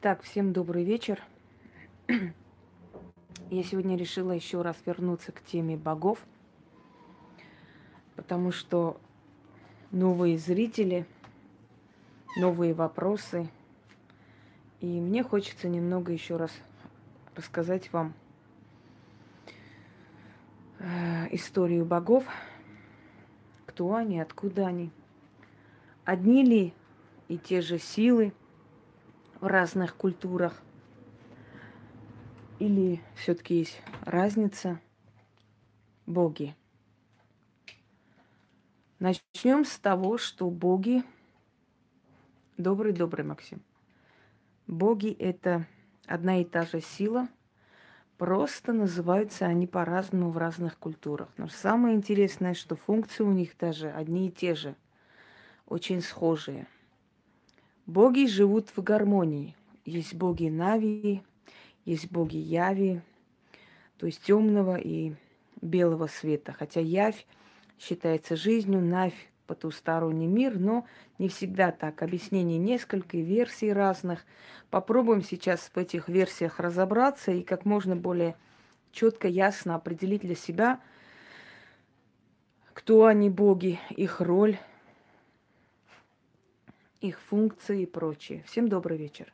Итак, всем добрый вечер. Я сегодня решила еще раз вернуться к теме богов, потому что новые зрители, новые вопросы. И мне хочется немного еще раз рассказать вам э, историю богов, кто они, откуда они. Одни ли и те же силы в разных культурах? Или все-таки есть разница? Боги. Начнем с того, что боги... Добрый-добрый, Максим. Боги – это одна и та же сила, просто называются они по-разному в разных культурах. Но самое интересное, что функции у них даже одни и те же, очень схожие. Боги живут в гармонии. Есть боги Нави, есть боги Яви, то есть темного и белого света. Хотя Явь считается жизнью, Навь потусторонний мир, но не всегда так. Объяснений несколько, версий разных. Попробуем сейчас в этих версиях разобраться и как можно более четко, ясно определить для себя, кто они боги, их роль, их функции и прочее. Всем добрый вечер.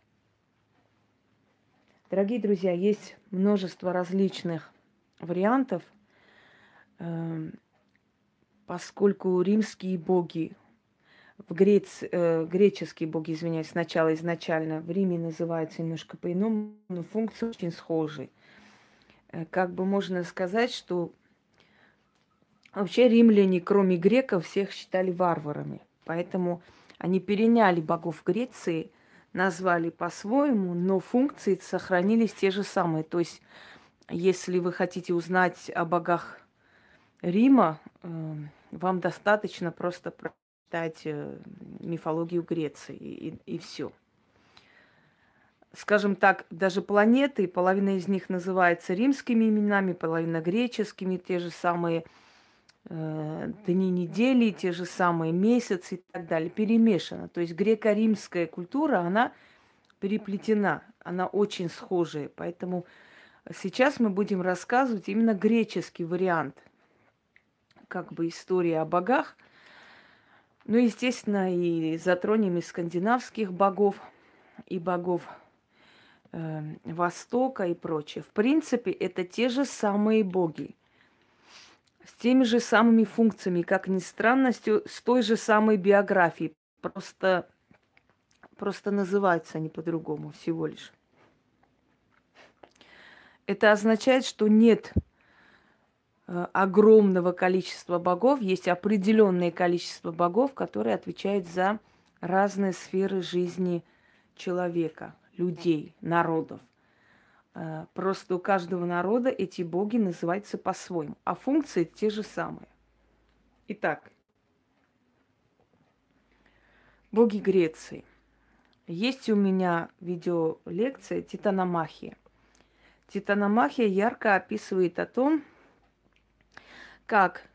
Дорогие друзья, есть множество различных вариантов, эм, поскольку римские боги, в Грец, э, греческие боги, извиняюсь, сначала изначально в Риме называются немножко по-иному, но функции очень схожи. Э, как бы можно сказать, что вообще римляне, кроме греков, всех считали варварами. Поэтому они переняли богов Греции – назвали по-своему, но функции сохранились те же самые. То есть, если вы хотите узнать о богах Рима, э, вам достаточно просто прочитать э, мифологию Греции и, и, и все. Скажем так, даже планеты, половина из них называется римскими именами, половина греческими, те же самые – дни недели, те же самые месяцы и так далее, перемешано. То есть греко-римская культура, она переплетена, она очень схожая. Поэтому сейчас мы будем рассказывать именно греческий вариант, как бы история о богах. Ну, естественно, и затронем и скандинавских богов, и богов э, Востока и прочее. В принципе, это те же самые боги – с теми же самыми функциями, как ни странно, с той же самой биографией. Просто, просто называются они по-другому всего лишь. Это означает, что нет э, огромного количества богов, есть определенное количество богов, которые отвечают за разные сферы жизни человека, людей, народов. Э, просто у каждого народа эти боги называются по-своему, а функции те же самые. Итак, боги Греции. Есть у меня видеолекция «Титаномахия». Титаномахия ярко описывает о том, как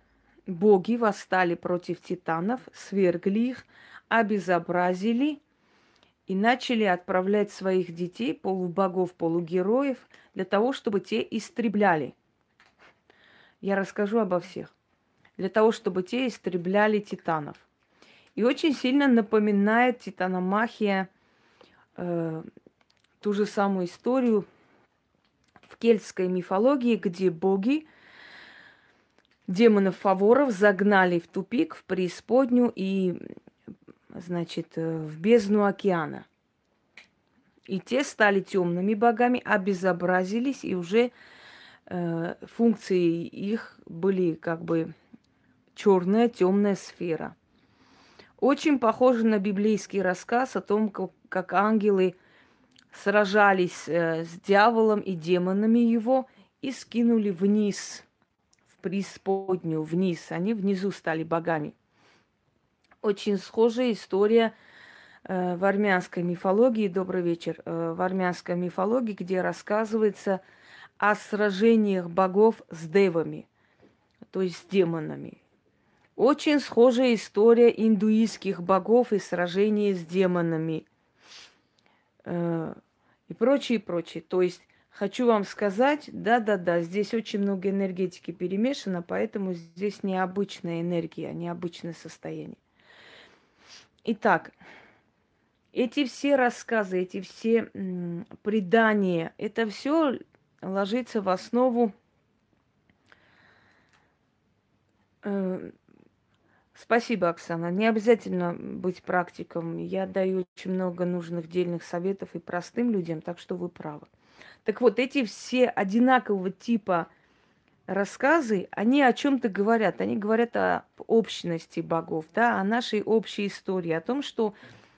боги восстали против титанов, свергли их, обезобразили – и начали отправлять своих детей, полубогов, полугероев, для того, чтобы те истребляли. Я расскажу обо всех. Для того, чтобы те истребляли титанов. И очень сильно напоминает титаномахия э, ту же самую историю в кельтской мифологии, где боги демонов-фаворов загнали в тупик, в преисподнюю и значит, э, в бездну океана. И те стали темными богами, обезобразились, и уже э, функции их были как бы черная, темная сфера. Очень похоже на библейский рассказ о том, как, как ангелы сражались э, с дьяволом и демонами его и скинули вниз, в преисподнюю, вниз. Они внизу стали богами очень схожая история э, в армянской мифологии. Добрый вечер. Э, в армянской мифологии, где рассказывается о сражениях богов с девами, то есть с демонами. Очень схожая история индуистских богов и сражений с демонами. Э, и прочее, прочее. То есть хочу вам сказать, да-да-да, здесь очень много энергетики перемешано, поэтому здесь необычная энергия, необычное состояние. Итак, эти все рассказы, эти все предания, это все ложится в основу э, Спасибо, Оксана. Не обязательно быть практиком. Я даю очень много нужных дельных советов и простым людям, так что вы правы. Так вот, эти все одинакового типа рассказы, они о чем-то говорят. Они говорят о общности богов, да, о нашей общей истории, о том, что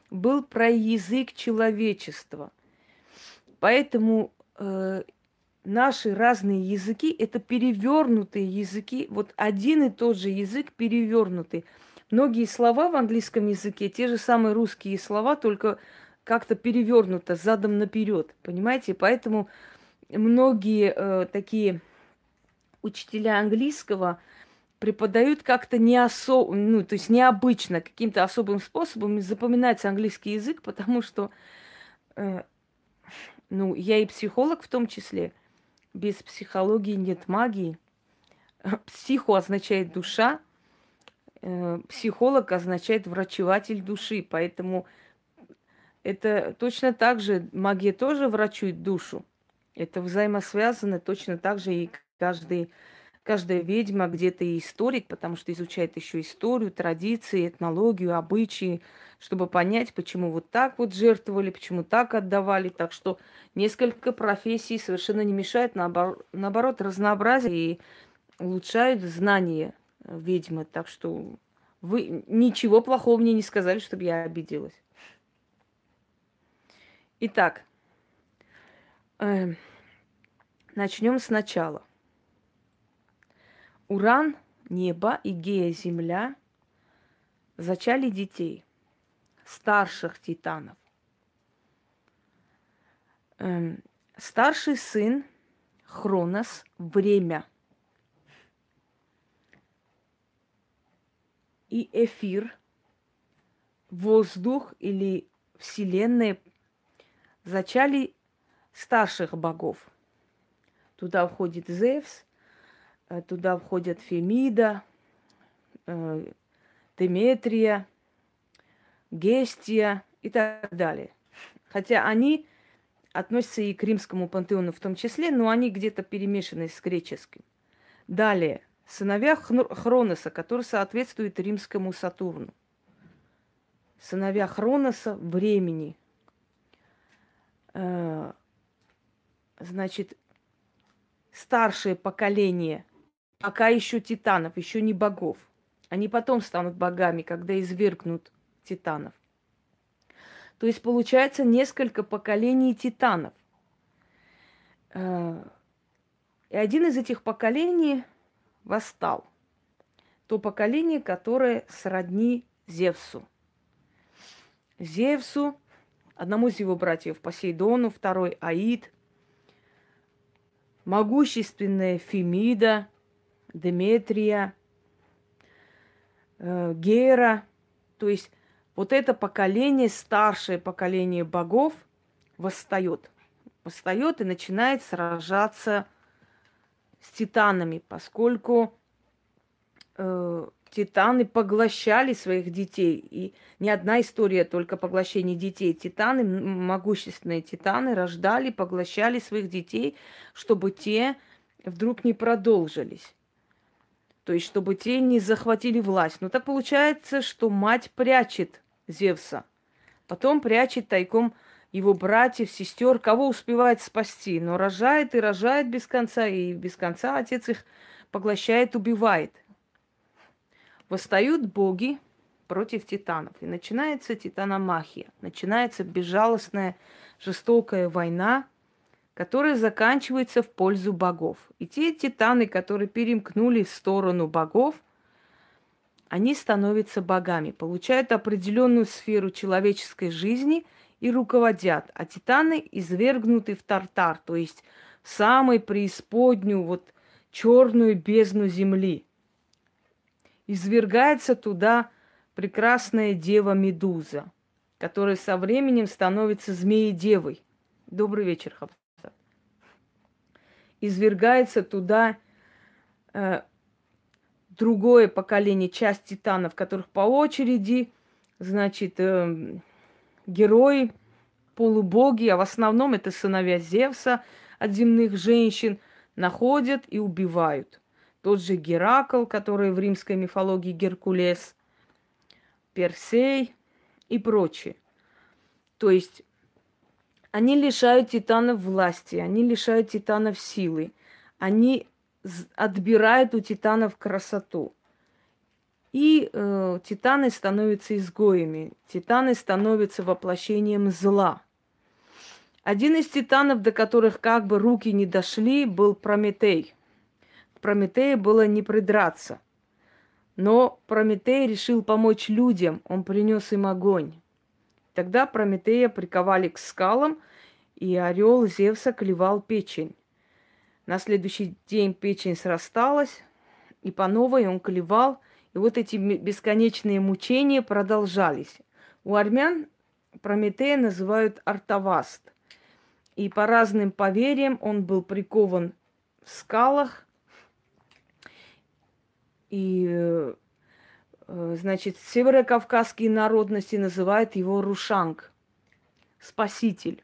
был про язык человечества. Поэтому э, наши разные языки это перевернутые языки, вот один и тот же язык перевернутый. Многие слова в английском языке, те же самые русские слова, только как-то перевернуто задом наперед, понимаете? Поэтому многие э, такие учителя английского преподают как-то не особо, ну, то есть необычно, каким-то особым способом запоминается английский язык, потому что, э, ну, я и психолог в том числе – без психологии нет магии. Психо означает душа, э, психолог означает врачеватель души, поэтому это точно так же, магия тоже врачует душу. Это взаимосвязано точно так же и каждый, каждая ведьма где-то и историк, потому что изучает еще историю, традиции, этнологию, обычаи, чтобы понять, почему вот так вот жертвовали, почему так отдавали. Так что несколько профессий совершенно не мешает, наоборот, наоборот разнообразие и улучшают знания ведьмы. Так что вы ничего плохого мне не сказали, чтобы я обиделась. Итак, э, начнем сначала. Уран, небо и Гея, земля зачали детей – старших титанов. Эм, старший сын Хронос – время. И эфир, воздух или вселенная зачали старших богов. Туда входит Зевс, туда входят Фемида, э, Деметрия, Гестия и так далее. Хотя они относятся и к римскому пантеону в том числе, но они где-то перемешаны с греческим. Далее, сыновья Хроноса, который соответствует римскому Сатурну. Сыновья Хроноса времени. Э, значит, старшее поколение, пока еще титанов, еще не богов. Они потом станут богами, когда извергнут титанов. То есть получается несколько поколений титанов. Э, и один из этих поколений восстал. То поколение, которое сродни Зевсу. Зевсу, одному из его братьев Посейдону, второй Аид, могущественная Фемида, Деметрия, э, Гера, то есть вот это поколение, старшее поколение богов восстает. Восстает и начинает сражаться с титанами, поскольку э, титаны поглощали своих детей. И не одна история только поглощения детей. Титаны, могущественные титаны, рождали, поглощали своих детей, чтобы те вдруг не продолжились. То есть, чтобы те не захватили власть. Но так получается, что мать прячет Зевса. Потом прячет тайком его братьев, сестер, кого успевает спасти. Но рожает и рожает без конца, и без конца отец их поглощает, убивает. Восстают боги против титанов. И начинается титаномахия. Начинается безжалостная, жестокая война, которая заканчивается в пользу богов. И те титаны, которые перемкнули в сторону богов – они становятся богами, получают определенную сферу человеческой жизни и руководят. А титаны извергнуты в Тартар, то есть в самую преисподнюю, вот черную бездну земли. Извергается туда прекрасная дева Медуза, которая со временем становится змеей-девой. Добрый вечер, Хабсат. Извергается туда э, другое поколение, часть титанов, которых по очереди, значит, э, герои, полубоги, а в основном это сыновья Зевса от земных женщин, находят и убивают. Тот же Геракл, который в римской мифологии Геркулес, Персей и прочее. То есть они лишают титанов власти, они лишают титанов силы, они отбирают у титанов красоту. И э, титаны становятся изгоями, титаны становятся воплощением зла. Один из титанов, до которых как бы руки не дошли, был Прометей. К Прометею было не придраться. Но Прометей решил помочь людям, он принес им огонь. Тогда Прометея приковали к скалам, и орел Зевса клевал печень. На следующий день печень срасталась, и по новой он клевал, и вот эти бесконечные мучения продолжались. У армян Прометея называют Артаваст. И по разным поверьям он был прикован в скалах. И, э, значит, северокавказские народности называют его Рушанг, спаситель.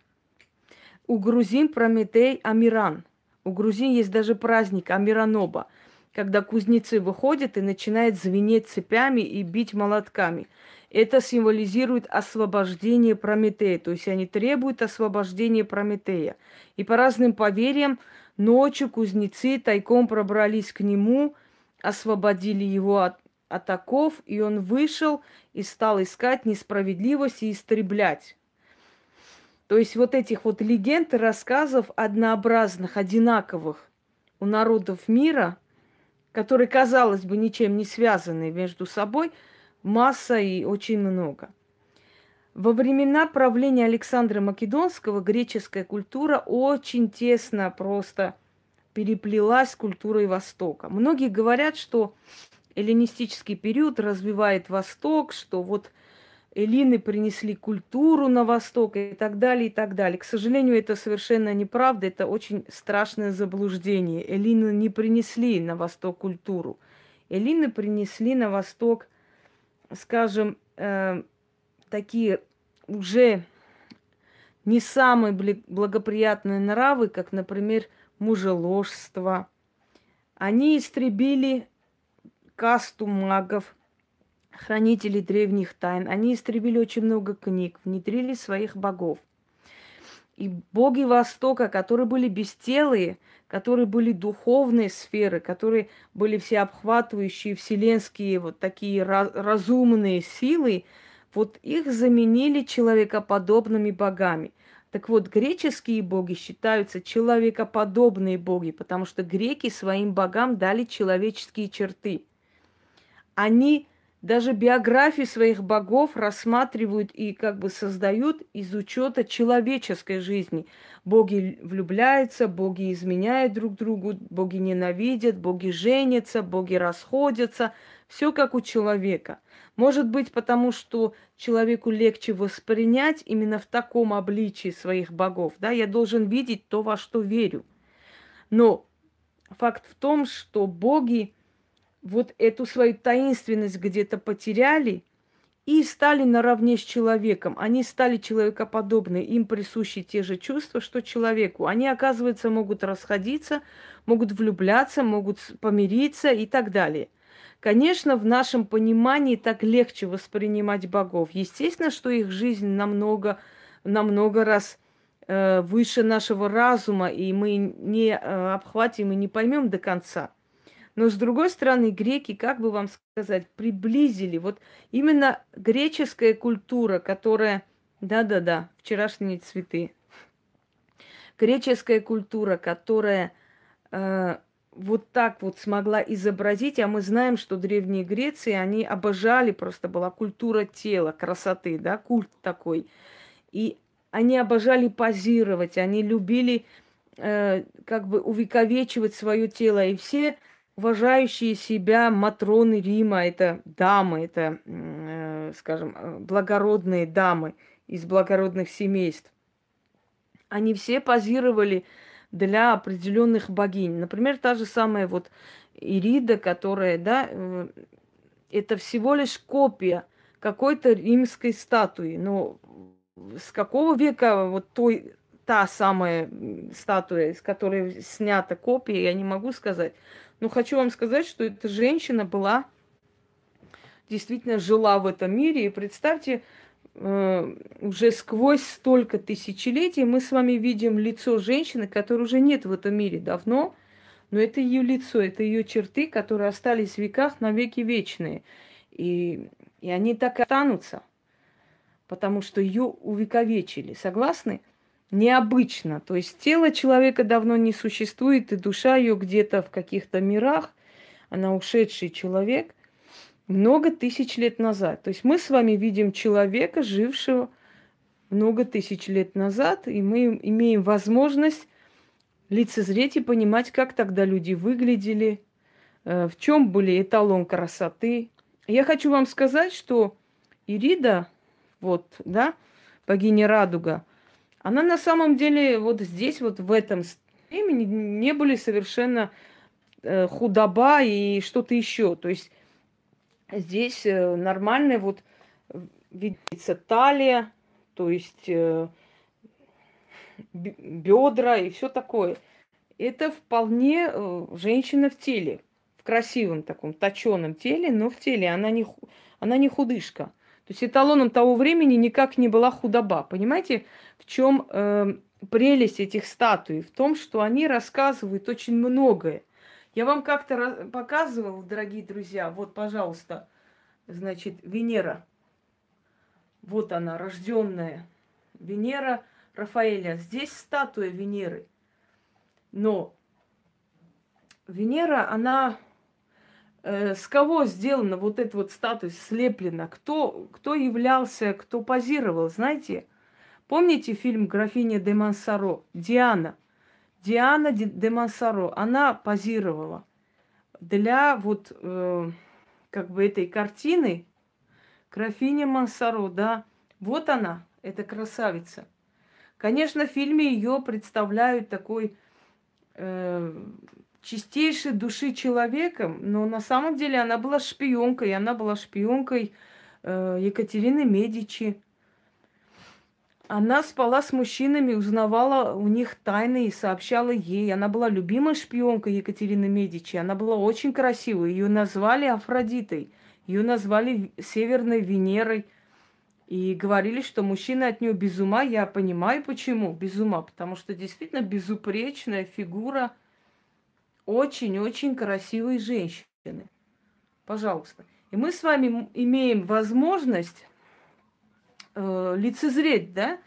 У грузин Прометей Амиран. У грузин есть даже праздник Амираноба, когда кузнецы выходят и начинают звенеть цепями и бить молотками. Это символизирует освобождение Прометея, то есть они требуют освобождения Прометея. И по разным поверьям, ночью кузнецы тайком пробрались к нему, освободили его от, от оков, и он вышел и стал искать несправедливость и истреблять. То есть вот этих вот легенд и рассказов однообразных, одинаковых у народов мира, которые, казалось бы, ничем не связаны между собой, масса и очень много. Во времена правления Александра Македонского греческая культура очень тесно просто переплелась с культурой Востока. Многие говорят, что эллинистический период развивает Восток, что вот Эллины принесли культуру на Восток и так далее, и так далее. К сожалению, это совершенно неправда, это очень страшное заблуждение. Эллины не принесли на Восток культуру. Эллины принесли на Восток, скажем, э, такие уже не самые благоприятные нравы, как, например, мужеложство. Они истребили касту магов, хранители древних тайн. Они истребили очень много книг, внедрили своих богов. И боги Востока, которые были бестелые, которые были духовные сферы, которые были всеобхватывающие, вселенские, вот такие разумные силы, вот их заменили человекоподобными богами. Так вот, греческие боги считаются человекоподобные боги, потому что греки своим богам дали человеческие черты. Они даже биографии своих богов рассматривают и как бы создают из учета человеческой жизни. Боги влюбляются, боги изменяют друг другу, боги ненавидят, боги женятся, боги расходятся. Все как у человека. Может быть, потому что человеку легче воспринять именно в таком обличии своих богов. Да? Я должен видеть то, во что верю. Но факт в том, что боги вот эту свою таинственность где-то потеряли и стали наравне с человеком. Они стали человекоподобны, им присущи те же чувства, что человеку. Они, оказывается, могут расходиться, могут влюбляться, могут помириться и так далее. Конечно, в нашем понимании так легче воспринимать богов. Естественно, что их жизнь намного, намного раз э, выше нашего разума, и мы не э, обхватим и не поймем до конца. Но с другой стороны, греки, как бы вам сказать, приблизили. Вот именно греческая культура, которая... Да-да-да, вчерашние цветы. Греческая культура, которая э, вот так вот смогла изобразить, а мы знаем, что древние Греции, они обожали, просто была культура тела, красоты, да, культ такой. И они обожали позировать, они любили э, как бы увековечивать свое тело. И все уважающие себя матроны Рима, это дамы, это, э, скажем, э, благородные дамы из благородных семейств. они все позировали для определенных богинь. Например, та же самая вот Ирида, которая, да, э, это всего лишь копия какой-то римской статуи. Но с какого века вот той, та самая статуя, с которой снята копия, я не могу сказать. Но хочу вам сказать, что эта женщина была, действительно жила в этом мире. И представьте, э, уже сквозь столько тысячелетий мы с вами видим лицо женщины, которой уже нет в этом мире давно, но это ее лицо, это ее черты, которые остались в веках на веки вечные. И, и они так и останутся, потому что ее увековечили. Согласны? Необычно. То есть тело человека давно не существует, и душа ее где-то в каких-то мирах, она ушедший человек много тысяч лет назад. То есть мы с вами видим человека, жившего много тысяч лет назад, и мы имеем возможность лицезреть и понимать, как тогда люди выглядели, э, в чем были эталон красоты. Я хочу вам сказать, что Ирида, вот, да, богиня Радуга, она на самом деле вот здесь, вот в этом времени не были совершенно э, худоба и что-то еще. То есть здесь э, нормальная вот видится талия, то есть бедра и все такое. Это вполне э, женщина в теле, в красивом таком точеном теле, но в теле она не, она не худышка. То есть эталоном того времени никак не была худоба. Понимаете, в чем э, прелесть этих статуй? В том, что они рассказывают очень многое. Я вам как-то показывала, дорогие друзья, вот, пожалуйста, значит, Венера. Вот она, рожденная. Венера – Рафаэля. Здесь статуя Венеры. Но Венера, она с кого сделана вот эта вот статуя, слеплена? Кто, кто являлся, кто позировал, знаете? Помните фильм «Графиня де Мансаро»? Диана. Диана де Мансаро, она позировала для вот э, как бы этой картины «Графиня Мансаро», да. Вот она, эта красавица – Конечно, в фильме ее представляют такой э, чистейшей души человеком, но на самом деле она была шпионкой, она была шпионкой э, Екатерины Медичи. Она спала с мужчинами, узнавала у них тайны и сообщала ей. Она была любимой шпионкой Екатерины Медичи. Она была очень красивой. Ее назвали Афродитой. Ее назвали Северной Венерой – и говорили, что мужчины от нее без ума. Я понимаю, почему без ума. Потому что действительно безупречная фигура очень-очень красивой женщины. Пожалуйста. И мы с вами имеем возможность э, лицезреть, да,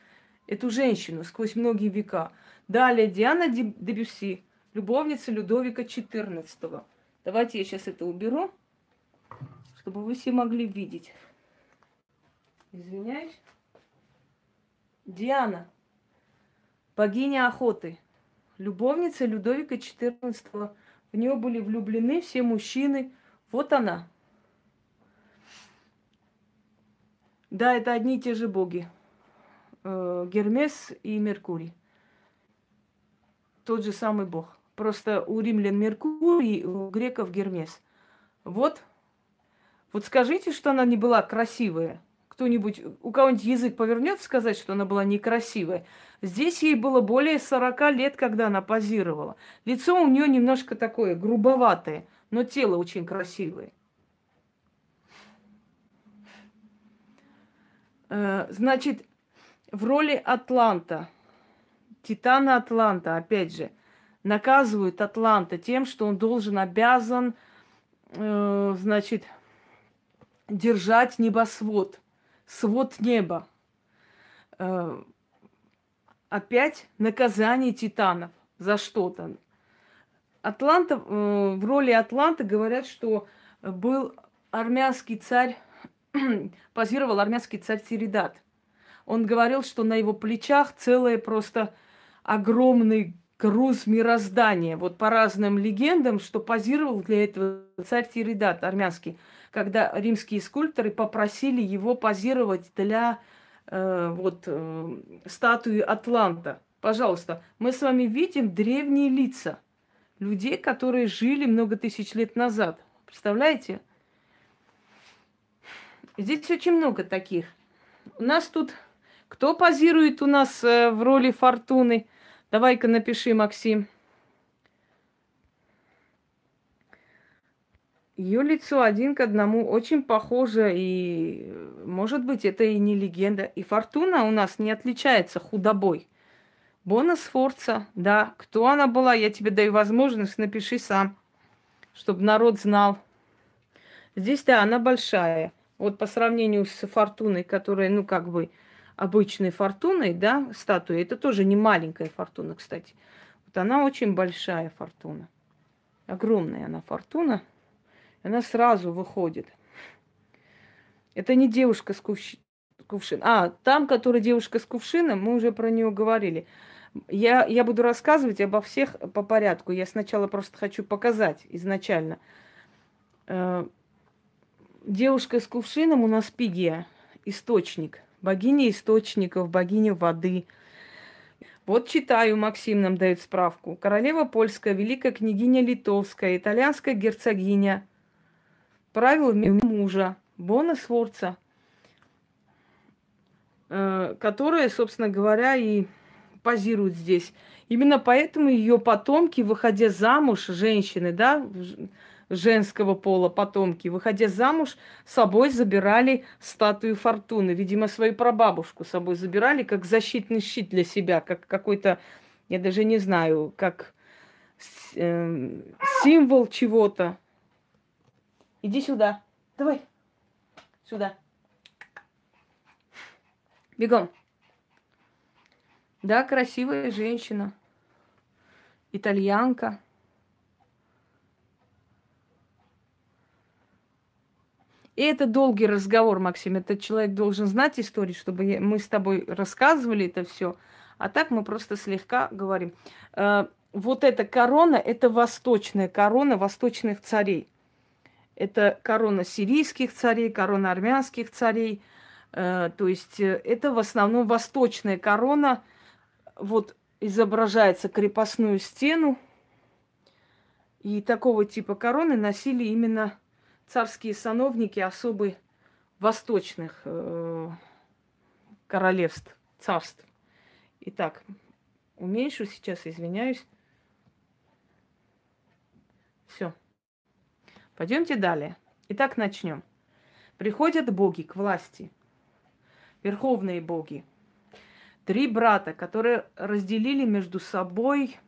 эту женщину сквозь многие века. Далее Диана Дебюси, любовница Людовика XIV. Давайте я сейчас это уберу, чтобы вы все могли видеть. Извиняюсь. Диана, богиня охоты, любовница Людовика XIV. В нее были влюблены все мужчины. Вот она. Да, это одни и те же боги. Э, Гермес и Меркурий. Тот же самый бог. Просто у римлян Меркурий, у греков Гермес. Вот. Вот скажите, что она не была красивая кто-нибудь, у кого-нибудь язык повернется сказать, что она была некрасивая. Здесь ей было более 40 лет, когда она позировала. Лицо у нее немножко такое грубоватое, но тело очень красивое. Э, значит, в роли Атланта, Титана Атланта, опять же, наказывают Атланта тем, что он должен, обязан, э, значит, держать небосвод свод неба. Э, опять наказание титанов за что-то. Атланта, э, в роли Атланта говорят, что был армянский царь, позировал армянский царь Тиридат. Он говорил, что на его плечах целый просто огромный груз мироздания. Вот по разным легендам, что позировал для этого царь Тиридат армянский когда римские скульпторы попросили его позировать для э, вот, э, статуи Атланта. Пожалуйста, мы с вами видим древние лица людей, которые жили много тысяч лет назад. Представляете? Здесь очень много таких. У нас тут... Кто позирует у нас э, в роли Фортуны? Давай-ка напиши, Максим. Ее лицо один к одному очень похоже, и, может быть, это и не легенда. И Фортуна у нас не отличается худобой. Бонус Форца, да. Кто она была, я тебе даю возможность, напиши сам, чтобы народ знал. Здесь, да, она большая. Вот по сравнению с Фортуной, которая, ну, как бы, обычной Фортуной, да, статуя, это тоже не маленькая Фортуна, кстати. Вот она очень большая Фортуна. Огромная она Фортуна. Она сразу выходит. Это не девушка с кувш... кувшином. А, там, которая девушка с кувшином, мы уже про нее говорили. Я, я буду рассказывать обо всех по порядку. Я сначала просто хочу показать изначально. Э, девушка с кувшином у нас Пигия, источник. Богиня источников, богиня воды. Вот читаю, Максим нам дает справку. Королева польская, великая княгиня литовская, итальянская герцогиня, правилами мужа Бона Сворца, э, которая, собственно говоря, и позирует здесь. Именно поэтому ее потомки, выходя замуж, женщины, да, женского пола потомки, выходя замуж, с собой забирали статую Фортуны. Видимо, свою прабабушку с собой забирали, как защитный щит для себя, как какой-то, я даже не знаю, как э, символ чего-то. Иди сюда. Давай. Сюда. Бегом. Да, красивая женщина. Итальянка. И это долгий разговор, Максим. Этот человек должен знать историю, чтобы мы с тобой рассказывали это все. А так мы просто слегка говорим. Э, вот эта корона, это восточная корона восточных царей. Это корона сирийских царей, корона армянских царей. Э, то есть э, это в основном восточная корона. Вот изображается крепостную стену. И такого типа короны носили именно царские сановники особы восточных э, королевств, царств. Итак, уменьшу сейчас, извиняюсь. Все. Пойдемте далее. Итак, начнем. Приходят боги к власти, верховные боги. Три брата, которые разделили между собой,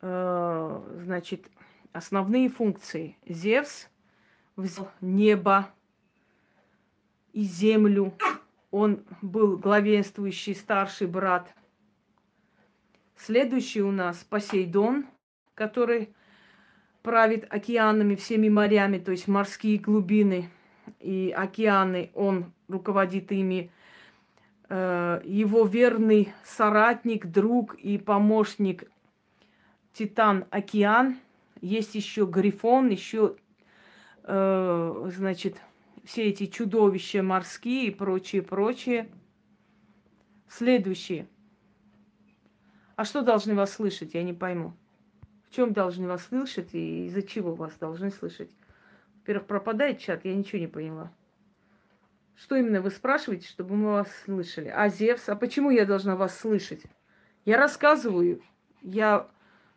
э, значит, основные функции. Зевс взял небо и землю. Он был главенствующий старший брат. Следующий у нас Посейдон, который правит океанами, всеми морями, то есть морские глубины и океаны, он руководит ими. Э, его верный соратник, друг и помощник Титан Океан. Есть еще Грифон, еще, э, значит, все эти чудовища морские и прочее, прочее. Следующие. А что должны вас слышать, я не пойму чем должны вас слышать и из-за чего вас должны слышать? Во-первых, пропадает чат, я ничего не поняла. Что именно вы спрашиваете, чтобы мы вас слышали? А Зевс? А почему я должна вас слышать? Я рассказываю, я,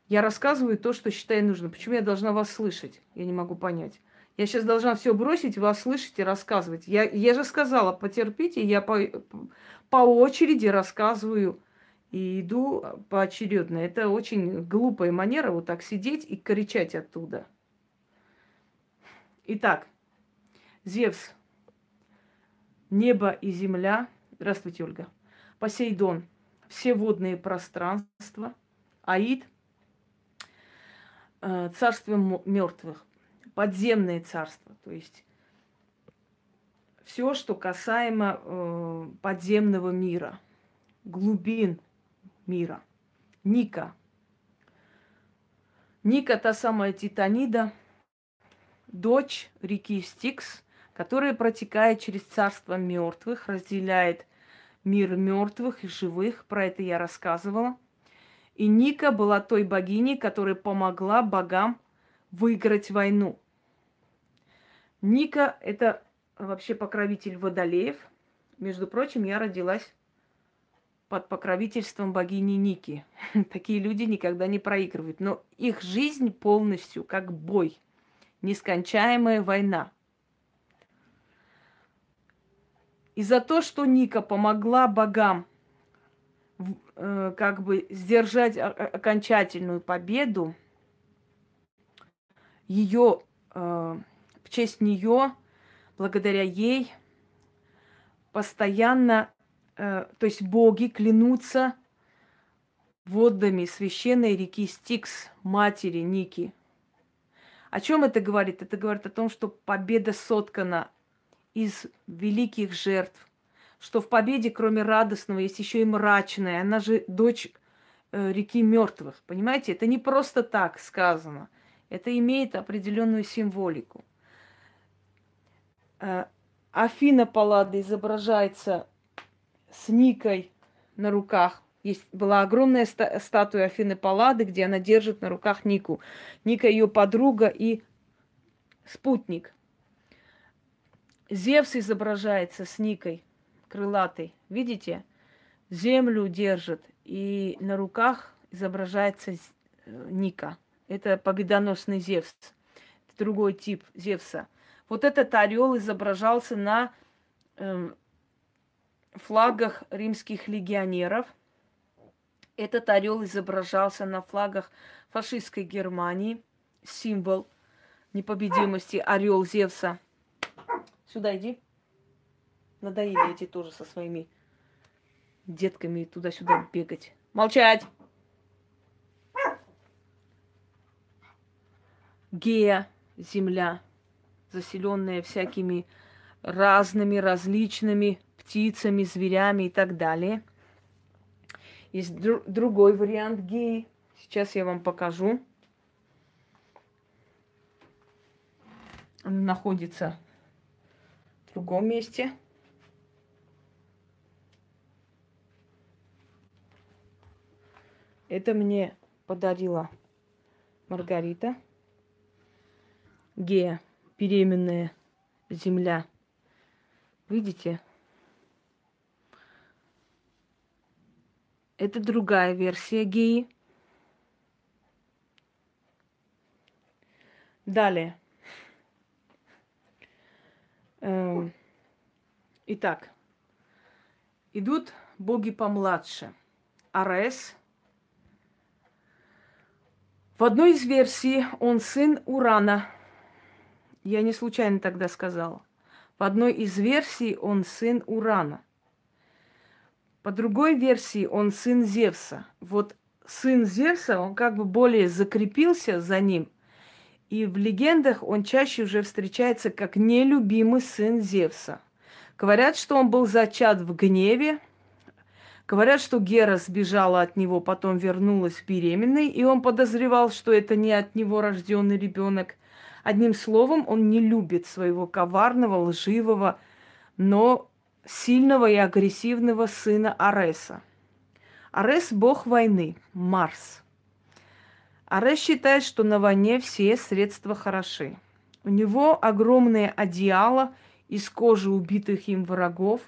я рассказываю то, что считаю нужно. Почему я должна вас слышать? Я не могу понять. Я сейчас должна все бросить, вас слышать и рассказывать. Я, я же сказала, потерпите, я по, по очереди рассказываю и иду поочередно. Это очень глупая манера вот так сидеть и кричать оттуда. Итак, Зевс, небо и земля. Здравствуйте, Ольга. Посейдон, все водные пространства. Аид, э, царство мертвых, подземное царство. То есть все, что касаемо э, подземного мира, глубин мира. Ника. Ника та самая Титанида, дочь реки Стикс, которая протекает через царство мертвых, разделяет мир мертвых и живых. Про это я рассказывала. И Ника была той богиней, которая помогла богам выиграть войну. Ника – это вообще покровитель водолеев. Между прочим, я родилась под покровительством богини Ники. Такие люди никогда не проигрывают. Но их жизнь полностью как бой. Нескончаемая война. И за то, что Ника помогла богам э, как бы сдержать окончательную победу, ее, э, в честь нее, благодаря ей, постоянно то есть боги клянутся водами священной реки Стикс, матери Ники. О чем это говорит? Это говорит о том, что победа соткана из великих жертв, что в победе, кроме радостного, есть еще и мрачная. Она же дочь э, реки мертвых. Понимаете, это не просто так сказано. Это имеет определенную символику. Э, Афина Паллада изображается с Никой на руках. Есть, была огромная ста- статуя Афины Паллады, где она держит на руках Нику. Ника ее подруга и спутник. Зевс изображается с Никой, крылатой. Видите? Землю держит, и на руках изображается э, Ника. Это победоносный Зевс. Это другой тип Зевса. Вот этот орел изображался на э, флагах римских легионеров. Этот орел изображался на флагах фашистской Германии. Символ непобедимости орел Зевса. Сюда иди. Надоели эти тоже со своими детками туда-сюда бегать. Молчать! Гея, земля, заселенная всякими разными, различными птицами, зверями и так далее. Есть дру- другой вариант геи. Сейчас я вам покажу. Он находится в другом месте. Это мне подарила Маргарита. Гея, беременная земля. Видите? Это другая версия геи. Далее. Эм, итак, идут боги помладше. Арес. В одной из версий он сын Урана. Я не случайно тогда сказала. В одной из версий он сын Урана. По другой версии он сын Зевса. Вот сын Зевса, он как бы более закрепился за ним. И в легендах он чаще уже встречается как нелюбимый сын Зевса. Говорят, что он был зачат в гневе. Говорят, что Гера сбежала от него, потом вернулась беременной, и он подозревал, что это не от него рожденный ребенок. Одним словом, он не любит своего коварного, лживого, но сильного и агрессивного сына Ареса. Арес – бог войны, Марс. Арес считает, что на войне все средства хороши. У него огромное одеяло из кожи убитых им врагов.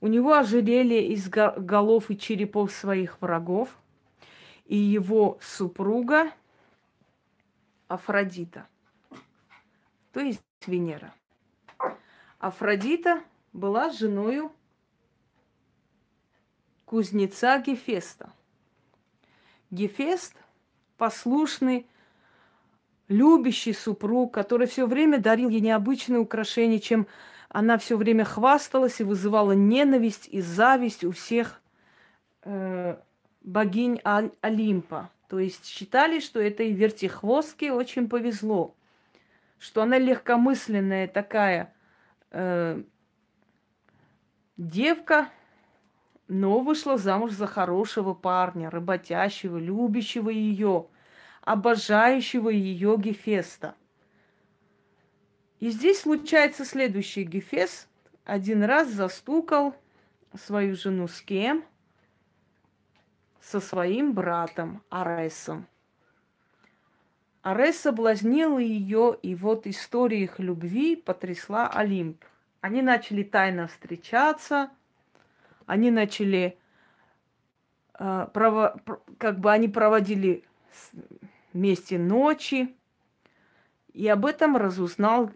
У него ожерелье из голов и черепов своих врагов. И его супруга Афродита, то есть Венера. Афродита была женою кузнеца Гефеста. Гефест – послушный, любящий супруг, который все время дарил ей необычные украшения, чем она все время хвасталась и вызывала ненависть и зависть у всех э, богинь Олимпа. То есть считали, что этой вертихвостке очень повезло, что она легкомысленная такая, э, Девка, но вышла замуж за хорошего парня, работящего, любящего ее, обожающего ее Гефеста. И здесь случается следующий Гефест. Один раз застукал свою жену с кем? Со своим братом Аресом. Арес соблазнил ее, и вот история их любви потрясла Олимп. Они начали тайно встречаться, они начали, э, прово, как бы они проводили вместе ночи, и об этом разузнал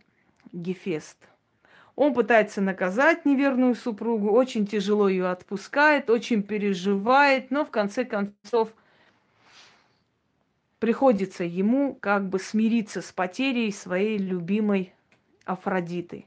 Гефест. Он пытается наказать неверную супругу, очень тяжело ее отпускает, очень переживает, но в конце концов приходится ему как бы смириться с потерей своей любимой Афродиты.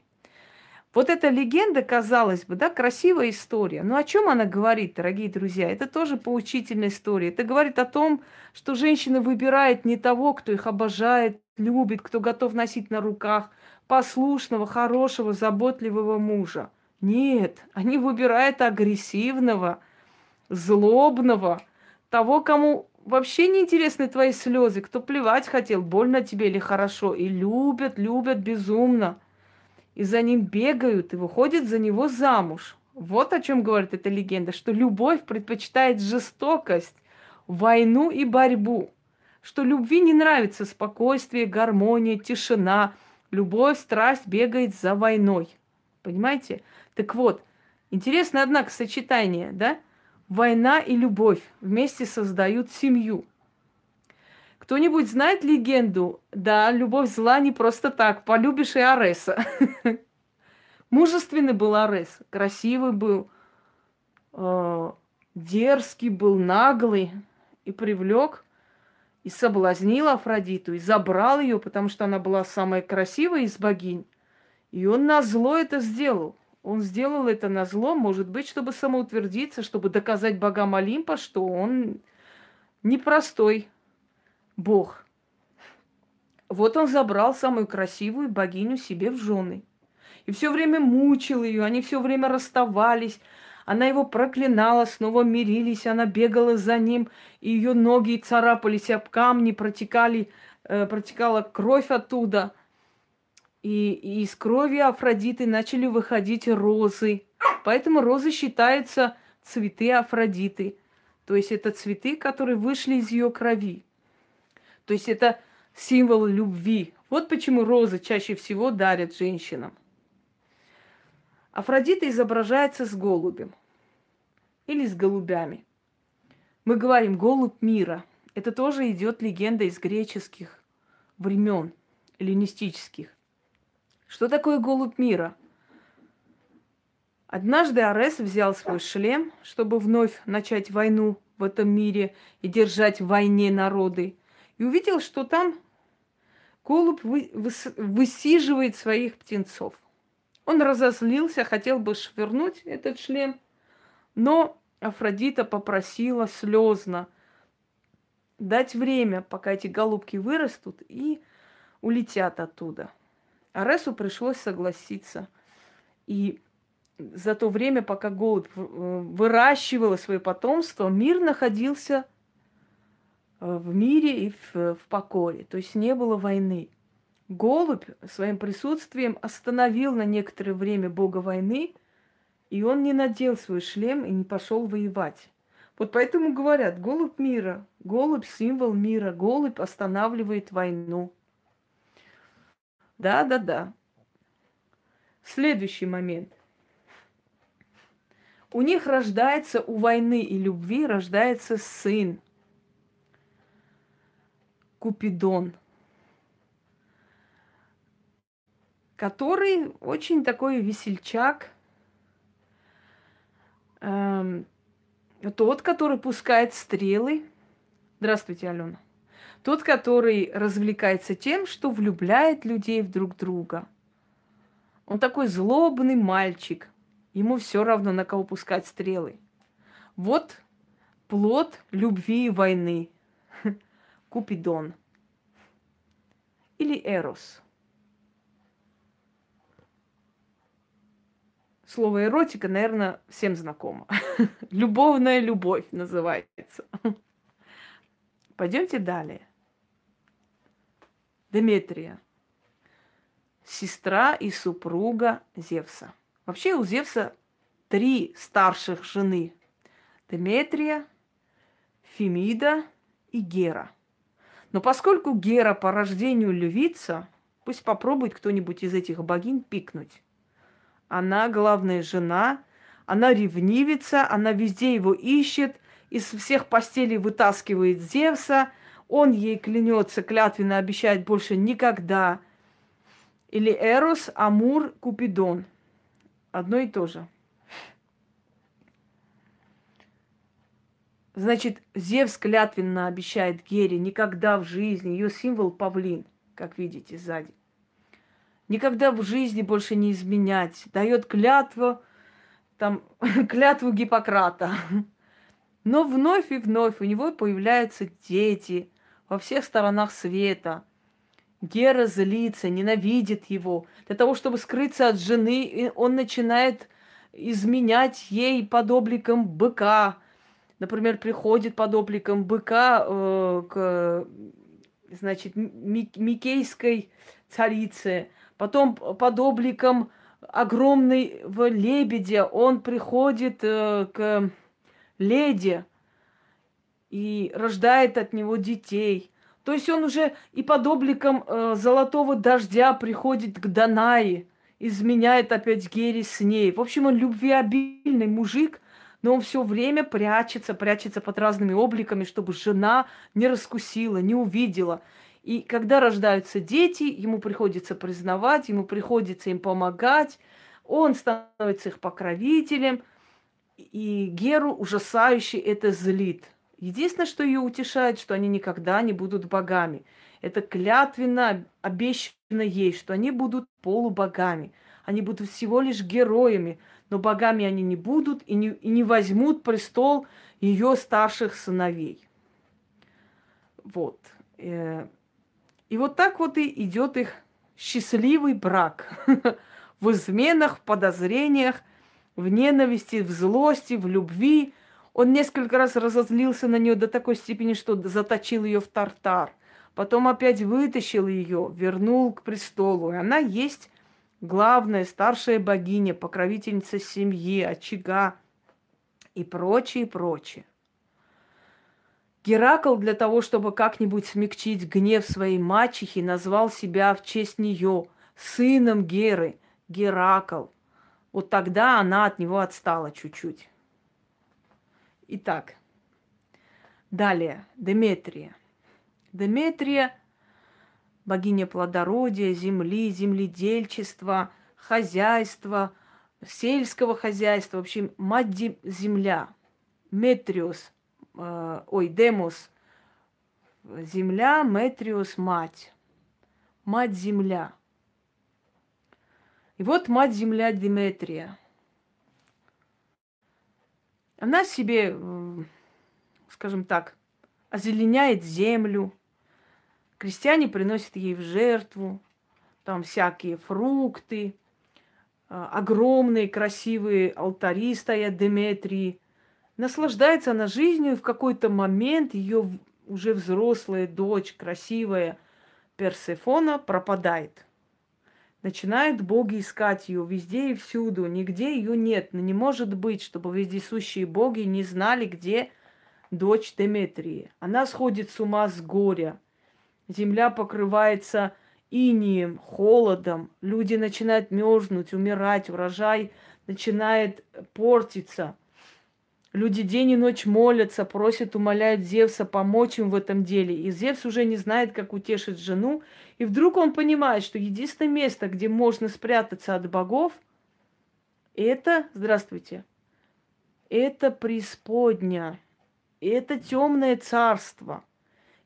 Вот эта легенда, казалось бы, да, красивая история. Но о чем она говорит, дорогие друзья? Это тоже поучительная история. Это говорит о том, что женщина выбирает не того, кто их обожает, любит, кто готов носить на руках, послушного, хорошего, заботливого мужа. Нет, они выбирают агрессивного, злобного, того, кому вообще не интересны твои слезы, кто плевать хотел, больно тебе или хорошо, и любят, любят безумно – и за ним бегают и выходят за него замуж. Вот о чем говорит эта легенда, что любовь предпочитает жестокость, войну и борьбу, что любви не нравится спокойствие, гармония, тишина, любовь, страсть бегает за войной. Понимаете? Так вот, интересно, однако, сочетание, да? Война и любовь вместе создают семью – кто-нибудь знает легенду? Да, любовь зла не просто так. Полюбишь и Ареса. Мужественный был Арес, красивый был, э, дерзкий был, наглый и привлек и соблазнил Афродиту, и забрал ее, потому что она была самая красивая из богинь. И он на зло это сделал. Он сделал это на зло, может быть, чтобы самоутвердиться, чтобы доказать богам Олимпа, что он непростой Бог. Вот он забрал самую красивую богиню себе в жены. И все время мучил ее, они все время расставались. Она его проклинала, снова мирились, она бегала за ним, и ее ноги царапались об камни, протекали, э, протекала кровь оттуда. И, и из крови Афродиты начали выходить розы. Поэтому розы считаются цветы Афродиты. То есть это цветы, которые вышли из ее крови. То есть это символ любви. Вот почему розы чаще всего дарят женщинам. Афродита изображается с голубем или с голубями. Мы говорим голубь мира. Это тоже идет легенда из греческих времен, эллинистических. Что такое голубь мира? Однажды Арес взял свой шлем, чтобы вновь начать войну в этом мире и держать в войне народы – и увидел, что там голубь вы, выс, высиживает своих птенцов. Он разозлился, хотел бы швырнуть этот шлем, но Афродита попросила слезно дать время, пока эти голубки вырастут и улетят оттуда. Аресу пришлось согласиться. И за то время, пока голубь выращивала свое потомство, мир находился Э, в мире и в, в покое. То есть не было войны. Голубь своим присутствием остановил на некоторое время бога войны, и он не надел свой шлем и не пошел воевать. Вот поэтому говорят, голубь мира, голубь символ мира, голубь останавливает войну. Да, да, да. Следующий момент. У них рождается, у войны и любви рождается сын. Купидон, который очень такой весельчак, эм, тот, который пускает стрелы. Здравствуйте, Алена. Тот, который развлекается тем, что влюбляет людей в друг друга. Он такой злобный мальчик. Ему все равно, на кого пускать стрелы. Вот плод любви и войны. Купидон или Эрос. Слово эротика, наверное, всем знакомо. Любовная любовь называется. Пойдемте далее. Деметрия. Сестра и супруга Зевса. Вообще у Зевса три старших жены. Деметрия, Фемида и Гера. Но поскольку Гера по рождению львица, пусть попробует кто-нибудь из этих богинь пикнуть. Она главная жена, она ревнивится, она везде его ищет, из всех постелей вытаскивает Зевса, он ей клянется, клятвенно обещает больше никогда. Или Эрос, Амур, Купидон. Одно и то же. Значит, Зевс клятвенно обещает Гере никогда в жизни, ее символ павлин, как видите сзади, никогда в жизни больше не изменять, дает клятву, там, клятву Гиппократа. Но вновь и вновь у него появляются дети во всех сторонах света. Гера злится, ненавидит его. Для того, чтобы скрыться от жены, он начинает изменять ей под обликом быка. Например, приходит под обликом быка э, к, значит, Микейской царице. Потом под обликом огромного лебедя он приходит э, к леди и рождает от него детей. То есть он уже и под обликом э, золотого дождя приходит к Данаи, изменяет опять Гере с ней. В общем, он любвеобильный мужик, но он все время прячется, прячется под разными обликами, чтобы жена не раскусила, не увидела. И когда рождаются дети, ему приходится признавать, ему приходится им помогать, он становится их покровителем, и Геру ужасающе это злит. Единственное, что ее утешает, что они никогда не будут богами. Это клятвенно обещано ей, что они будут полубогами. Они будут всего лишь героями, но богами они не будут и не, и не возьмут престол ее старших сыновей. Вот. Э, и вот так вот и идет их счастливый брак. В изменах, в подозрениях, в ненависти, в злости, в любви. Он несколько раз разозлился на нее до такой степени, что заточил ее в тартар. Потом опять вытащил ее, вернул к престолу. И она есть главная старшая богиня, покровительница семьи, очага и прочее, прочее. Геракл для того, чтобы как-нибудь смягчить гнев своей мачехи, назвал себя в честь нее сыном Геры, Геракл. Вот тогда она от него отстала чуть-чуть. Итак, далее, Деметрия. Деметрия – богиня плодородия, земли, земледельчества, хозяйства, сельского хозяйства, в общем, мать земля. Метриус – э, ой, Демос, земля, Метриус, мать. Мать земля. И вот мать земля Диметрия. Она себе, скажем так, озеленяет землю. Крестьяне приносят ей в жертву там всякие фрукты, э, огромные красивые алтари стоят Деметрии – Наслаждается она жизнью, и в какой-то момент ее уже взрослая дочь, красивая Персефона, пропадает. Начинают боги искать ее везде и всюду, нигде ее нет. Но не может быть, чтобы вездесущие боги не знали, где дочь Деметрии. Она сходит с ума с горя. Земля покрывается инием, холодом. Люди начинают мерзнуть, умирать, урожай начинает портиться – Люди день и ночь молятся, просят, умоляют Зевса помочь им в этом деле. И Зевс уже не знает, как утешить жену. И вдруг он понимает, что единственное место, где можно спрятаться от богов, это, здравствуйте, это преисподня, это темное царство.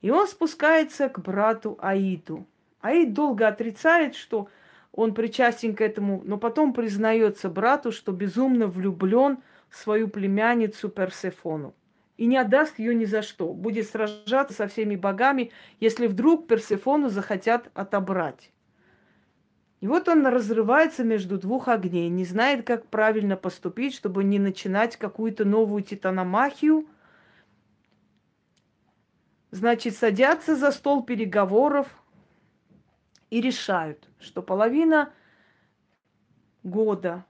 И он спускается к брату Аиду. Аид долго отрицает, что он причастен к этому, но потом признается брату, что безумно влюблен – свою племянницу Персефону и не отдаст ее ни за что. Будет сражаться со всеми богами, если вдруг Персефону захотят отобрать. И вот он разрывается между двух огней, не знает, как правильно поступить, чтобы не начинать какую-то новую титаномахию. Значит, садятся за стол переговоров и решают, что половина года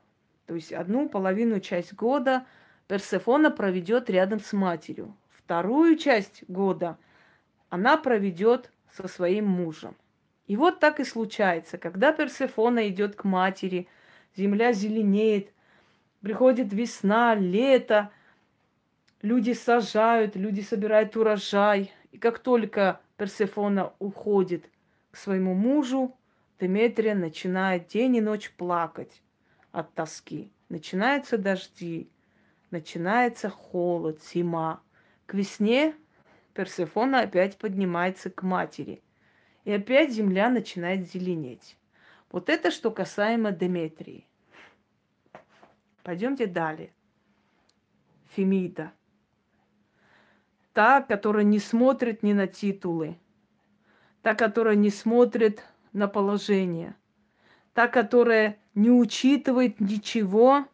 То есть одну половину часть года Персефона проведет рядом с матерью. Вторую часть года она проведет со своим мужем. И вот так и случается, когда Персефона идет к матери, земля зеленеет, приходит весна, лето, люди сажают, люди собирают урожай. И как только Персефона уходит к своему мужу, Деметрия начинает день и ночь плакать от тоски. Начинаются дожди, начинается холод, зима. К весне Персефона опять поднимается к матери. И опять земля начинает зеленеть. Вот это что касаемо Деметрии. Пойдемте далее. Фемида. Та, которая не смотрит ни на титулы. Та, которая не смотрит на положение. Та, которая не учитывает ничего,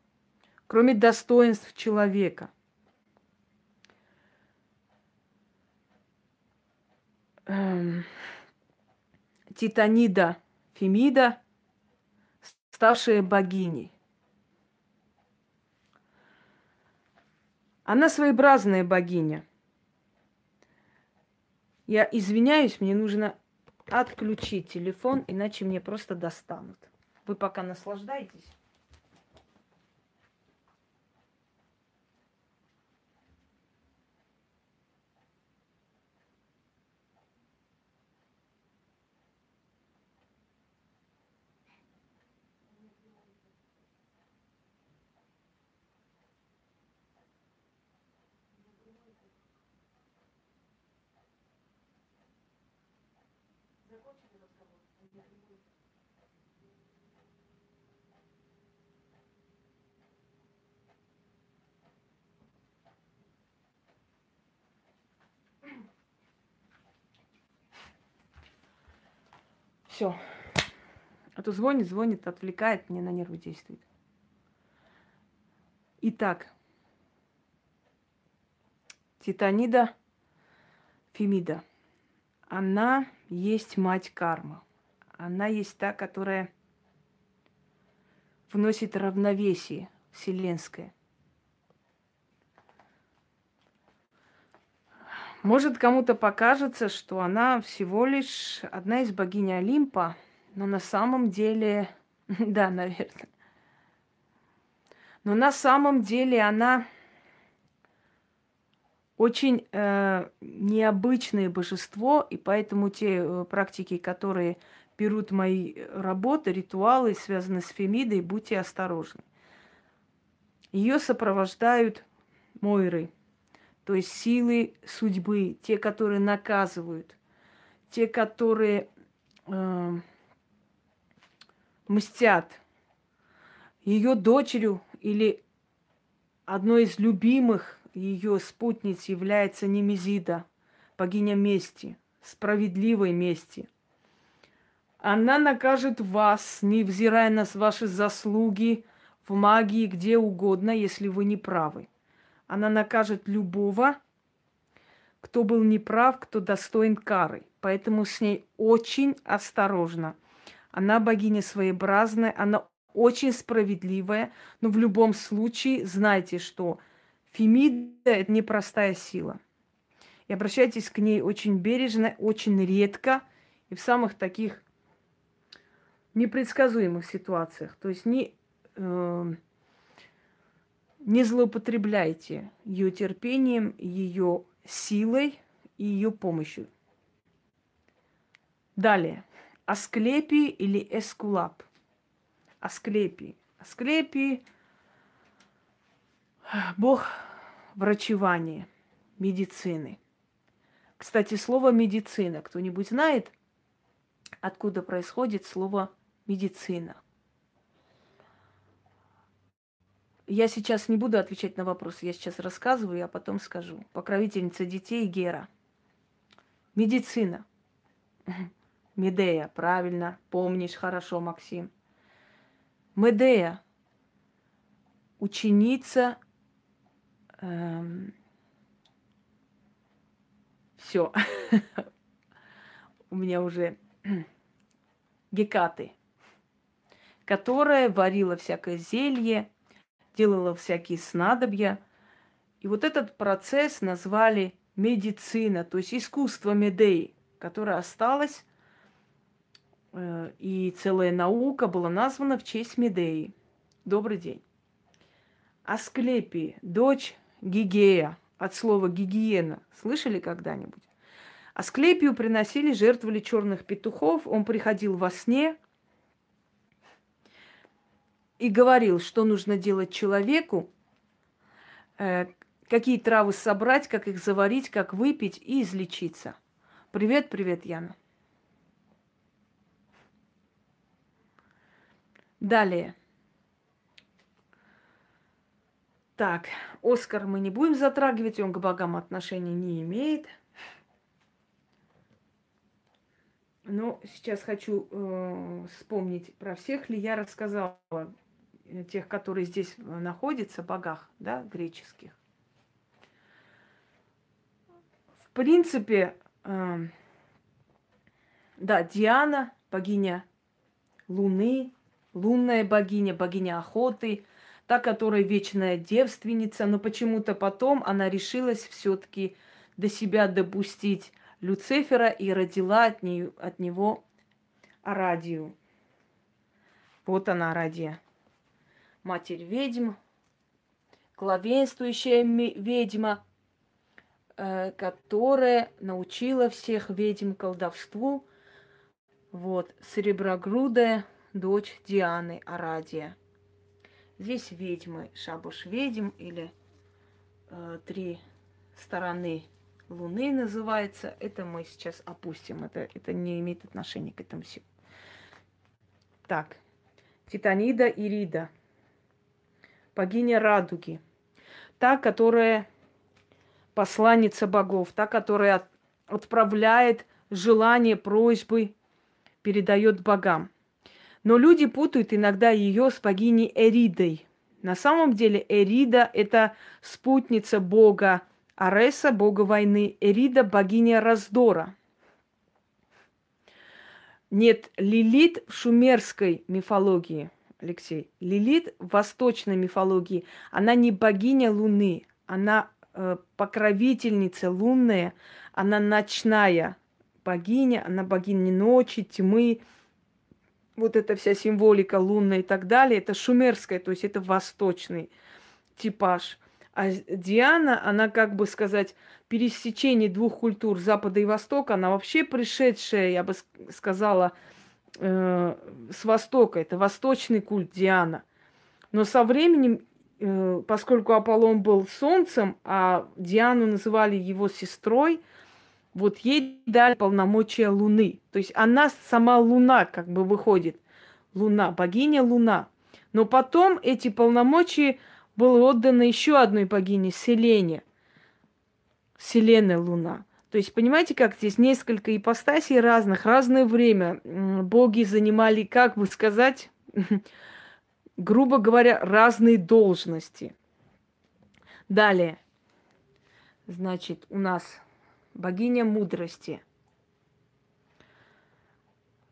кроме достоинств человека. Эм, Титанида Фемида, ставшая богиней. Она своеобразная богиня. Я извиняюсь, мне нужно отключить телефон, иначе мне просто достанут. Вы пока наслаждайтесь. Все. А то звонит, звонит, отвлекает, мне на нервы действует. Итак, Титанида Фемида. Она есть мать кармы. Она есть та, которая вносит равновесие вселенское. Может, кому-то покажется, что она всего лишь одна из богинь Олимпа, но на самом деле, да, наверное. Но на самом деле она очень э, необычное божество, и поэтому те э, практики, которые берут мои работы, ритуалы, связанные с Фемидой, будьте осторожны. Ее сопровождают Мойры – то есть силы судьбы, те, которые наказывают, те, которые э, мстят. Ее дочерью или одной из любимых ее спутниц является Немезида, богиня мести, справедливой мести. Она накажет вас, невзирая на ваши заслуги в магии, где угодно, если вы не правы. Она накажет любого, кто был неправ, кто достоин кары. Поэтому с ней очень осторожно. Она богиня своеобразная, она очень справедливая, но в любом случае знайте, что Фемида – это непростая сила. И обращайтесь к ней очень бережно, очень редко и в самых таких непредсказуемых ситуациях. То есть не, э, не злоупотребляйте ее терпением, ее силой и ее помощью. Далее. Асклепий или Эскулап. Асклепий. Асклепий – бог врачевания, медицины. Кстати, слово медицина. Кто-нибудь знает, откуда происходит слово медицина? Я сейчас не буду отвечать на вопросы, я сейчас рассказываю, а потом скажу. Покровительница детей Гера. Медицина. Медея, правильно, помнишь хорошо, Максим. Медея, ученица. Эм, все. У меня уже Гекаты, которая варила всякое зелье, делала всякие снадобья. И вот этот процесс назвали медицина, то есть искусство Медеи, которое осталось, э, и целая наука была названа в честь Медеи. Добрый день. Асклепий, дочь Гигея, от слова гигиена. Слышали когда-нибудь? Асклепию приносили, жертвовали черных петухов. Он приходил во сне и говорил, что нужно делать человеку, э, какие травы собрать, как их заварить, как выпить и излечиться. Привет, привет, Яна. Далее. Так, Оскар мы не будем затрагивать, он к богам отношения не имеет. Но сейчас хочу э, вспомнить, про всех ли я рассказала, тех, которые здесь находятся, богах, да, греческих. В принципе, э, да, Диана, богиня Луны, лунная богиня, богиня охоты – та, которая вечная девственница, но почему-то потом она решилась все-таки до себя допустить Люцифера и родила от, нее, от него Арадию. Вот она, Арадия. Матерь ведьм, главенствующая ведьма, э, которая научила всех ведьм колдовству. Вот, сереброгрудая дочь Дианы Арадия. Здесь ведьмы, шабуш ведьм или э, три стороны Луны называется. Это мы сейчас опустим. Это, это не имеет отношения к этому всему. Так. Титанида Ирида. Богиня радуги. Та, которая посланница богов. Та, которая от, отправляет желания, просьбы, передает богам. Но люди путают иногда ее с богиней Эридой. На самом деле Эрида – это спутница бога Ареса, бога войны. Эрида – богиня раздора. Нет, Лилит в шумерской мифологии, Алексей. Лилит в восточной мифологии. Она не богиня Луны, она э, покровительница лунная, она ночная богиня, она богиня ночи, тьмы, вот эта вся символика лунная и так далее, это шумерская, то есть это восточный типаж. А Диана, она, как бы сказать, пересечение двух культур Запада и Востока, она вообще пришедшая, я бы сказала, э, с Востока. Это восточный культ Диана. Но со временем, э, поскольку Аполлон был солнцем, а Диану называли его сестрой, вот ей дали полномочия Луны. То есть она сама Луна как бы выходит. Луна, богиня Луна. Но потом эти полномочия были отданы еще одной богине, Селене. Селена Луна. То есть, понимаете, как здесь несколько ипостасей разных, разное время. Боги занимали, как бы сказать, грубо говоря, разные должности. Далее. Значит, у нас богиня мудрости.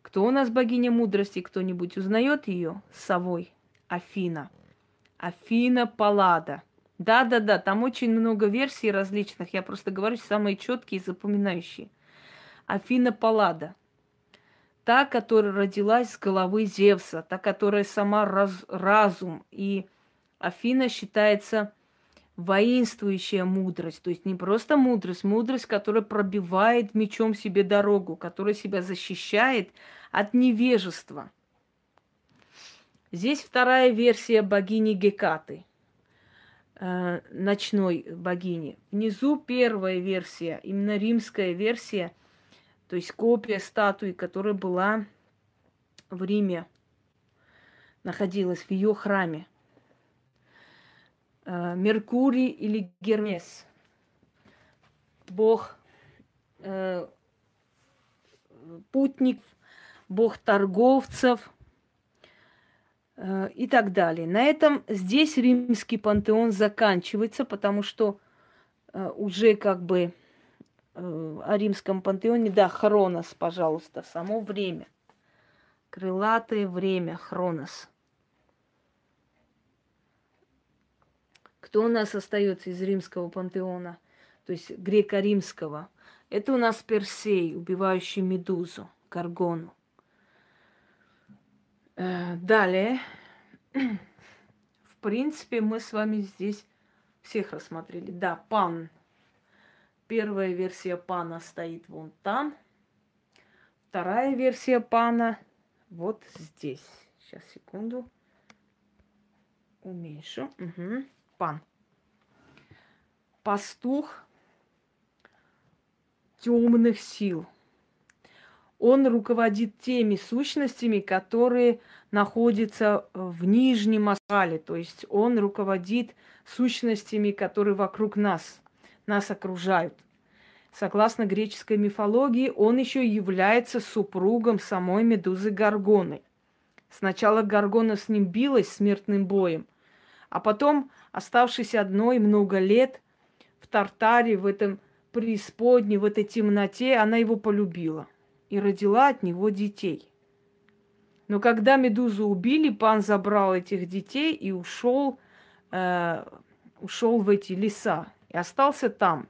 Кто у нас богиня мудрости? Кто-нибудь узнает ее? Совой. Афина. Афина Паллада. Да-да-да, там очень много версий различных. Я просто говорю самые четкие и запоминающие. Афина Паллада. Та, которая родилась с головы Зевса, та, которая сама раз, разум. И Афина считается воинствующая мудрость. То есть не просто мудрость, мудрость, которая пробивает мечом себе дорогу, которая себя защищает от невежества. Здесь вторая версия богини Гекаты, э, ночной богини. Внизу первая версия, именно римская версия, то есть копия статуи, которая была в Риме, находилась в ее храме. Э, Меркурий или Гермес. Бог э, путник, бог торговцев и так далее. На этом здесь римский пантеон заканчивается, потому что э, уже как бы э, о римском пантеоне, да, Хронос, пожалуйста, само время. Крылатое время, Хронос. Кто у нас остается из римского пантеона, то есть греко-римского? Это у нас Персей, убивающий Медузу, Гаргону. Э, далее, в принципе, мы с вами здесь всех рассмотрели. Да, Пан. Первая версия Пана стоит вон там. Вторая версия Пана вот здесь. Сейчас, секунду. Уменьшу. Угу. Пан. Пастух темных сил. Он руководит теми сущностями, которые находятся в нижнем астрале. То есть он руководит сущностями, которые вокруг нас, нас окружают. Согласно греческой мифологии, он еще является супругом самой Медузы Гаргоны. Сначала Гаргона с ним билась смертным боем, а потом, оставшись одной много лет в Тартаре, в этом преисподней, в этой темноте, она его полюбила и родила от него детей. Но когда Медузу убили, пан забрал этих детей и ушел, э, ушел в эти леса и остался там.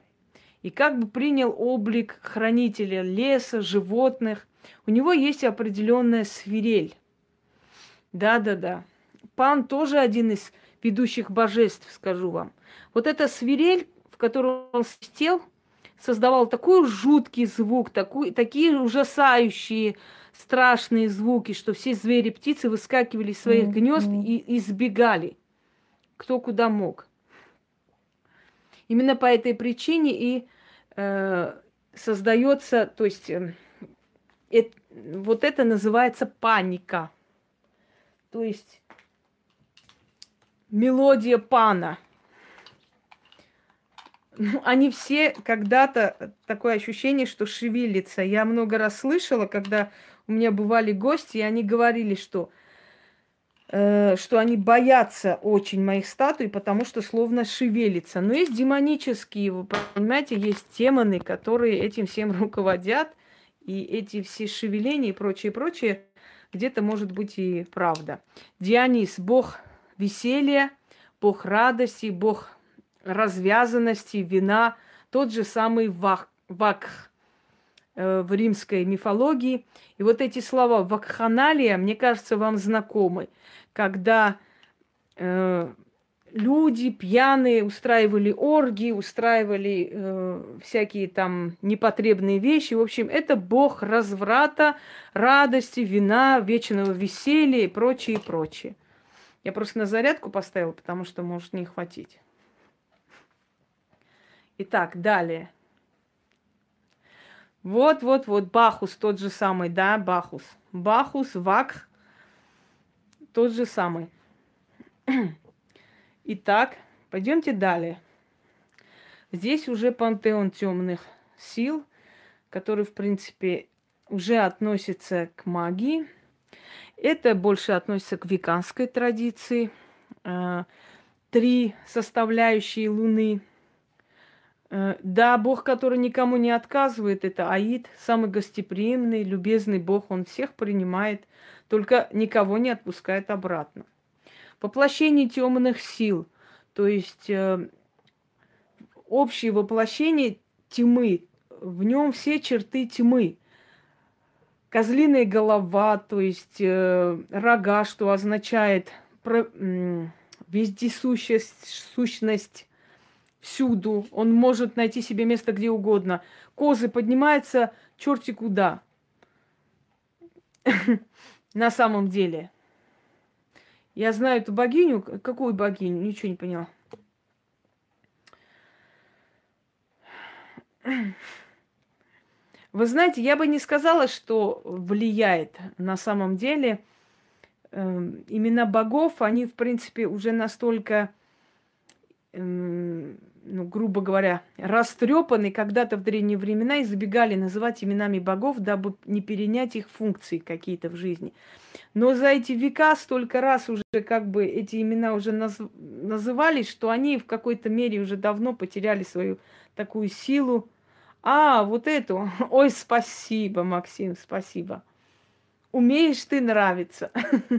И как бы принял облик хранителя леса, животных. У него есть определенная свирель. Да-да-да. Пан тоже один из ведущих божеств, скажу вам. Вот эта свирель, в которую он сидел, создавал такой жуткий звук, такой, такие ужасающие, страшные звуки, что все звери, птицы выскакивали из своих гнезд и избегали, кто куда мог. Именно по этой причине и э, создается, то есть э, э, вот это называется паника. То есть мелодия пана – ну, они все когда-то такое ощущение, что шевелится. Я много раз слышала, когда у меня бывали гости, и они говорили, что э, что они боятся очень моих статуй, потому что словно шевелится. Но есть демонические, вы понимаете, есть демоны, которые этим всем руководят, и эти все шевеления и прочее, прочее, где-то может быть и правда. Дионис – бог веселья, бог радости, бог развязанности, вина, тот же самый вах, вакх э, в римской мифологии. И вот эти слова вакханалия, мне кажется, вам знакомы, когда э, люди пьяные устраивали оргии, устраивали э, всякие там непотребные вещи. В общем, это бог разврата, радости, вина, вечного веселья и прочее, и прочее. Я просто на зарядку поставила, потому что может не хватить. Итак, далее. Вот, вот, вот, Бахус, тот же самый, да, Бахус. Бахус, Вак, тот же самый. Итак, пойдемте далее. Здесь уже пантеон темных сил, который, в принципе, уже относится к магии. Это больше относится к веканской традиции. Э, три составляющие Луны – да, Бог, который никому не отказывает, это Аид, самый гостеприимный, любезный Бог, он всех принимает, только никого не отпускает обратно. Воплощение темных сил, то есть э, общее воплощение тьмы, в нем все черты тьмы. Козлиная голова, то есть э, рога, что означает про, э, вездесущесть, сущность всюду, он может найти себе место где угодно. Козы поднимаются черти куда. На самом деле. Я знаю эту богиню. Какую богиню? Ничего не поняла. Вы знаете, я бы не сказала, что влияет на самом деле. Эм, имена богов, они, в принципе, уже настолько эм, ну, грубо говоря, растрепаны когда-то в древние времена и забегали называть именами богов, дабы не перенять их функции какие-то в жизни. Но за эти века столько раз уже как бы эти имена уже наз... назывались, что они в какой-то мере уже давно потеряли свою такую силу. А, вот эту. Ой, спасибо, Максим, спасибо. Умеешь ты нравиться.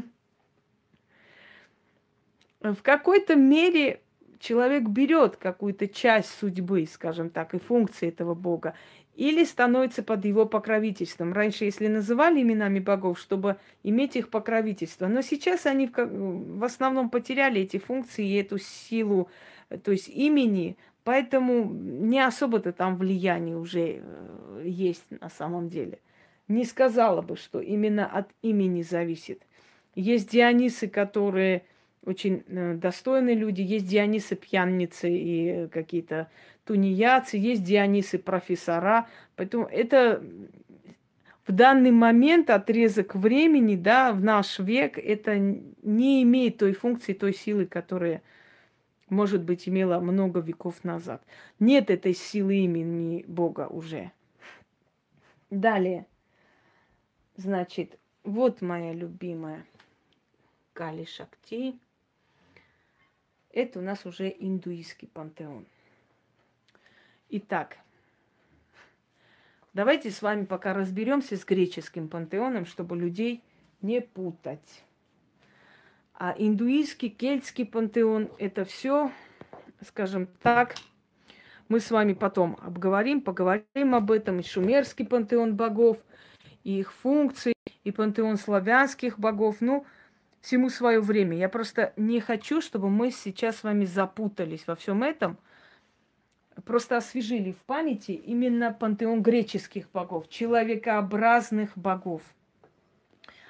В какой-то мере человек берет какую-то часть судьбы, скажем так, и функции этого Бога, или становится под его покровительством. Раньше, если называли именами богов, чтобы иметь их покровительство, но сейчас они в основном потеряли эти функции и эту силу, то есть имени, поэтому не особо-то там влияние уже э, есть на самом деле. Не сказала бы, что именно от имени зависит. Есть Дионисы, которые очень э, достойные люди, есть Дионисы пьяницы и какие-то тунеядцы, есть Дионисы профессора. Поэтому это в данный момент отрезок времени, да, в наш век, это не имеет той функции, той силы, которая, может быть, имела много веков назад. Нет этой силы имени Бога уже. Далее. Значит, вот моя любимая Кали Шакти. Это у нас уже индуистский пантеон. Итак, давайте с вами пока разберемся с греческим пантеоном, чтобы людей не путать. А индуистский, кельтский пантеон – это все, скажем так, мы с вами потом обговорим, поговорим об этом. И шумерский пантеон богов, и их функции, и пантеон славянских богов. Ну, всему свое время. Я просто не хочу, чтобы мы сейчас с вами запутались во всем этом – просто освежили в памяти именно пантеон греческих богов, человекообразных богов.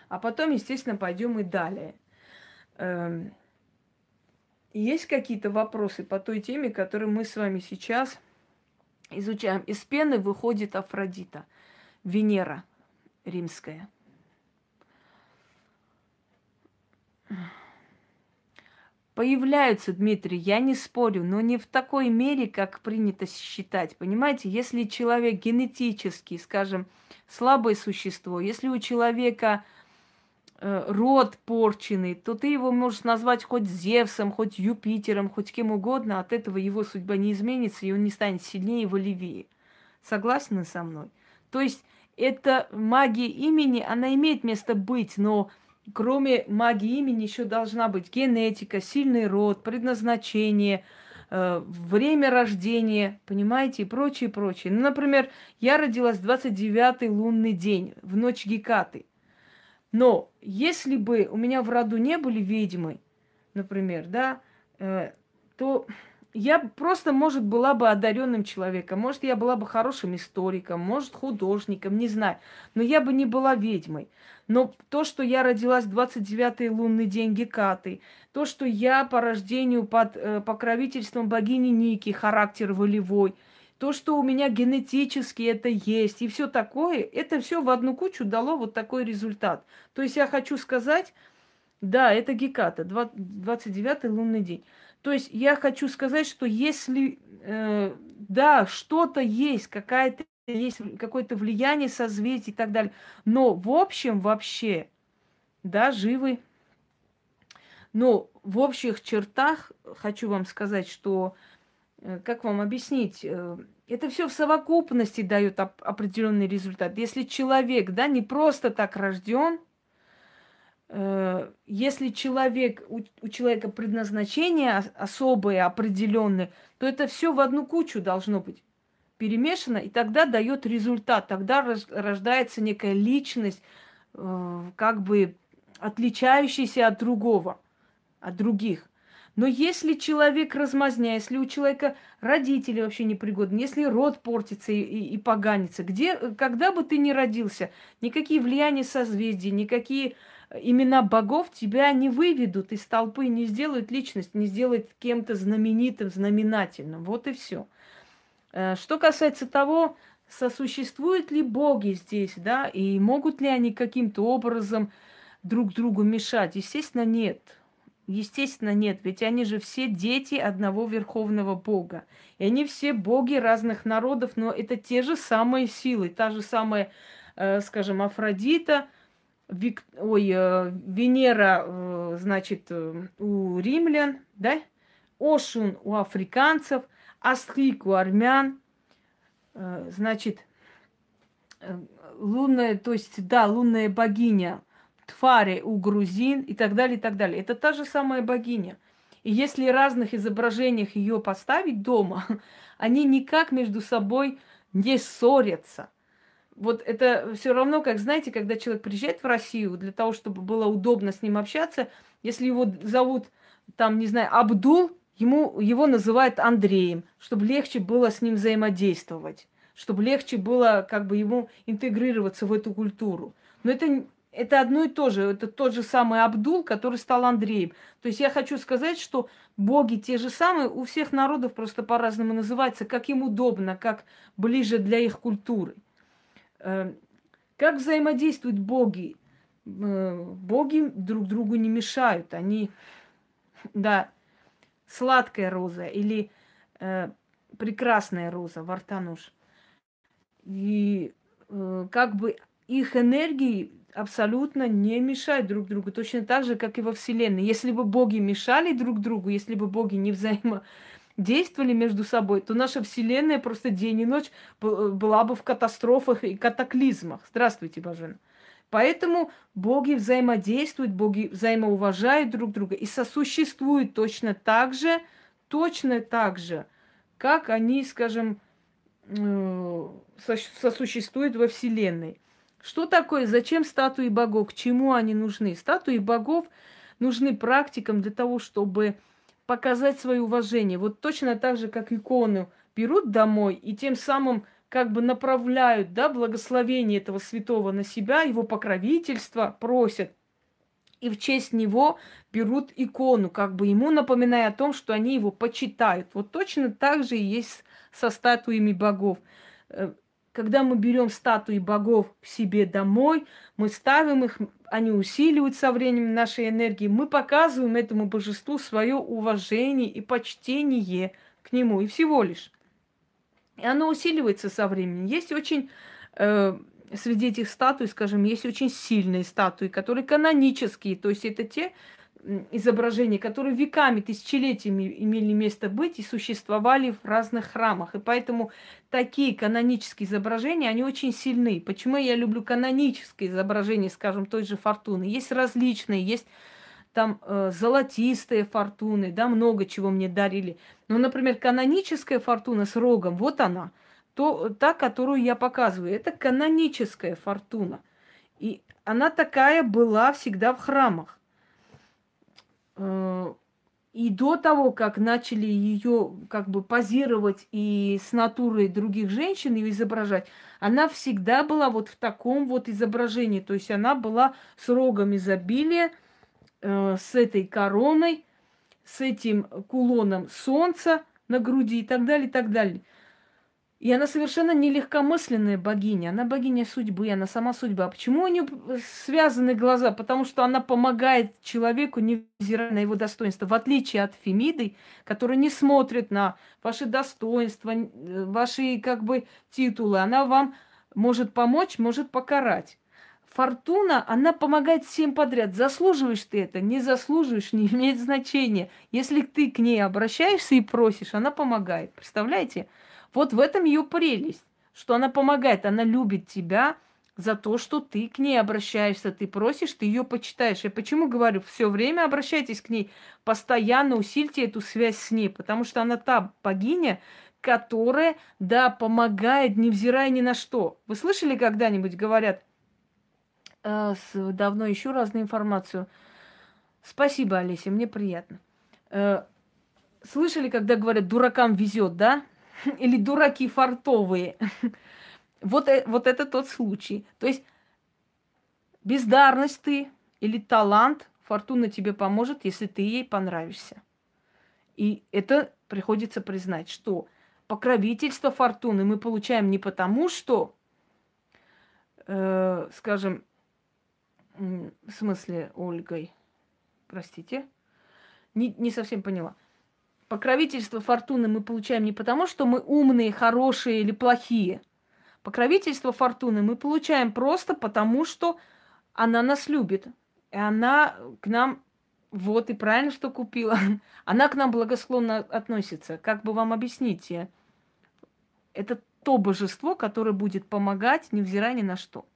А потом, естественно, пойдем и далее. Эм, есть какие-то вопросы по той теме, которую мы с вами сейчас изучаем? Из пены выходит Афродита, Венера римская. Появляются, Дмитрий, я не спорю, но не в такой мере, как принято считать. Понимаете, если человек генетически, скажем, слабое существо, если у человека э, род порченный, то ты его можешь назвать хоть Зевсом, хоть Юпитером, хоть кем угодно, от этого его судьба не изменится, и он не станет сильнее и волевее. Согласны со мной? То есть эта магия имени, она имеет место быть, но кроме магии имени еще должна быть генетика, сильный род, предназначение, э, время рождения, понимаете, и прочее, прочее. Ну, например, я родилась 29-й лунный день, в ночь Гекаты. Но если бы у меня в роду не были ведьмы, например, да, э, то я просто, может, была бы одаренным человеком, может, я была бы хорошим историком, может, художником, не знаю. Но я бы не была ведьмой. Но то, что я родилась в 29-й лунный день Гекаты, то, что я по рождению под э, покровительством богини Ники, характер волевой, то, что у меня генетически это есть, и все такое, это все в одну кучу дало вот такой результат. То есть я хочу сказать, да, это Геката, 29-й лунный день. То есть я хочу сказать, что если, э, да, что-то есть, какая-то есть какое-то влияние созвездий и так далее, но в общем вообще, да, живы. Но в общих чертах хочу вам сказать, что, э, как вам объяснить, э, это все в совокупности дает определенный результат. Если человек, да, не просто так рожден, если человек, у, у человека предназначение особое, определенное, то это все в одну кучу должно быть перемешано, и тогда дает результат, тогда рождается некая личность, э, как бы отличающаяся от другого, от других. Но если человек размазня, если у человека родители вообще непригодны, если род портится и, и, и поганится, где, когда бы ты ни родился, никакие влияния созвездий, никакие имена богов тебя не выведут из толпы, не сделают личность, не сделают кем-то знаменитым, знаменательным. Вот и все. Э, что касается того, сосуществуют ли боги здесь, да, и могут ли они каким-то образом друг другу мешать? Естественно, нет. Естественно, нет, ведь они же все дети одного верховного бога. И они все боги разных народов, но это те же самые силы, та же самая, э, скажем, Афродита – Вик... Ой, э, Венера, э, значит, э, у римлян, да? Ошун у африканцев, Астрик у армян, значит, лунная, то есть, да, лунная богиня Тфари у грузин и так далее, и так далее. Это та же самая богиня. И если разных изображениях ее поставить дома, они никак между собой не ссорятся. Вот это все равно, как знаете, когда человек приезжает в Россию, для того, чтобы было удобно с ним общаться, если его зовут, там, не знаю, Абдул, ему, его называют Андреем, чтобы легче было с ним взаимодействовать, чтобы легче было как бы ему интегрироваться в эту культуру. Но это, это одно и то же, это тот же самый Абдул, который стал Андреем. То есть я хочу сказать, что боги те же самые, у всех народов просто по-разному называются, как им удобно, как ближе для их культуры. Э, как взаимодействуют боги? Э, боги друг другу не мешают. Они, да, сладкая роза или э, прекрасная роза, Вартануш. И э, как бы их энергии абсолютно не мешают друг другу, точно так же, как и во Вселенной. Если бы боги мешали друг другу, если бы боги не взаимодействовали между собой, то наша Вселенная просто день и ночь была бы в катастрофах и катаклизмах. Здравствуйте, Бажена. Поэтому боги взаимодействуют, боги взаимоуважают друг друга и сосуществуют точно так же, точно так же, как они, скажем, э, сосуществуют во Вселенной. Что такое, зачем статуи богов, к чему они нужны? Статуи богов нужны практикам для того, чтобы показать свое уважение. Вот точно так же, как икону берут домой и тем самым как бы направляют, да, благословение этого святого на себя, его покровительство просят. И в честь него берут икону, как бы ему напоминая о том, что они его почитают. Вот точно так же и есть со статуями богов. Когда мы берем статуи богов к себе домой, мы ставим их, они усиливают со временем нашей энергии, мы показываем этому божеству свое уважение и почтение к нему, и всего лишь. И оно усиливается со временем. Есть очень э, среди этих статуй, скажем, есть очень сильные статуи, которые канонические. То есть это те изображения, которые веками, тысячелетиями имели место быть и существовали в разных храмах. И поэтому такие канонические изображения, они очень сильны. Почему я люблю канонические изображения, скажем, той же фортуны? Есть различные, есть там э, золотистые фортуны, да, много чего мне дарили. Ну, например, каноническая фортуна с рогом, вот она, то, та, которую я показываю, это каноническая фортуна. И она такая была всегда в храмах. Э, и до того, как начали ее как бы позировать и с натурой других женщин ее изображать, она всегда была вот в таком вот изображении. То есть она была с рогом изобилия, э, с этой короной, с этим кулоном солнца на груди и так далее, и так далее. И она совершенно не легкомысленная богиня, она богиня судьбы, она сама судьба. А почему у нее связаны глаза? Потому что она помогает человеку, невзирая на его достоинство. В отличие от Фемиды, которая не смотрит на ваши достоинства, ваши как бы титулы. Она вам может помочь, может покарать. Фортуна, она помогает всем подряд. Заслуживаешь ты это, не заслуживаешь, не имеет значения. Если ты к ней обращаешься и просишь, она помогает. Представляете? Вот в этом ее прелесть, что она помогает, она любит тебя за то, что ты к ней обращаешься, ты просишь, ты ее почитаешь. Я почему говорю, все время обращайтесь к ней, постоянно усильте эту связь с ней, потому что она та богиня, которая, да, помогает, невзирая ни на что. Вы слышали когда-нибудь, говорят, э, с, давно ищу разную информацию. Спасибо, Олеся, мне приятно. Э, слышали, когда говорят, дуракам везет, да? Или дураки фартовые. Вот, э, вот это тот случай. То есть бездарность ты или талант, фортуна тебе поможет, если ты ей понравишься. И это приходится признать, что покровительство фортуны мы получаем не потому, что, э, скажем, в смысле Ольгой, простите, не, не совсем поняла. Покровительство фортуны мы получаем не потому, что мы умные, хорошие или плохие. Покровительство фортуны мы получаем просто потому, что она нас любит. И она к нам, вот и правильно, что купила, она к нам благосклонно относится. Как бы вам объяснить? Это то божество, которое будет помогать, невзирая ни на что.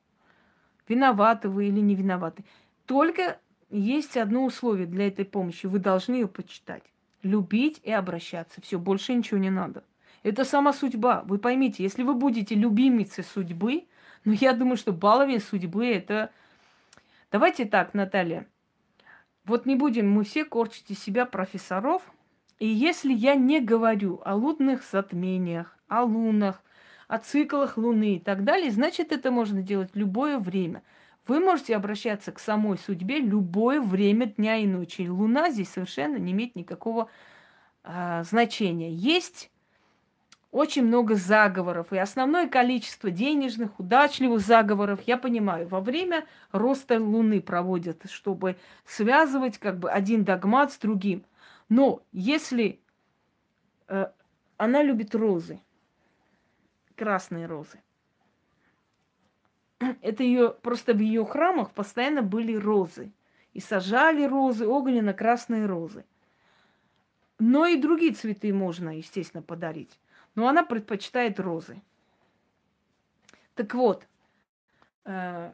Виноваты вы или не виноваты. Только есть одно условие для этой помощи. Вы должны ее почитать. Любить и обращаться. Все, больше ничего не надо. Это сама судьба. Вы поймите, если вы будете любимицей судьбы, ну, я думаю, что баловень судьбы это... Давайте так, Наталья. Вот не будем мы все корчить из себя профессоров. И если я не говорю о лунных затмениях, о лунах, о циклах Луны и так далее, значит, это можно делать в любое время. Вы можете обращаться к самой судьбе любое время дня и ночи. Луна здесь совершенно не имеет никакого э, значения. Есть очень много заговоров, и основное количество денежных, удачливых заговоров, я понимаю, во время роста Луны проводят, чтобы связывать как бы один догмат с другим. Но если э, она любит розы, красные розы, это ее просто в ее храмах постоянно были розы. И сажали розы, огненно-красные розы. Но и другие цветы можно, естественно, подарить но она предпочитает розы. Так вот, э,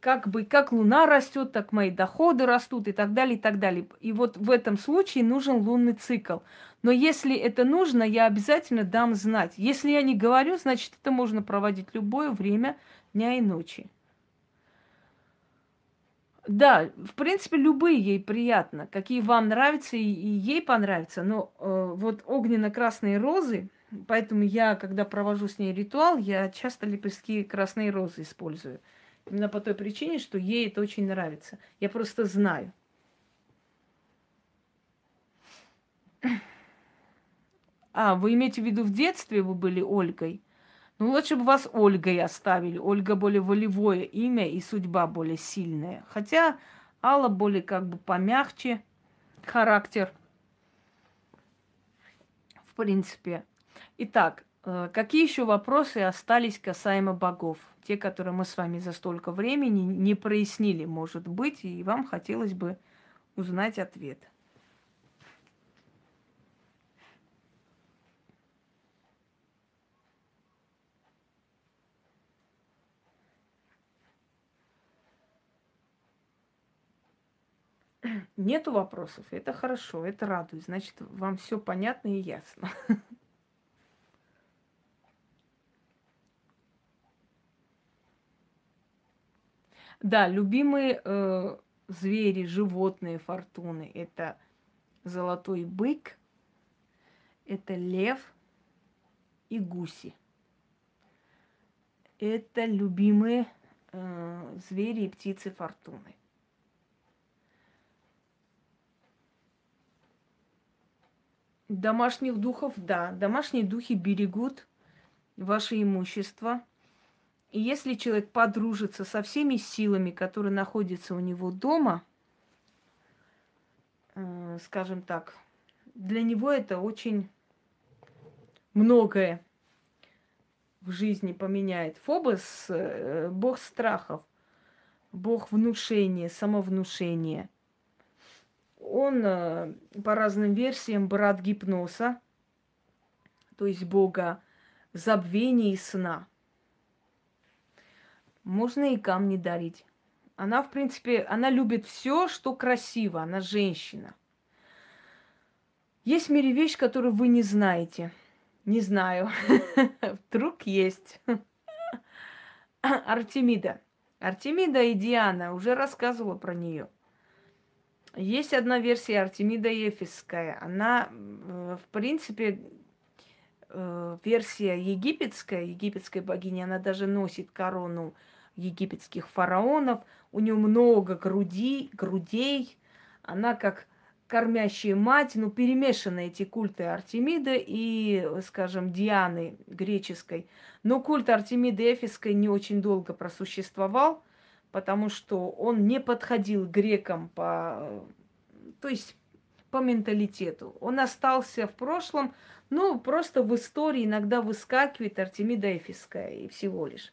как бы как луна растет, так мои доходы растут и так далее, и так далее. И вот в этом случае нужен лунный цикл. Но если это нужно, я обязательно дам знать. Если я не говорю, значит, это можно проводить любое время дня и ночи. Да, в принципе, любые ей приятно, какие вам нравятся и, ей понравятся. Но э, вот огненно-красные розы, поэтому я, когда провожу с ней ритуал, я часто лепестки красной розы использую. Именно по той причине, что ей это очень нравится. Я просто знаю. А, вы имеете в виду в детстве вы были Ольгой? Ну, лучше бы вас Ольгой оставили. Ольга более волевое имя и судьба более сильная. Хотя Алла более как бы помягче характер. В принципе. Итак, э, какие еще вопросы остались касаемо богов? Те, которые мы с вами за столько времени не прояснили, может быть, и вам хотелось бы узнать ответ. Нету вопросов, это хорошо, это радует. Значит, вам все понятно и ясно. Да, любимые э, звери, животные фортуны это золотой бык, это лев и гуси. Это любимые э, звери и птицы фортуны. Домашних духов, да. Домашние духи берегут ваше имущество. И если человек подружится со всеми силами, которые находятся у него дома, э, скажем так, для него это очень многое в жизни поменяет. Фобос э, – бог страхов, бог внушения, самовнушения – он э, по разным версиям брат гипноза, то есть бога забвения и сна. Можно и камни дарить. Она, в принципе, она любит все, что красиво. Она женщина. Есть в мире вещь, которую вы не знаете. Не знаю. Вдруг есть. Артемида. Артемида и Диана. Уже рассказывала про нее. Есть одна версия Артемида Ефесская. Она, в принципе, э, версия египетская, египетской богини, она даже носит корону египетских фараонов. У нее много груди, грудей. Она как кормящая мать, ну, перемешаны эти культы Артемида и, скажем, Дианы греческой. Но культ Артемиды Эфесской не очень долго просуществовал – потому что он не подходил грекам по, то есть по менталитету. Он остался в прошлом, ну, просто в истории иногда выскакивает Артемида Эфиская и всего лишь.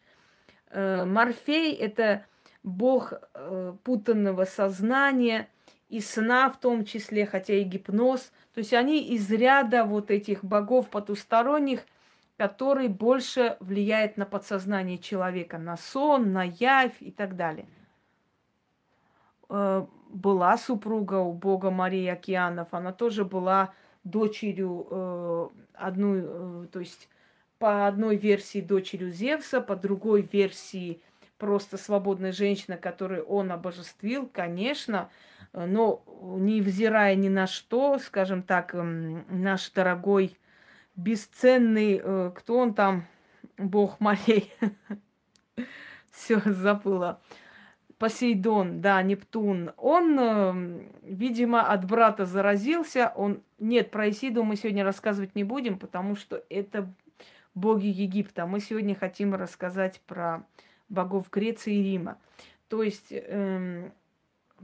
Э, Морфей – это бог э, путанного сознания и сна в том числе, хотя и гипноз. То есть они из ряда вот этих богов потусторонних – который больше влияет на подсознание человека, на сон, на явь и так далее. Э, была супруга у бога Марии Океанов. Она тоже была дочерью э, одной, э, то есть по одной версии дочерью Зевса, по другой версии просто свободная женщина, которую он обожествил, конечно, но невзирая ни на что, скажем так, эм, наш дорогой, бесценный, э, кто он там, бог морей, все забыла. Посейдон, да, Нептун, он, эм, видимо, от брата заразился. Он... Нет, про Исиду мы сегодня рассказывать не будем, потому что это боги Египта. Мы сегодня хотим рассказать про богов Греции и Рима. То есть эм,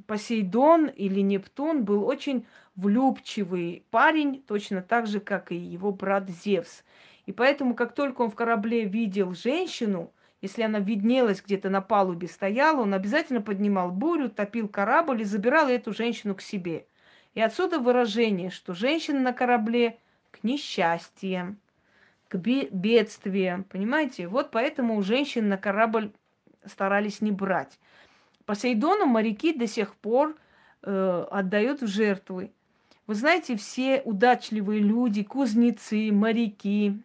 Посейдон или Нептун был очень влюбчивый парень, точно так же, как и его брат Зевс. И поэтому, как только он в корабле видел женщину, если она виднелась где-то на палубе стояла, он обязательно поднимал бурю, топил корабль и забирал эту женщину к себе. И отсюда выражение, что женщина на корабле к несчастьям, к бедствиям, понимаете? Вот поэтому у женщин на корабль старались не брать. Посейдону моряки до сих пор э, отдают в жертвы. Вы знаете, все удачливые люди, кузнецы, моряки,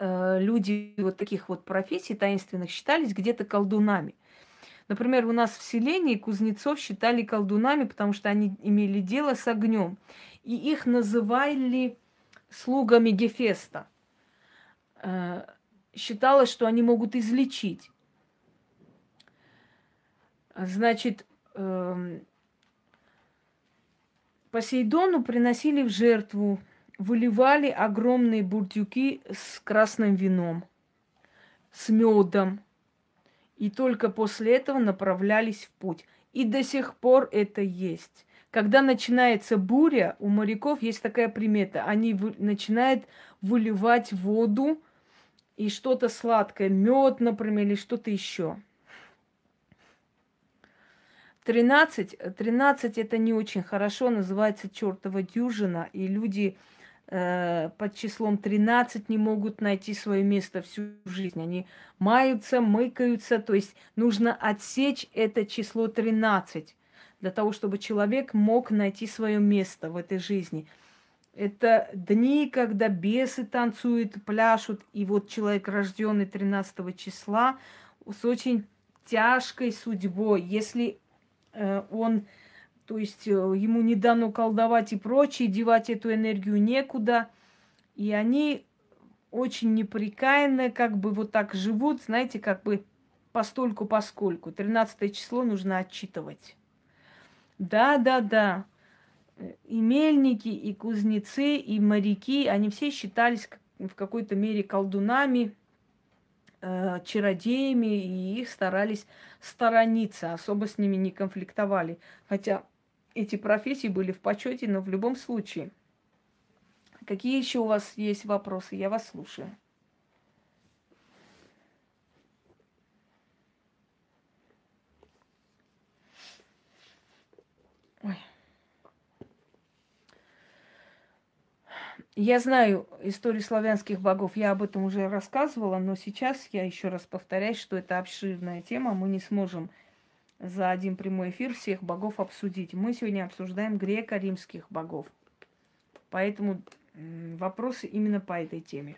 э, люди вот таких вот профессий таинственных считались где-то колдунами. Например, у нас в селении кузнецов считали колдунами, потому что они имели дело с огнем. И их называли слугами Гефеста. Э, считалось, что они могут излечить. Значит, э, Посейдону приносили в жертву, выливали огромные бурдюки с красным вином, с медом. И только после этого направлялись в путь. И до сих пор это есть. Когда начинается буря, у моряков есть такая примета. Они вы, начинают выливать воду и что-то сладкое, мед, например, или что-то еще. 13, 13 это не очень хорошо, называется чертова дюжина, и люди э, под числом 13 не могут найти свое место всю жизнь. Они маются, мыкаются, то есть нужно отсечь это число 13 для того, чтобы человек мог найти свое место в этой жизни. Это дни, когда бесы танцуют, пляшут, и вот человек, рожденный 13 числа, с очень тяжкой судьбой. Если Э, он, то есть э, ему не дано колдовать и прочее, девать эту энергию некуда. И они очень неприкаянно как бы вот так живут, знаете, как бы постольку поскольку. 13 число нужно отчитывать. Да, да, да. И мельники, и кузнецы, и моряки, они все считались в какой-то мере колдунами, э, чародеями, и их старались сторониться, особо с ними не конфликтовали. Хотя эти профессии были в почете, но в любом случае. Какие еще у вас есть вопросы? Я вас слушаю. Я знаю историю славянских богов, я об этом уже рассказывала, но сейчас я еще раз повторяюсь, что это обширная тема, мы не сможем за один прямой эфир всех богов обсудить. Мы сегодня обсуждаем греко-римских богов. Поэтому вопросы именно по этой теме.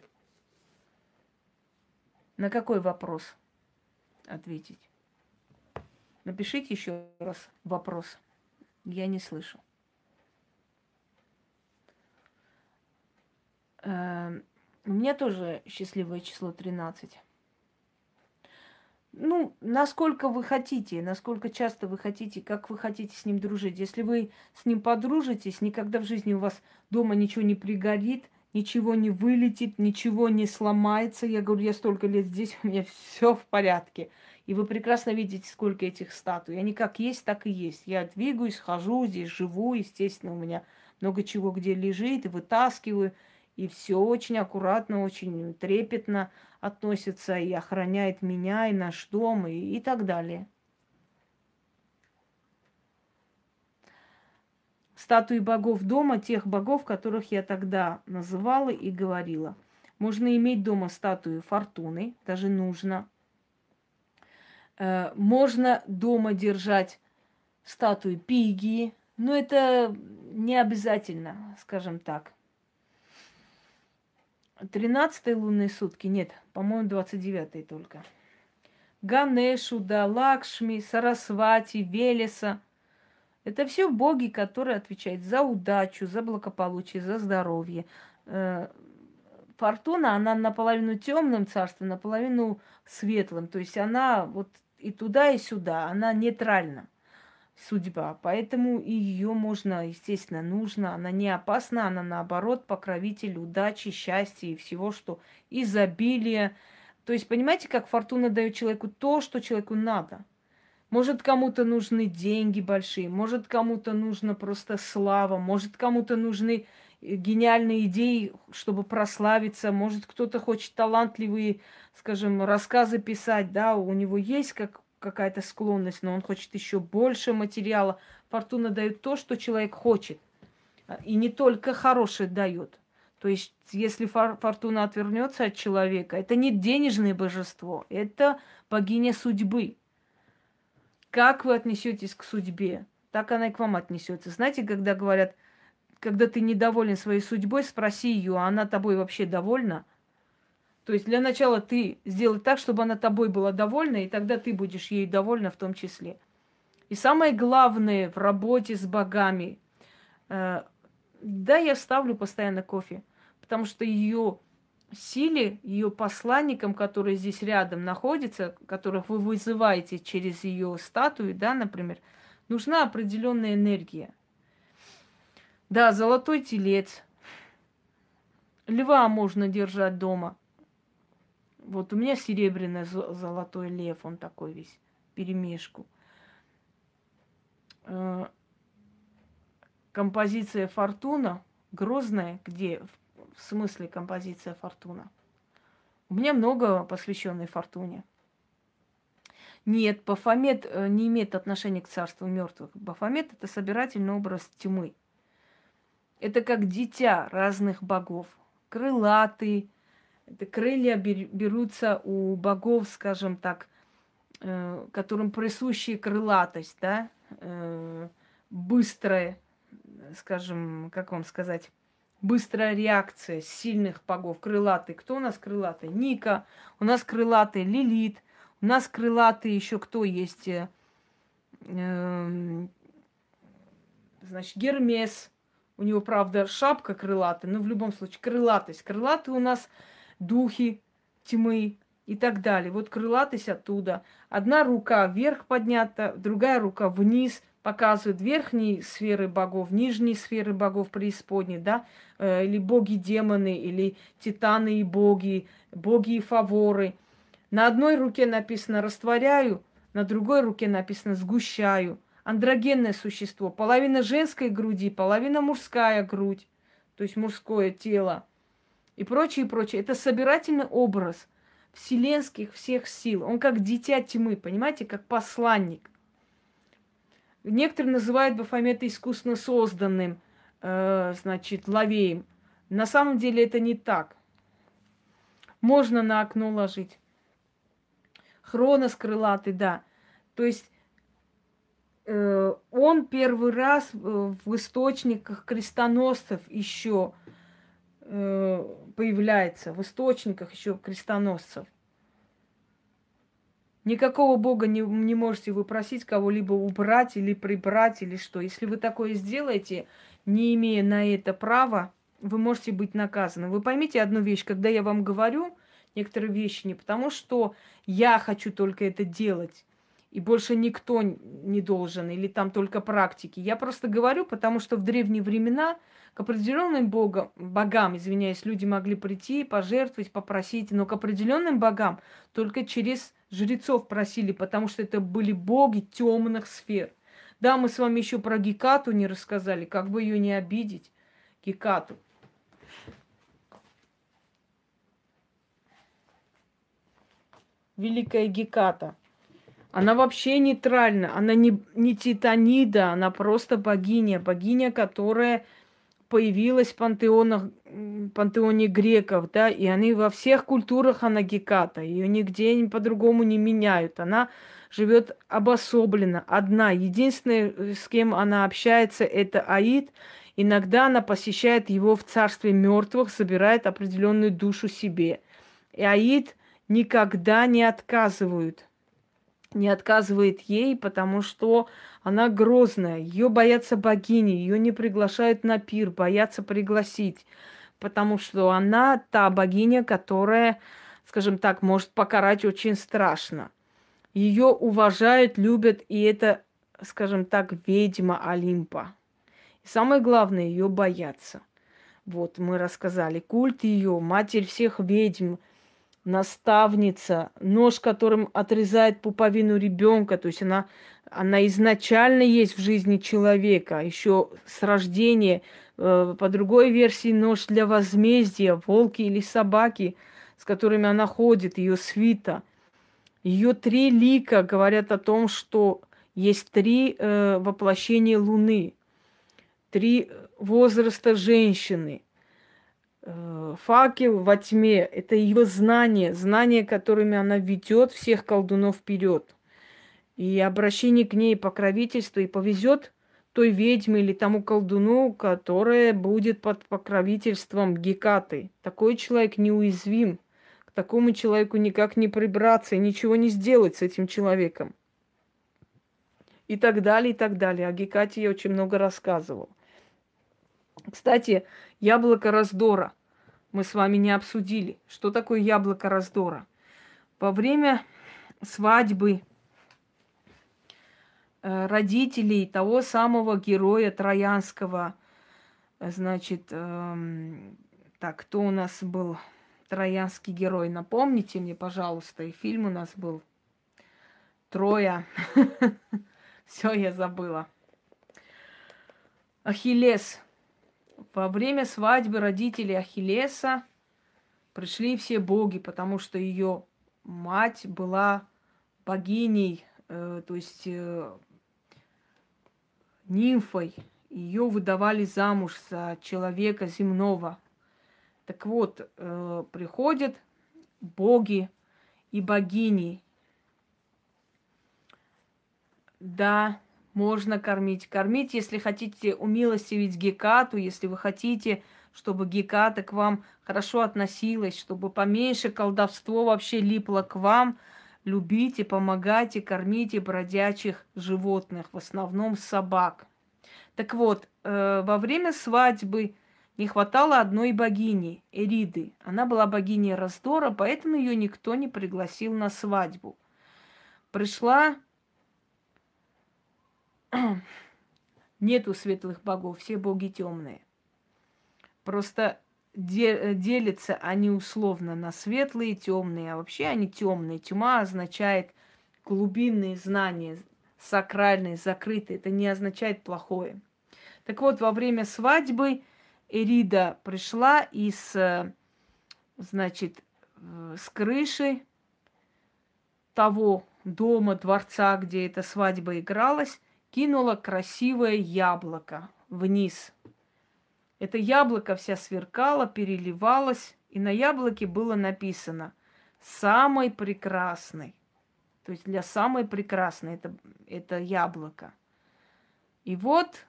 На какой вопрос ответить? Напишите еще раз вопрос. Я не слышу. У меня тоже счастливое число 13. Ну, насколько вы хотите, насколько часто вы хотите, как вы хотите с ним дружить. Если вы с ним подружитесь, никогда в жизни у вас дома ничего не пригорит, ничего не вылетит, ничего не сломается. Я говорю, я столько лет здесь, у меня все в порядке. И вы прекрасно видите, сколько этих статуй. Они как есть, так и есть. Я двигаюсь, хожу здесь, живу, естественно, у меня много чего где лежит, и вытаскиваю и все очень аккуратно, очень трепетно относится и охраняет меня, и наш дом, и, и так далее. Статуи богов дома, тех богов, которых я тогда называла и говорила. Можно иметь дома статую фортуны, даже нужно. Э, можно дома держать статуи Пиги. Но это не обязательно, скажем так. Тринадцатые лунные сутки, нет, по-моему, двадцать девятые только. Ганешу, да, Лакшми, Сарасвати, Велеса. Это все боги, которые отвечают за удачу, за благополучие, за здоровье. Э, Фортуна, она наполовину темным царством, наполовину светлым. То есть она вот и туда, и сюда. Она нейтральна судьба. Поэтому и ее можно, естественно, нужно. Она не опасна, она наоборот покровитель удачи, счастья и всего, что изобилие, то есть, понимаете, как фортуна дает человеку то, что человеку надо. Может, кому-то нужны деньги большие, может, кому-то нужна просто слава, может, кому-то нужны э, гениальные идеи, чтобы прославиться, может, кто-то хочет талантливые, скажем, рассказы писать, да, у него есть как, какая-то склонность, но он хочет еще больше материала. Фортуна дает то, что человек хочет. И не только хорошее дает. То есть, если фортуна отвернется от человека, это не денежное божество, это богиня судьбы. Как вы отнесетесь к судьбе, так она и к вам отнесется. Знаете, когда говорят, когда ты недоволен своей судьбой, спроси ее, а она тобой вообще довольна? То есть для начала ты сделай так, чтобы она тобой была довольна, и тогда ты будешь ей довольна в том числе. И самое главное в работе с богами, э, да, я ставлю постоянно кофе потому что ее силе, ее посланникам, которые здесь рядом находятся, которых вы вызываете через ее статую, да, например, нужна определенная энергия. Да, золотой телец. Льва можно держать дома. Вот у меня серебряный золотой лев, он такой весь, перемешку. Э, композиция Фортуна, грозная, где в смысле композиция Фортуна. У меня много посвященной Фортуне. Нет, Бафомет э, не имеет отношения к царству мертвых. Бафомет это собирательный образ тьмы. Это как дитя разных богов. Крылатый, крылья берутся у богов, скажем так, э, которым присущи крылатость, да, э, быстрая, скажем, как вам сказать, быстрая реакция сильных богов, крылатый. Кто у нас крылатый? Ника. У нас крылатый Лилит. У нас крылатый еще кто есть? Э, эм, значит, Гермес. У него, правда, шапка крылатая, но в любом случае крылатость. Крылатые у нас духи тьмы и так далее. Вот крылатость оттуда. Одна рука вверх поднята, другая рука вниз – показывают верхние сферы богов, нижние сферы богов преисподней, да, э, или боги-демоны, или титаны и боги, боги и фаворы. На одной руке написано «растворяю», на другой руке написано «сгущаю». Андрогенное существо, половина женской груди, половина мужская грудь, то есть мужское тело и прочее, и прочее. Это собирательный образ вселенских всех сил. Он как дитя тьмы, понимаете, как посланник – Некоторые называют Бафомета искусственно созданным, э, значит, лавеем. На самом деле это не так. Можно на окно ложить. Хронос крылатый, да. То есть э, он первый раз в источниках крестоносцев еще появляется, в источниках еще крестоносцев. Никакого Бога не, не можете вы просить кого-либо убрать или прибрать или что. Если вы такое сделаете, не имея на это права, вы можете быть наказаны. Вы поймите одну вещь, когда я вам говорю некоторые вещи, не потому что я хочу только это делать, и больше никто не должен, или там только практики. Я просто говорю, потому что в древние времена к определенным богам, богам, извиняюсь, люди могли прийти, пожертвовать, попросить, но к определенным богам только через жрецов просили, потому что это были боги темных сфер. Да, мы с вами еще про Гекату не рассказали, как бы ее не обидеть, Гекату. Великая Геката. Она вообще нейтральна, она не, не титанида, она просто богиня, богиня, которая появилась в пантеонах, пантеоне греков, да, и они во всех культурах она геката, ее нигде по-другому не меняют. Она живет обособленно, одна. Единственное, с кем она общается, это Аид. Иногда она посещает его в царстве мертвых, собирает определенную душу себе. И Аид никогда не отказывают. Не отказывает ей, потому что она грозная. Ее боятся богини, ее не приглашают на пир, боятся пригласить. Потому что она та богиня, которая, скажем так, может покарать очень страшно. Ее уважают, любят, и это, скажем так, ведьма Олимпа. И самое главное, ее боятся. Вот мы рассказали. Культ ее, матерь всех ведьм – наставница, нож, которым отрезает пуповину ребенка, то есть она, она изначально есть в жизни человека, еще с рождения. Э, по другой версии, нож для возмездия, волки или собаки, с которыми она ходит, ее свита. Ее три лика говорят о том, что есть три э, воплощения Луны, три возраста женщины – факел во тьме – это его знание, знания, которыми она ведет всех колдунов вперед. И обращение к ней покровительство и повезет той ведьме или тому колдуну, которая будет под покровительством Гекаты. Такой человек неуязвим. К такому человеку никак не прибраться и ничего не сделать с этим человеком. И так далее, и так далее. О Гекате я очень много рассказывал. Кстати, яблоко раздора. Мы с вами не обсудили. Что такое яблоко раздора? Во время свадьбы э, родителей того самого героя Троянского, значит, эм, так, кто у нас был троянский герой? Напомните мне, пожалуйста, и фильм у нас был Троя. Все, я забыла. Ахиллес. Во время свадьбы родителей Ахиллеса пришли все боги, потому что ее мать была богиней, э, то есть э, нимфой. Ее выдавали замуж за человека земного. Так вот, э, приходят боги и богини. Да, можно кормить. Кормить, если хотите умилостивить Гекату, если вы хотите, чтобы Геката к вам хорошо относилась, чтобы поменьше колдовство вообще липло к вам, любите, помогайте, кормите бродячих животных, в основном собак. Так вот, э, во время свадьбы не хватало одной богини, Эриды. Она была богиней раздора, поэтому ее никто не пригласил на свадьбу. Пришла нету светлых богов, все боги темные. Просто де- делятся они условно на светлые и темные, а вообще они темные. Тьма означает глубинные знания, сакральные, закрытые. Это не означает плохое. Так вот, во время свадьбы Эрида пришла и с, значит, с крыши того дома, дворца, где эта свадьба игралась, кинула красивое яблоко вниз. Это яблоко вся сверкало, переливалось, и на яблоке было написано «самый прекрасный». То есть для самой прекрасной это, это яблоко. И вот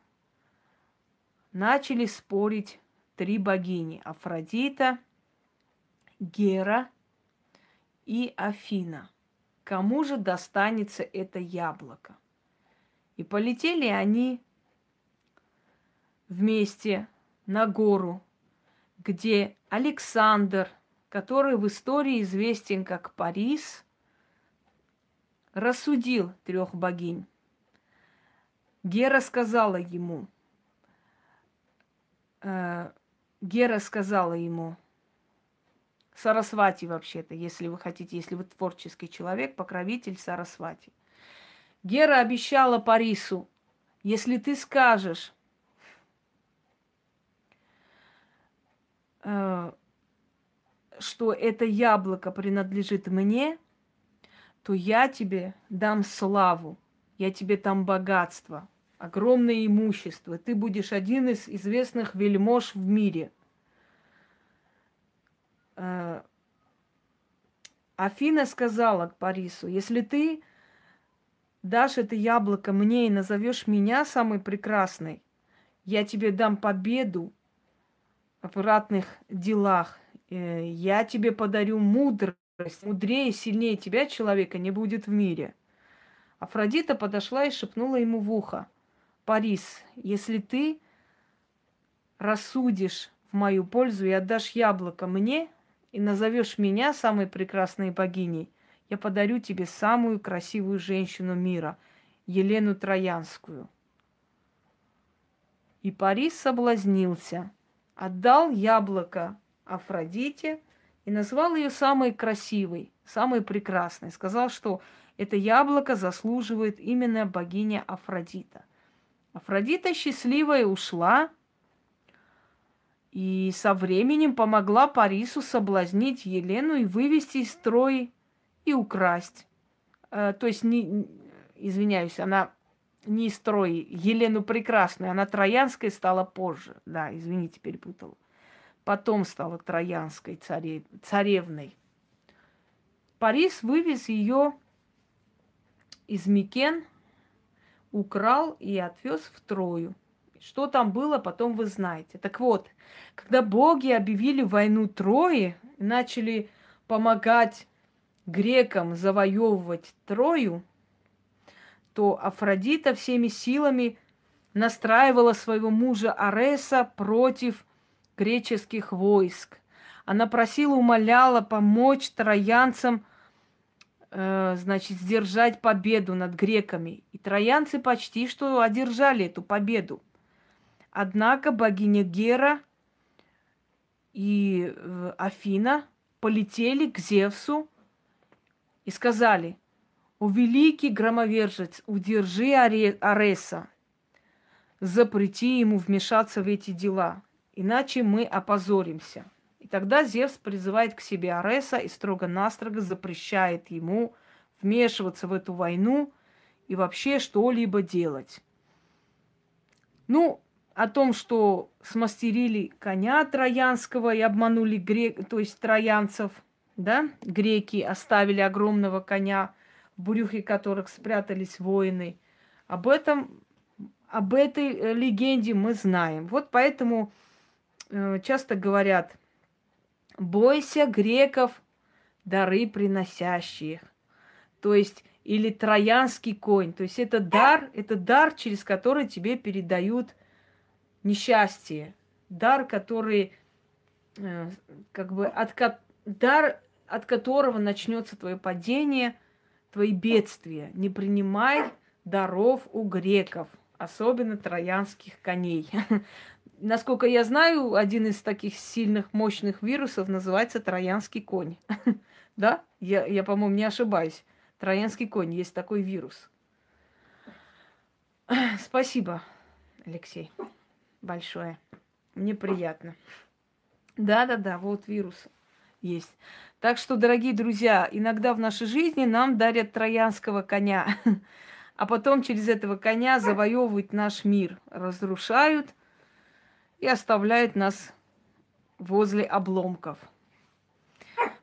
начали спорить три богини. Афродита, Гера и Афина. Кому же достанется это яблоко? И полетели они вместе на гору, где Александр, который в истории известен как Парис, рассудил трех богинь. Гера сказала ему, э, Гера сказала ему, Сарасвати вообще-то, если вы хотите, если вы творческий человек, покровитель Сарасвати. Гера обещала Парису, если ты скажешь, э, что это яблоко принадлежит мне, то я тебе дам славу, я тебе дам богатство. огромное имущество. Ты будешь один из известных вельмож в мире. Э, Афина сказала к Парису, если ты дашь это яблоко мне и назовешь меня самой прекрасной, я тебе дам победу в ратных делах. Э, я тебе подарю мудрость. Мудрее, сильнее тебя человека не будет в мире. Афродита подошла и шепнула ему в ухо. Парис, если ты рассудишь в мою пользу и отдашь яблоко мне, и назовешь меня самой прекрасной богиней, я подарю тебе самую красивую женщину мира, Елену Троянскую. И Парис соблазнился, отдал яблоко Афродите и назвал ее самой красивой, самой прекрасной. Сказал, что это яблоко заслуживает именно богиня Афродита. Афродита счастливая ушла и со временем помогла Парису соблазнить Елену и вывести из строя и украсть. Э, то есть, не, извиняюсь, она не из строя Елену Прекрасную, она Троянской стала позже. Да, извините, перепутала. Потом стала Троянской царе, царевной. Парис вывез ее из Микен, украл и отвез в Трою. Что там было, потом вы знаете. Так вот, когда боги объявили войну Трои, начали помогать грекам завоевывать Трою, то Афродита всеми силами настраивала своего мужа Ареса против греческих войск. Она просила, умоляла помочь троянцам, э, значит, сдержать победу над греками. И троянцы почти что одержали эту победу. Однако богиня Гера и э, Афина полетели к Зевсу и сказали, «О великий громовержец, удержи Ареса, запрети ему вмешаться в эти дела, иначе мы опозоримся». И тогда Зевс призывает к себе Ареса и строго-настрого запрещает ему вмешиваться в эту войну и вообще что-либо делать. Ну, о том, что смастерили коня троянского и обманули грек, то есть троянцев, да, греки оставили огромного коня, в брюхе которых спрятались воины. Об этом, об этой э, легенде мы знаем. Вот поэтому э, часто говорят, бойся греков, дары приносящих. То есть, или троянский конь. То есть это дар, это дар, через который тебе передают несчастье, дар, который э, как бы от, дар, от которого начнется твое падение, твои бедствия. Не принимай даров у греков, особенно троянских коней. Насколько я знаю, один из таких сильных, мощных вирусов называется троянский конь. да? Я, я по-моему, не ошибаюсь. Троянский конь, есть такой вирус. Спасибо, Алексей большое. Мне приятно. Да-да-да, вот вирус есть. Так что, дорогие друзья, иногда в нашей жизни нам дарят троянского коня, а потом через этого коня завоевывают наш мир, разрушают и оставляют нас возле обломков.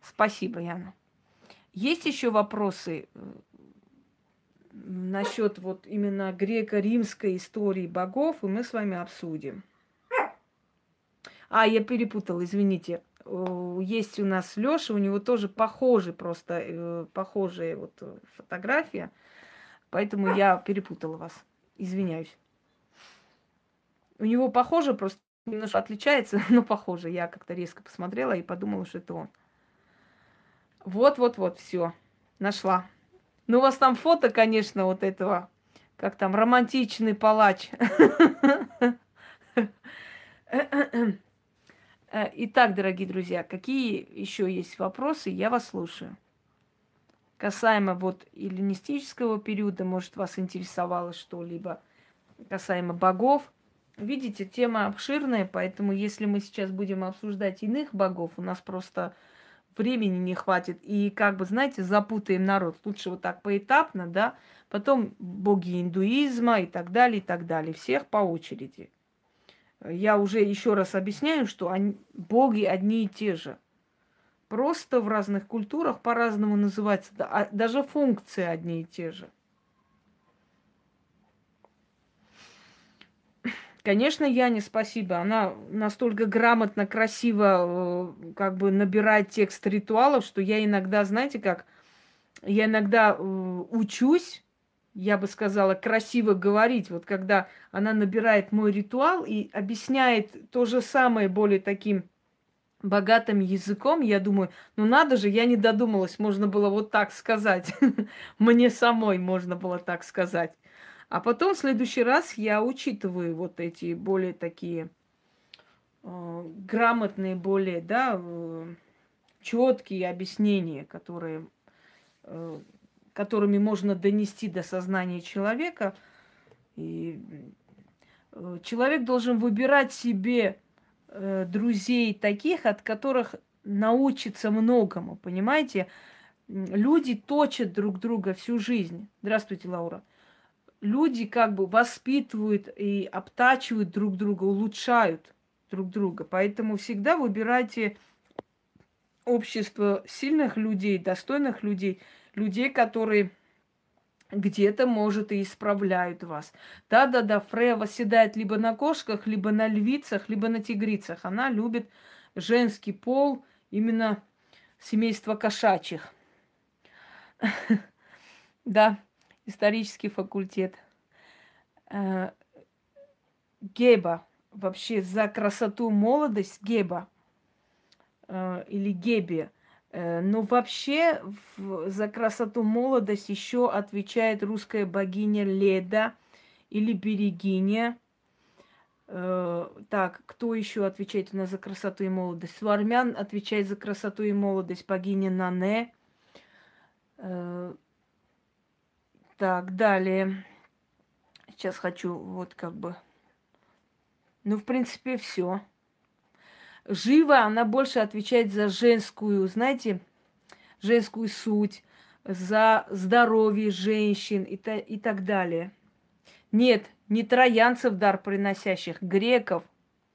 Спасибо, Яна. Есть еще вопросы э, насчет вот именно греко-римской истории богов, и мы с вами обсудим. А, я перепутала, извините. Есть у нас Лёша, у него тоже похожие просто, э, похожие вот фотография, поэтому я перепутала вас. Извиняюсь. У него похоже, просто немножко отличается, но похоже. Я как-то резко посмотрела и подумала, что это он. Вот-вот-вот, все, нашла. Ну, у вас там фото, конечно, вот этого, как там, романтичный палач. Итак, дорогие друзья, какие еще есть вопросы, я вас слушаю. Касаемо вот эллинистического периода, может, вас интересовало что-либо касаемо богов. Видите, тема обширная, поэтому если мы сейчас будем обсуждать иных богов, у нас просто времени не хватит. И как бы, знаете, запутаем народ. Лучше вот так поэтапно, да, потом боги индуизма и так далее, и так далее. Всех по очереди. Я уже еще раз объясняю, что они, боги одни и те же. Просто в разных культурах по-разному называются. А даже функции одни и те же. Конечно, Яне спасибо. Она настолько грамотно, красиво э, как бы набирает текст ритуалов, что я иногда, знаете как, я иногда э, учусь, я бы сказала, красиво говорить. Вот когда она набирает мой ритуал и объясняет то же самое более таким богатым языком, я думаю, ну надо же, я не додумалась, можно было вот так сказать. Мне самой можно было так сказать. А потом в следующий раз я учитываю вот эти более такие э, грамотные, более, да, э, четкие объяснения, которые, э, которыми можно донести до сознания человека. И э, человек должен выбирать себе э, друзей таких, от которых научится многому, понимаете? Люди точат друг друга всю жизнь. Здравствуйте, Лаура люди как бы воспитывают и обтачивают друг друга, улучшают друг друга. Поэтому всегда выбирайте общество сильных людей, достойных людей, людей, которые где-то, может, и исправляют вас. Да-да-да, Фрея восседает либо на кошках, либо на львицах, либо на тигрицах. Она любит женский пол, именно семейство кошачьих. Да исторический факультет. Э, Геба. Вообще за красоту молодость Геба. Э, или Гебе. Э, но вообще за красоту молодость еще отвечает русская богиня Леда или Берегиня. Так, кто еще отвечает у нас за красоту и молодость? У армян отвечает за красоту и молодость богиня Нане. Так, далее. Сейчас хочу вот как бы... Ну, в принципе, все. Жива, она больше отвечает за женскую, знаете, женскую суть, за здоровье женщин и, та, и так далее. Нет, не троянцев дар приносящих, греков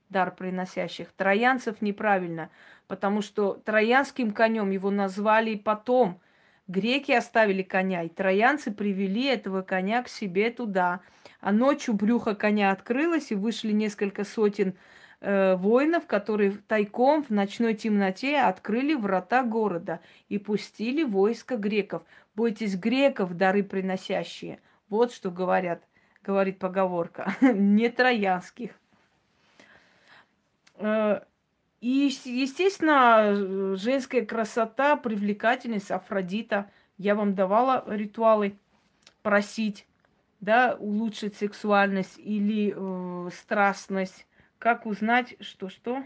дар приносящих. Троянцев неправильно, потому что троянским конем его назвали потом – Греки оставили коня, и троянцы привели этого коня к себе туда. А ночью брюхо коня открылось, и вышли несколько сотен э, воинов, которые тайком в ночной темноте открыли врата города и пустили войско греков. Бойтесь греков, дары приносящие. Вот что говорят, говорит поговорка. Не троянских. Э, и, естественно, женская красота, привлекательность, Афродита. Я вам давала ритуалы просить, да, улучшить сексуальность или э, страстность. Как узнать, что что?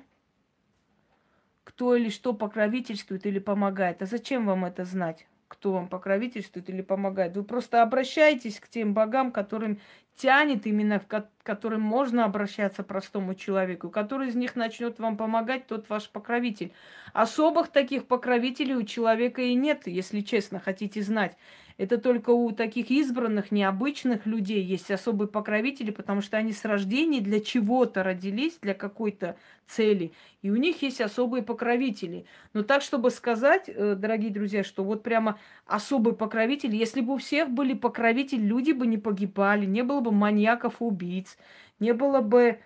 Кто или что покровительствует или помогает? А зачем вам это знать? кто вам покровительствует или помогает. Вы просто обращаетесь к тем богам, которым тянет именно, к которым можно обращаться простому человеку. Который из них начнет вам помогать, тот ваш покровитель. Особых таких покровителей у человека и нет, если честно, хотите знать. Это только у таких избранных, необычных людей есть особые покровители, потому что они с рождения для чего-то родились, для какой-то цели. И у них есть особые покровители. Но так, чтобы сказать, э, дорогие друзья, что вот прямо особый покровитель, если бы у всех были покровители, люди бы не погибали, не было бы маньяков убийц, не было бы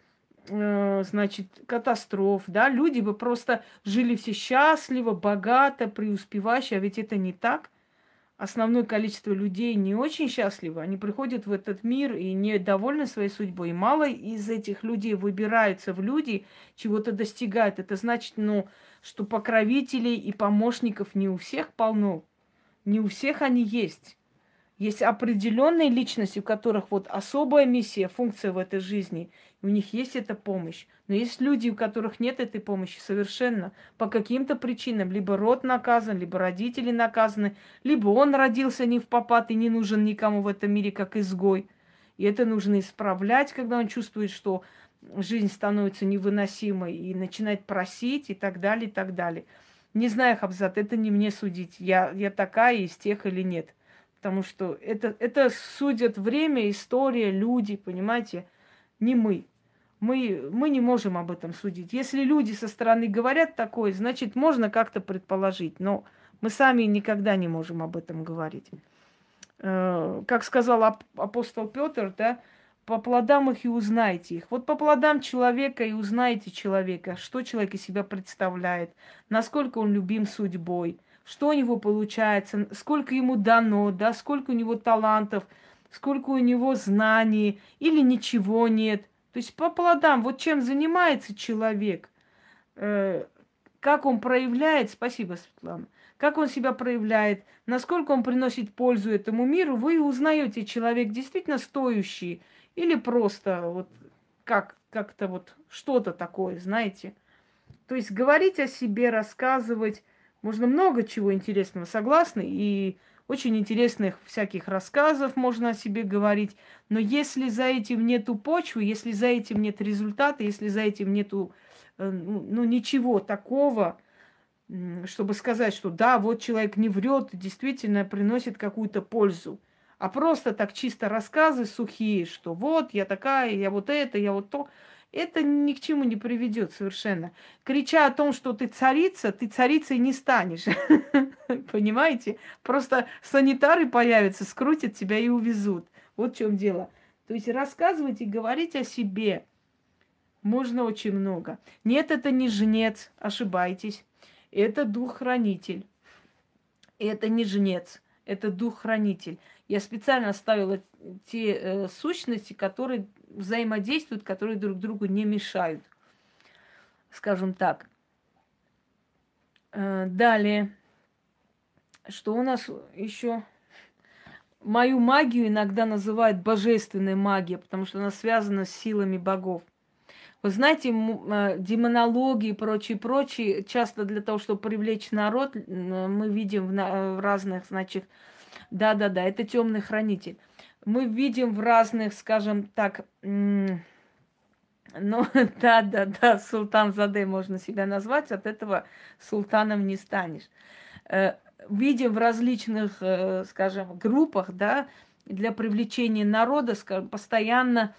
э, значит, катастроф, да, люди бы просто жили все счастливо, богато, преуспевающе, а ведь это не так – основное количество людей не очень счастливы. Они приходят в этот мир и недовольны своей судьбой. И мало из этих людей выбираются в люди, чего-то достигают. Это значит, ну, что покровителей и помощников не у всех полно. Не у всех они есть. Есть определенные личности, у которых вот особая миссия, функция в этой жизни. У них есть эта помощь. Но есть люди, у которых нет этой помощи совершенно. По каким-то причинам. Либо род наказан, либо родители наказаны, либо он родился не в попад и не нужен никому в этом мире, как изгой. И это нужно исправлять, когда он чувствует, что жизнь становится невыносимой и начинает просить и так далее, и так далее. Не знаю, Хабзат, это не мне судить, я, я такая из тех или нет. Потому что это, это судят время, история, люди, понимаете, не мы. Мы, мы не можем об этом судить. Если люди со стороны говорят такое, значит, можно как-то предположить. Но мы сами никогда не можем об этом говорить. Э, как сказал апостол Петр, да, по плодам их и узнаете их. Вот по плодам человека и узнаете человека, что человек из себя представляет, насколько он любим судьбой, что у него получается, сколько ему дано, да, сколько у него талантов, сколько у него знаний или ничего нет. То есть по плодам, вот чем занимается человек, э, как он проявляет, спасибо, Светлана, как он себя проявляет, насколько он приносит пользу этому миру, вы узнаете, человек действительно стоящий или просто вот как, как-то вот что-то такое, знаете. То есть говорить о себе, рассказывать, можно много чего интересного, согласны? И очень интересных всяких рассказов можно о себе говорить. Но если за этим нету почвы, если за этим нет результата, если за этим нету э, ну, ну ничего такого, чтобы сказать, что да, вот человек не врет, действительно приносит какую-то пользу. А просто так чисто рассказы сухие, что вот я такая, я вот это, я вот то, это ни к чему не приведет совершенно. Крича о том, что ты царица, ты царицей не станешь. Понимаете? Просто санитары появятся, скрутят тебя и увезут. Вот в чем дело. То есть рассказывать и говорить о себе можно очень много. Нет, это не жнец, ошибаетесь это дух-хранитель. Это не жнец, это дух-хранитель. Я специально оставила те э, сущности, которые взаимодействуют, которые друг другу не мешают. Скажем так. Э, далее. Что у нас еще? Мою магию иногда называют божественной магией, потому что она связана с силами богов. Вы знаете, э, демонологии и прочее, прочее, часто для того, чтобы привлечь народ, мы видим в разных, значит, да-да-да, это темный хранитель. Мы видим в разных, скажем так, ну, да-да-да, султан Заде можно себя назвать, от этого султаном не станешь. Э, видим в различных, э, скажем, группах, да, для привлечения народа, скажем, постоянно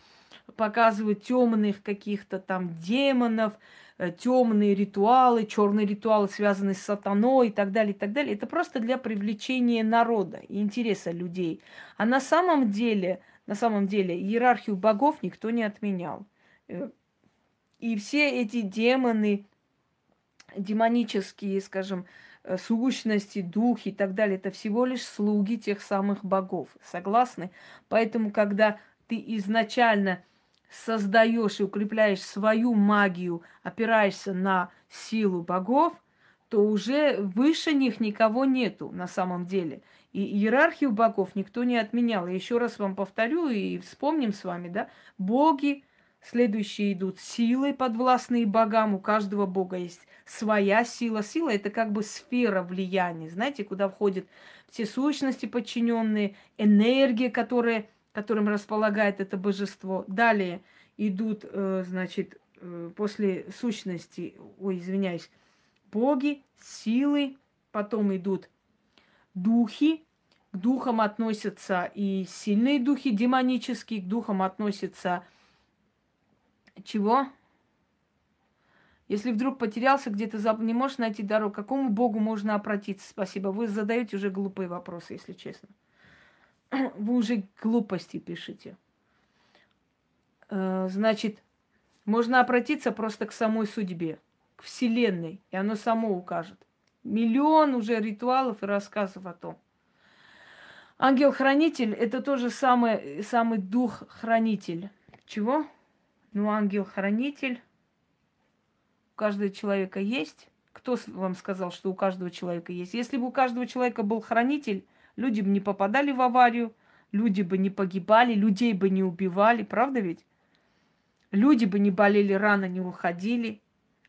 показывают темных каких-то там демонов, э, темные ритуалы, черные ритуалы, связанные с сатаной и так далее, и так далее. Это просто для привлечения народа и интереса людей. А на самом деле, на самом деле иерархию богов никто не отменял. Э, и все эти демоны, демонические, скажем, э, сущности, духи и так далее, это всего лишь слуги тех самых богов. Согласны? Поэтому, когда ты изначально создаешь и укрепляешь свою магию, опираешься на силу богов, то уже выше них никого нету на самом деле. И иерархию богов никто не отменял. Еще раз вам повторю и вспомним с вами, да, боги, следующие идут силой подвластные богам. У каждого бога есть своя сила. Сила это как бы сфера влияния, знаете, куда входят все сущности подчиненные, энергия, которая которым располагает это божество. Далее идут, э, значит, э, после сущности, ой, извиняюсь, боги, силы, потом идут духи, к духам относятся и сильные духи демонические, к духам относятся чего? Если вдруг потерялся где-то, не можешь найти дорогу, к какому богу можно обратиться? Спасибо. Вы задаете уже глупые вопросы, если честно. вы уже глупости пишете. Э, значит, можно обратиться просто к самой судьбе, к Вселенной, и оно само укажет. Миллион уже ритуалов и рассказов о том. Ангел-хранитель – это тоже самый, самый дух-хранитель. Чего? Ну, ангел-хранитель у каждого человека есть. Кто вам сказал, что у каждого человека есть? Если бы у каждого человека был хранитель, люди бы не попадали в аварию, люди бы не погибали, людей бы не убивали, правда ведь? Люди бы не болели рано, не уходили,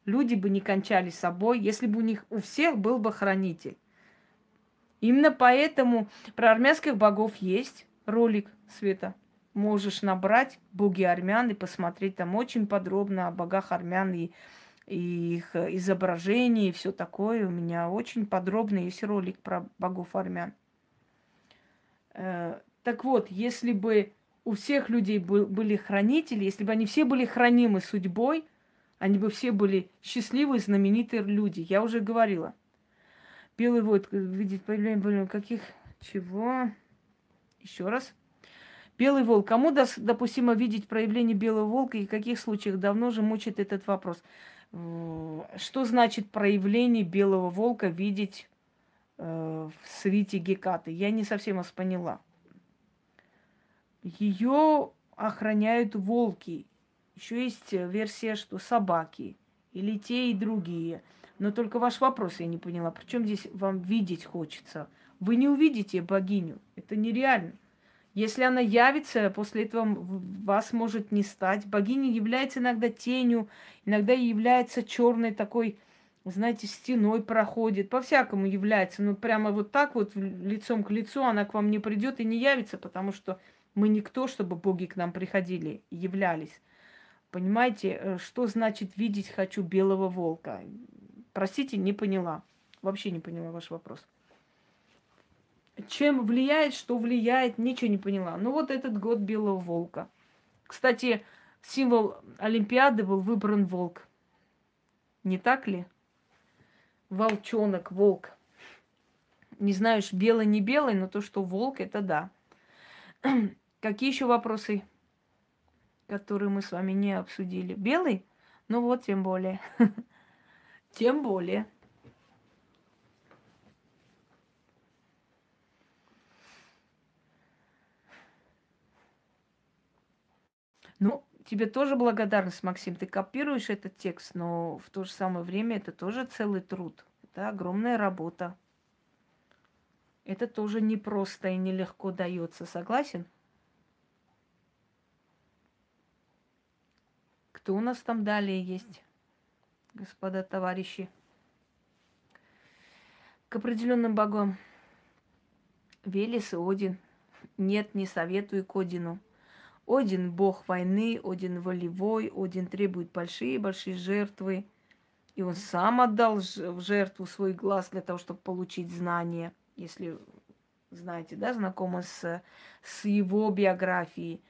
люди бы не кончали собой, если бы у них у всех был бы хранитель. Именно поэтому про армянских богов есть ролик, Света. Можешь набрать боги армян и посмотреть там очень подробно о богах армян и и их изображения, и все такое. У меня очень подробно есть ролик про богов армян. Э, так вот, если бы у всех людей были хранители, если бы они все были хранимы судьбой, они бы все были счастливые, знаменитые люди. Я уже говорила. Белый вот видеть появление каких чего? Еще раз. Белый волк. Кому допустимо видеть проявление белого волка и в каких случаях? Давно же мучает этот вопрос. Что значит проявление белого волка видеть э, в свите Гекаты? Я не совсем вас поняла. Ее охраняют волки. Еще есть версия, что собаки. Или те и другие. Но только ваш вопрос я не поняла. Причем здесь вам видеть хочется? Вы не увидите богиню. Это нереально. Если она явится, после этого вас может не стать. Богиня является иногда тенью, иногда является черной такой, знаете, стеной проходит. По-всякому является. Но прямо вот так вот лицом к лицу она к вам не придет и не явится, потому что мы никто, чтобы боги к нам приходили, являлись. Понимаете, э, что значит видеть хочу белого волка? Простите, не поняла. Вообще не поняла ваш вопрос. Чем влияет, что влияет, ничего не поняла. Ну вот этот год белого волка. Кстати, символ Олимпиады был выбран волк. Не так ли? Волчонок, волк. Не знаешь, белый, не белый, но то, что волк, это да. Какие еще вопросы, которые мы с вами не обсудили? Белый? Ну вот, тем более. Тем более. Ну, тебе тоже благодарность, Максим. Ты копируешь этот текст, но в то же самое время это тоже целый труд. Это огромная работа. Это тоже непросто и нелегко дается. Согласен? Кто у нас там далее есть, господа товарищи? К определенным богам. Велес и Один. Нет, не советую к Одину. Один – бог войны, Один – волевой, Один требует большие-большие жертвы. И он сам отдал в жертву свой глаз для того, чтобы получить знания, если знаете, да, знакомы с, с его биографией.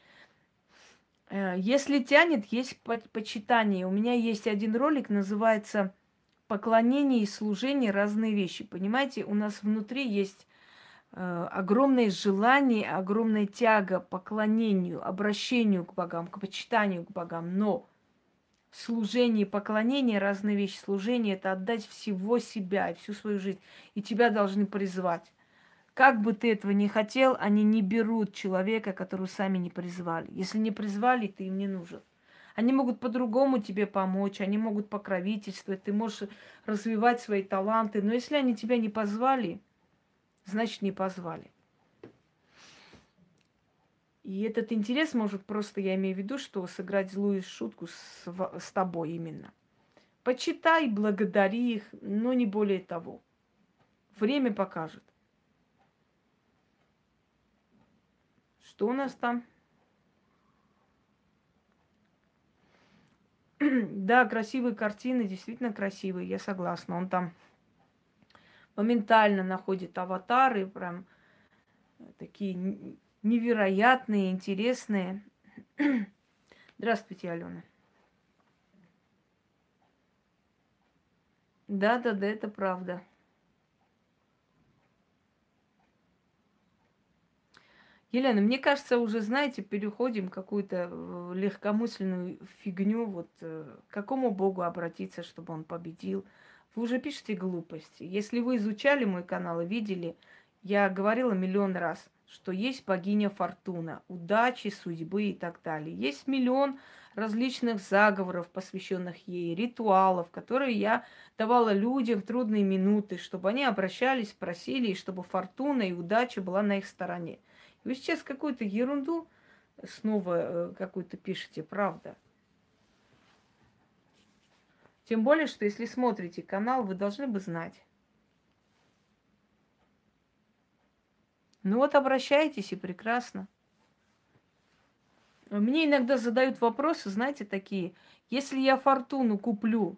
Э, если тянет, есть почитание. У меня есть один ролик, называется «Поклонение и служение – разные вещи». Понимаете, у нас внутри есть огромное желание, огромная тяга поклонению, обращению к богам, к почитанию к богам. Но служение и поклонение – разные вещи. Служение – это отдать всего себя и всю свою жизнь. И тебя должны призвать. Как бы ты этого не хотел, они не берут человека, которого сами не призвали. Если не призвали, ты им не нужен. Они могут по-другому тебе помочь, они могут покровительствовать, ты можешь развивать свои таланты. Но если они тебя не позвали – значит, не позвали. И этот интерес может просто, я имею в виду, что сыграть злую шутку с, с тобой именно. Почитай, благодари их, но не более того. Время покажет. Что у нас там? да, красивые картины, действительно красивые, я согласна. Он там моментально находит аватары, прям такие невероятные, интересные. Здравствуйте, Алена. Да, да, да, это правда. Елена, мне кажется, уже, знаете, переходим какую-то э, легкомысленную фигню. Вот э, к какому богу обратиться, чтобы он победил? Вы уже пишете глупости. Если вы изучали мой канал и видели, я говорила миллион раз, что есть богиня Фортуна, удачи, судьбы и так далее. Есть миллион различных заговоров, посвященных ей, ритуалов, которые я давала людям в трудные минуты, чтобы они обращались, просили, и чтобы фортуна и удача была на их стороне. Вы сейчас какую-то ерунду снова э, какую-то пишете, правда. Тем более, что если смотрите канал, вы должны бы знать. Ну вот обращайтесь и прекрасно. Мне иногда задают вопросы, знаете, такие. Если я фортуну куплю,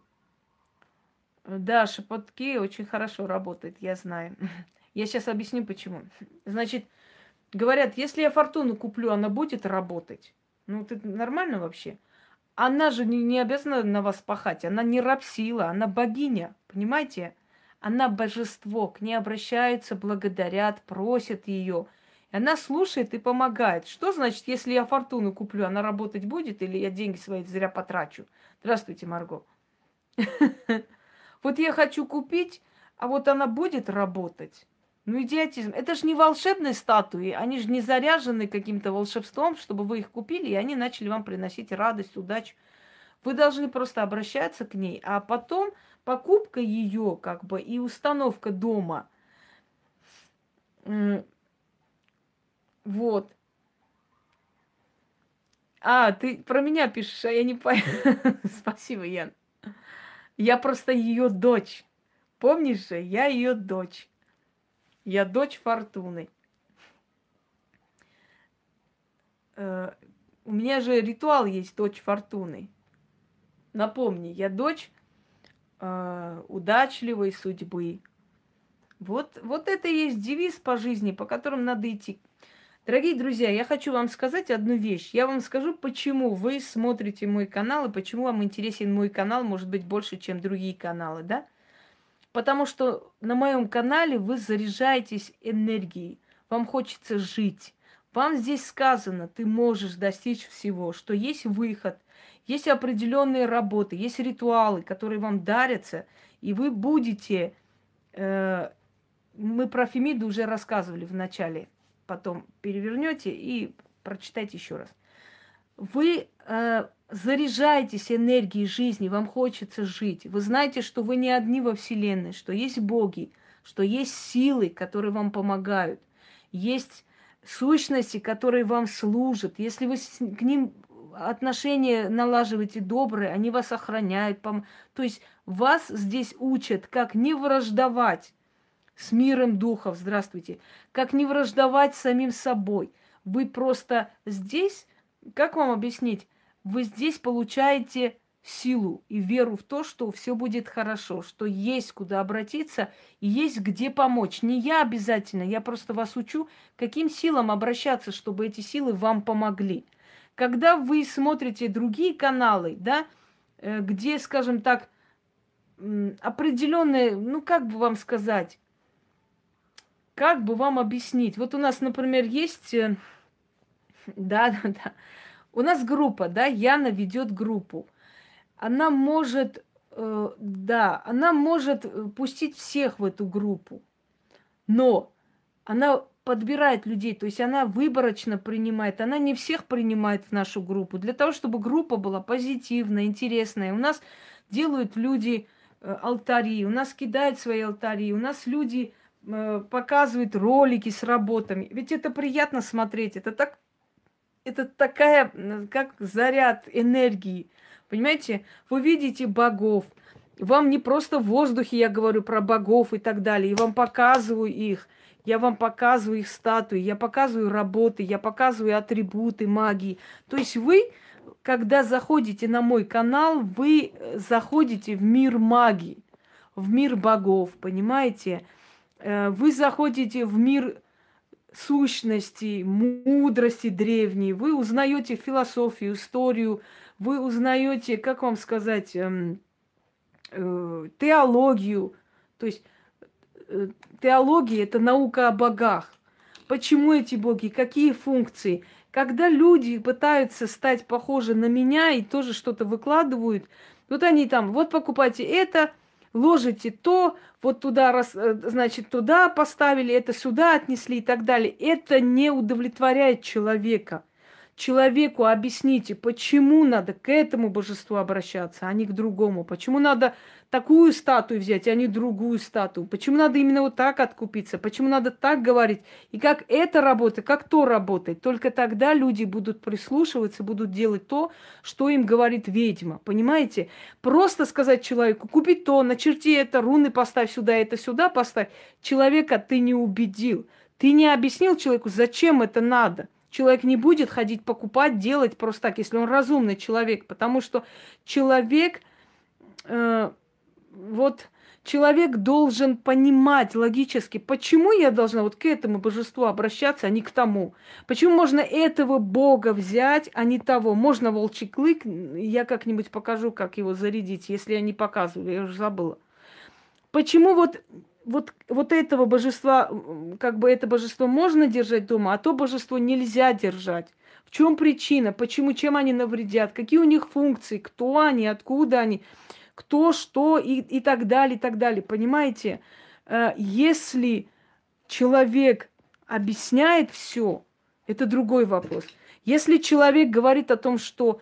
Да, шепотки очень хорошо работают, я знаю. Я сейчас объясню почему. Значит, говорят, если я фортуну куплю, она будет работать. Ну, это нормально вообще? Она же не, не обязана на вас пахать. Она не рабсила, она богиня. Понимаете? Она божество. К ней обращаются, благодарят, просят ее. И она слушает и помогает. Что значит, если я фортуну куплю, она работать будет или я деньги свои зря потрачу? Здравствуйте, Марго. Вот я хочу купить, а вот она будет работать. Ну, идиотизм. Это же не волшебные статуи. Они же не заряжены каким-то волшебством, чтобы вы их купили, и они начали вам приносить радость, удачу. Вы должны просто обращаться к ней, а потом покупка ее, как бы, и установка дома. Вот. А, ты про меня пишешь, а я не понял. Спасибо, Ян. Я просто ее дочь. Помнишь же, я ее дочь. Я дочь Фортуны. Э, у меня же ритуал есть дочь Фортуны. Напомни, я дочь э, удачливой судьбы. Вот, вот это и есть девиз по жизни, по которым надо идти. Дорогие друзья, я хочу вам сказать одну вещь. Я вам скажу, почему вы смотрите мой канал и почему вам интересен мой канал, может быть, больше, чем другие каналы, да? Потому что на моем канале вы заряжаетесь энергией, вам хочется жить. Вам здесь сказано, ты можешь достичь всего, что есть выход, есть определенные работы, есть ритуалы, которые вам дарятся, и вы будете... Э, мы про Фемиду уже рассказывали в начале, потом перевернете и прочитайте еще раз. Вы э, заряжаетесь энергией жизни, вам хочется жить. Вы знаете, что вы не одни во Вселенной, что есть боги, что есть силы, которые вам помогают, есть сущности, которые вам служат. Если вы к ним отношения налаживаете добрые, они вас охраняют. Пом... То есть вас здесь учат, как не враждовать с миром духов, здравствуйте, как не враждовать самим собой. Вы просто здесь, как вам объяснить, вы здесь получаете силу и веру в то, что все будет хорошо, что есть куда обратиться и есть где помочь. Не я обязательно, я просто вас учу, каким силам обращаться, чтобы эти силы вам помогли. Когда вы смотрите другие каналы, да, э, где, скажем так, определенные, ну как бы вам сказать, как бы вам объяснить? Вот у нас, например, есть, э, да, да, да, у нас группа, да, Яна ведет группу. Она может, э, да, она может э, пустить всех в эту группу, но она подбирает людей, то есть она выборочно принимает, она не всех принимает в нашу группу. Для того, чтобы группа была позитивная, интересная, у нас делают люди э, алтари, у нас кидают свои алтари, у нас люди э, показывают ролики с работами. Ведь это приятно смотреть, это так это такая, как заряд энергии. Понимаете, вы видите богов. Вам не просто в воздухе я говорю про богов и так далее. И вам показываю их. Я вам показываю их статуи, я показываю работы, я показываю атрибуты магии. То есть вы, когда заходите на мой канал, вы заходите в мир магии, в мир богов, понимаете? Э, вы заходите в мир сущности, мудрости древней, вы узнаете философию, историю, вы узнаете, как вам сказать, эм, э, теологию. То есть э, теология это наука о богах. Почему эти боги, какие функции. Когда люди пытаются стать похожи на меня и тоже что-то выкладывают, вот они там, вот покупайте это, ложите то, вот туда, э, значит, туда поставили, это сюда отнесли и так далее. Это не удовлетворяет человека. Человеку объясните, почему надо к этому божеству обращаться, а не к другому. Почему надо такую статую взять, а не другую статую. Почему надо именно вот так откупиться? Почему надо так говорить? И как это работает, как то работает. Только тогда люди будут прислушиваться, будут делать то, что им говорит ведьма. Понимаете? Просто сказать человеку, купи то, начерти это, руны поставь сюда, это сюда поставь. Человека ты не убедил. Ты не объяснил человеку, зачем это надо. Человек не будет ходить покупать, делать просто так, если он разумный человек, потому что человек э, вот человек должен понимать логически, почему я должна вот к этому божеству обращаться, а не к тому. Почему можно этого бога взять, а не того. Можно волчий клык, я как-нибудь покажу, как его зарядить, если я не показываю, я уже забыла. Почему вот вот, вот этого божества, как бы это божество можно держать дома, а то божество нельзя держать. В чем причина? Почему? Чем они навредят? Какие у них функции? Кто они? Откуда они? Кто, что и, и так далее, и так далее. Понимаете, э, если человек объясняет все, это другой вопрос. Если человек говорит о том, что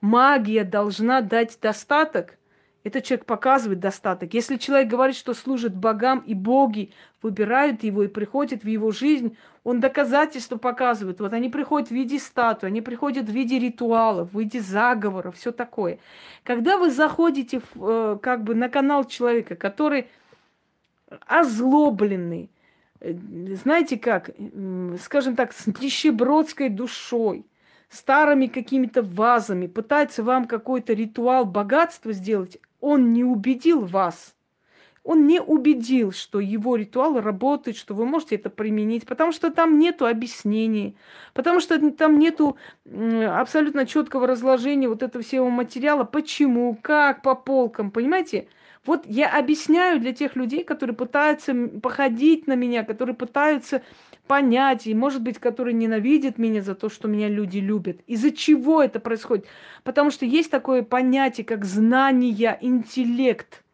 магия должна дать достаток, этот человек показывает достаток. Если человек говорит, что служит богам, и боги выбирают его и приходят в его жизнь, он доказательства показывает. Вот они приходят в виде статуи, они приходят в виде ритуалов, в виде заговоров, все такое. Когда вы заходите в, э, как бы на канал человека, который озлобленный, э, знаете как, скажем так, с нищебродской душой, старыми какими-то вазами, пытается вам какой-то ритуал богатства сделать, он не убедил вас. Он не убедил, что его ритуал работает, что вы можете это применить, потому что там нету объяснений, потому что там нету абсолютно четкого разложения вот этого всего материала, почему, как, по полкам, понимаете? Вот я объясняю для тех людей, которые пытаются походить на меня, которые пытаются понять, и, может быть, которые ненавидят меня за то, что меня люди любят. Из-за чего это происходит? Потому что есть такое понятие, как знание, интеллект.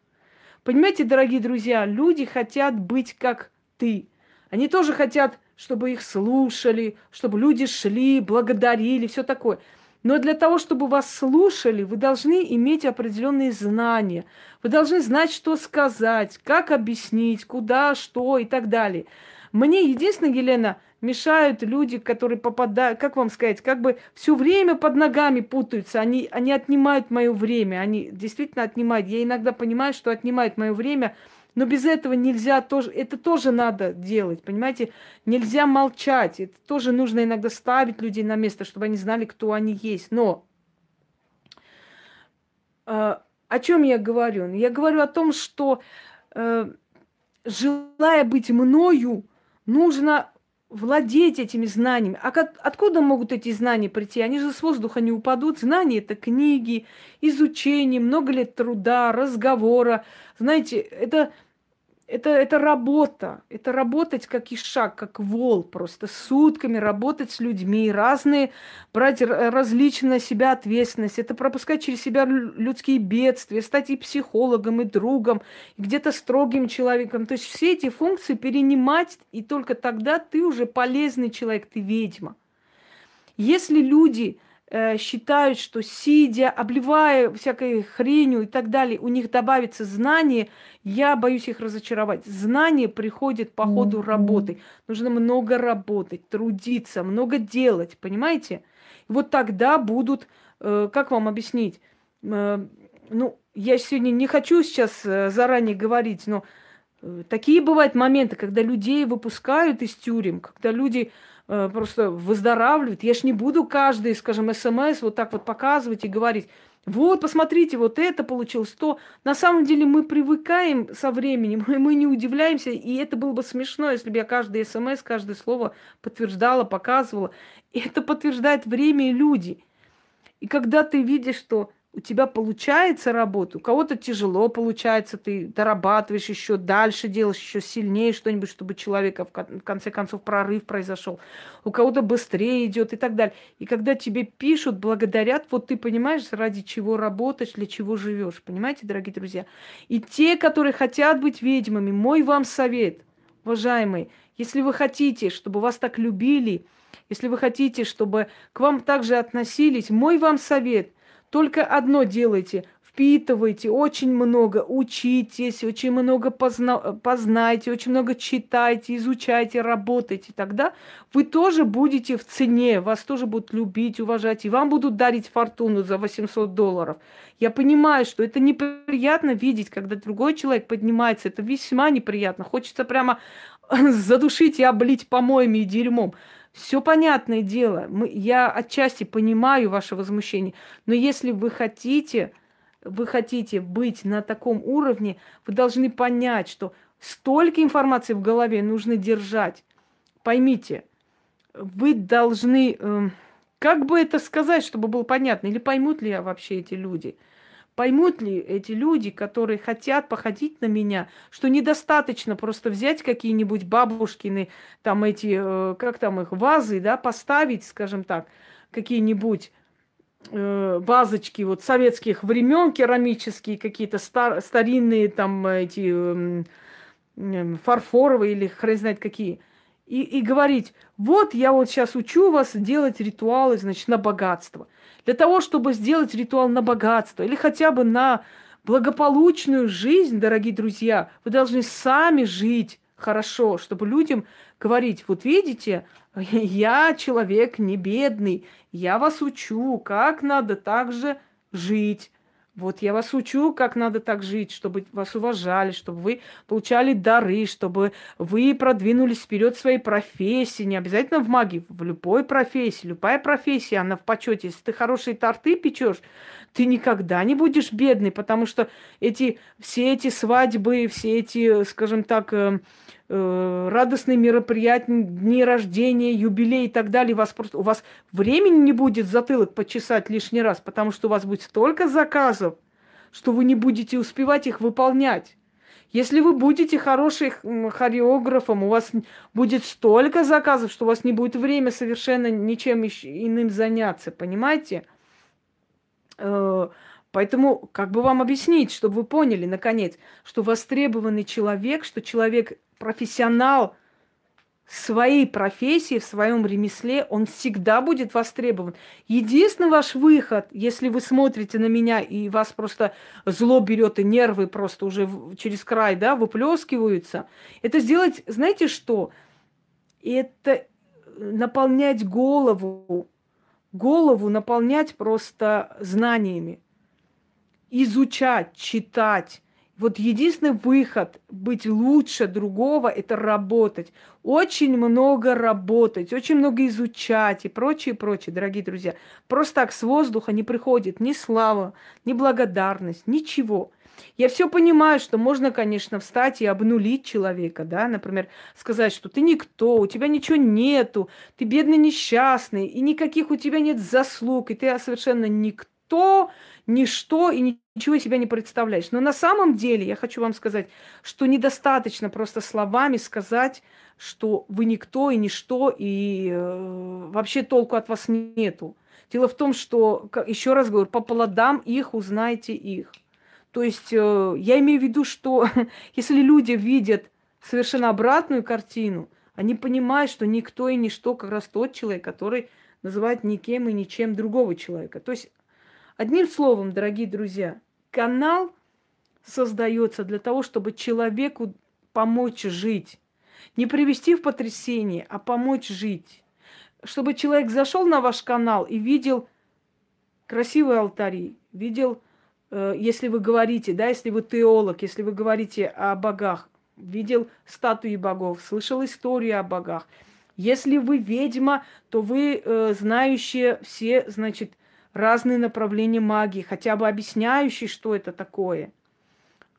Понимаете, дорогие друзья, люди хотят быть как ты. Они тоже хотят, чтобы их слушали, чтобы люди шли, благодарили, все такое. Но для того, чтобы вас слушали, вы должны иметь определенные знания. Вы должны знать, что сказать, как объяснить, куда, что и так далее. Мне единственное, Елена, мешают люди, которые попадают, как вам сказать, как бы все время под ногами путаются. Они, они отнимают мое время. Они действительно отнимают. Я иногда понимаю, что отнимают мое время, но без этого нельзя тоже, это тоже надо делать, понимаете? Нельзя молчать. Это тоже нужно иногда ставить людей на место, чтобы они знали, кто они есть. Но э, о чем я говорю? Я говорю о том, что э, желая быть мною, нужно владеть этими знаниями. А как, откуда могут эти знания прийти? Они же с воздуха не упадут. Знания – это книги, изучение, много лет труда, разговора. Знаете, это это, это работа. Это работать как ишак, как вол. Просто сутками работать с людьми. Разные, брать различные на себя ответственность. Это пропускать через себя людские бедствия. Стать и психологом, и другом, и где-то строгим человеком. То есть все эти функции перенимать, и только тогда ты уже полезный человек, ты ведьма. Если люди Э, считают, что сидя, обливая всякой хренью и так далее, у них добавится знание, я боюсь их разочаровать. Знание приходит по ходу работы. Нужно много работать, трудиться, много делать, понимаете? И вот тогда будут, э, как вам объяснить, э, ну, я сегодня не хочу сейчас заранее говорить, но такие бывают моменты, когда людей выпускают из тюрем, когда люди Э, просто выздоравливает. Я ж не буду каждый, скажем, смс вот так вот показывать и говорить, вот, посмотрите, вот это получилось, то. На самом деле мы привыкаем со временем, и мы не удивляемся, и это было бы смешно, если бы я каждый смс, каждое слово подтверждала, показывала. И это подтверждает время и люди. И когда ты видишь, что у тебя получается работа, у кого-то тяжело получается, ты дорабатываешь еще дальше, делаешь еще сильнее что-нибудь, чтобы человека в конце концов прорыв произошел. У кого-то быстрее идет и так далее. И когда тебе пишут, благодарят, вот ты понимаешь, ради чего работаешь, для чего живешь. Понимаете, дорогие друзья? И те, которые хотят быть ведьмами, мой вам совет, уважаемые, если вы хотите, чтобы вас так любили, если вы хотите, чтобы к вам также относились, мой вам совет – только одно делайте. Впитывайте очень много, учитесь, очень много позна... познайте, очень много читайте, изучайте, работайте. Тогда вы тоже будете в цене, вас тоже будут любить, уважать, и вам будут дарить фортуну за 800 долларов. Я понимаю, что это неприятно видеть, когда другой человек поднимается. Это весьма неприятно. Хочется прямо задушить и облить помоями и дерьмом. Все понятное дело. Мы, я отчасти понимаю ваше возмущение. Но если вы хотите вы хотите быть на таком уровне, вы должны понять, что столько информации в голове нужно держать. Поймите, вы должны, э, как бы это сказать, чтобы было понятно, или поймут ли я вообще эти люди – Поймут ли эти люди, которые хотят походить на меня, что недостаточно просто взять какие-нибудь бабушкины, там эти, э, как там их, вазы, да, поставить, скажем так, какие-нибудь э, вазочки вот советских времен, керамические какие-то стар, старинные там эти э, э, фарфоровые или хрен знает какие. И, и говорить, вот я вот сейчас учу вас делать ритуалы, значит, на богатство. Для того, чтобы сделать ритуал на богатство или хотя бы на благополучную жизнь, дорогие друзья, вы должны сами жить хорошо, чтобы людям говорить, вот видите, я человек не бедный, я вас учу, как надо также жить. Вот я вас учу, как надо так жить, чтобы вас уважали, чтобы вы получали дары, чтобы вы продвинулись вперед в своей профессии. Не обязательно в магии, в любой профессии. Любая профессия, она в почете. Если ты хорошие торты печешь, ты никогда не будешь бедный, потому что эти, все эти свадьбы, все эти, скажем так, э, радостные мероприятия, дни рождения, юбилей и так далее, у вас просто у вас времени не будет затылок почесать лишний раз, потому что у вас будет столько заказов, что вы не будете успевать их выполнять. Если вы будете хорошим хореографом, у вас будет столько заказов, что у вас не будет время совершенно ничем иным заняться, понимаете? Поэтому как бы вам объяснить, чтобы вы поняли, наконец, что востребованный человек, что человек профессионал своей профессии, в своем ремесле, он всегда будет востребован. Единственный ваш выход, если вы смотрите на меня и вас просто зло берет и нервы просто уже через край, да, выплескиваются, это сделать, знаете что? Это наполнять голову голову наполнять просто знаниями, изучать, читать. Вот единственный выход быть лучше другого – это работать. Очень много работать, очень много изучать и прочее, прочее, дорогие друзья. Просто так с воздуха не приходит ни слава, ни благодарность, ничего. Я все понимаю, что можно, конечно, встать и обнулить человека, да, например, сказать, что ты никто, у тебя ничего нету, ты бедный несчастный, и никаких у тебя нет заслуг, и ты совершенно никто, ничто, и ничего себя не представляешь. Но на самом деле я хочу вам сказать, что недостаточно просто словами сказать, что вы никто и ничто, и э, вообще толку от вас нету. Дело в том, что, еще раз говорю, по плодам их узнаете их. То есть э, я имею в виду, что если люди видят совершенно обратную картину, они понимают, что никто и ничто как раз тот человек, который называет никем и ничем другого человека. То есть, одним словом, дорогие друзья, канал создается для того, чтобы человеку помочь жить. Не привести в потрясение, а помочь жить. Чтобы человек зашел на ваш канал и видел красивые алтари, видел Э, если вы говорите, да, если вы теолог, если вы говорите о богах, видел статуи богов, слышал историю о богах. Если вы ведьма, то вы э, знающие все, значит, разные направления магии, хотя бы объясняющие, что это такое.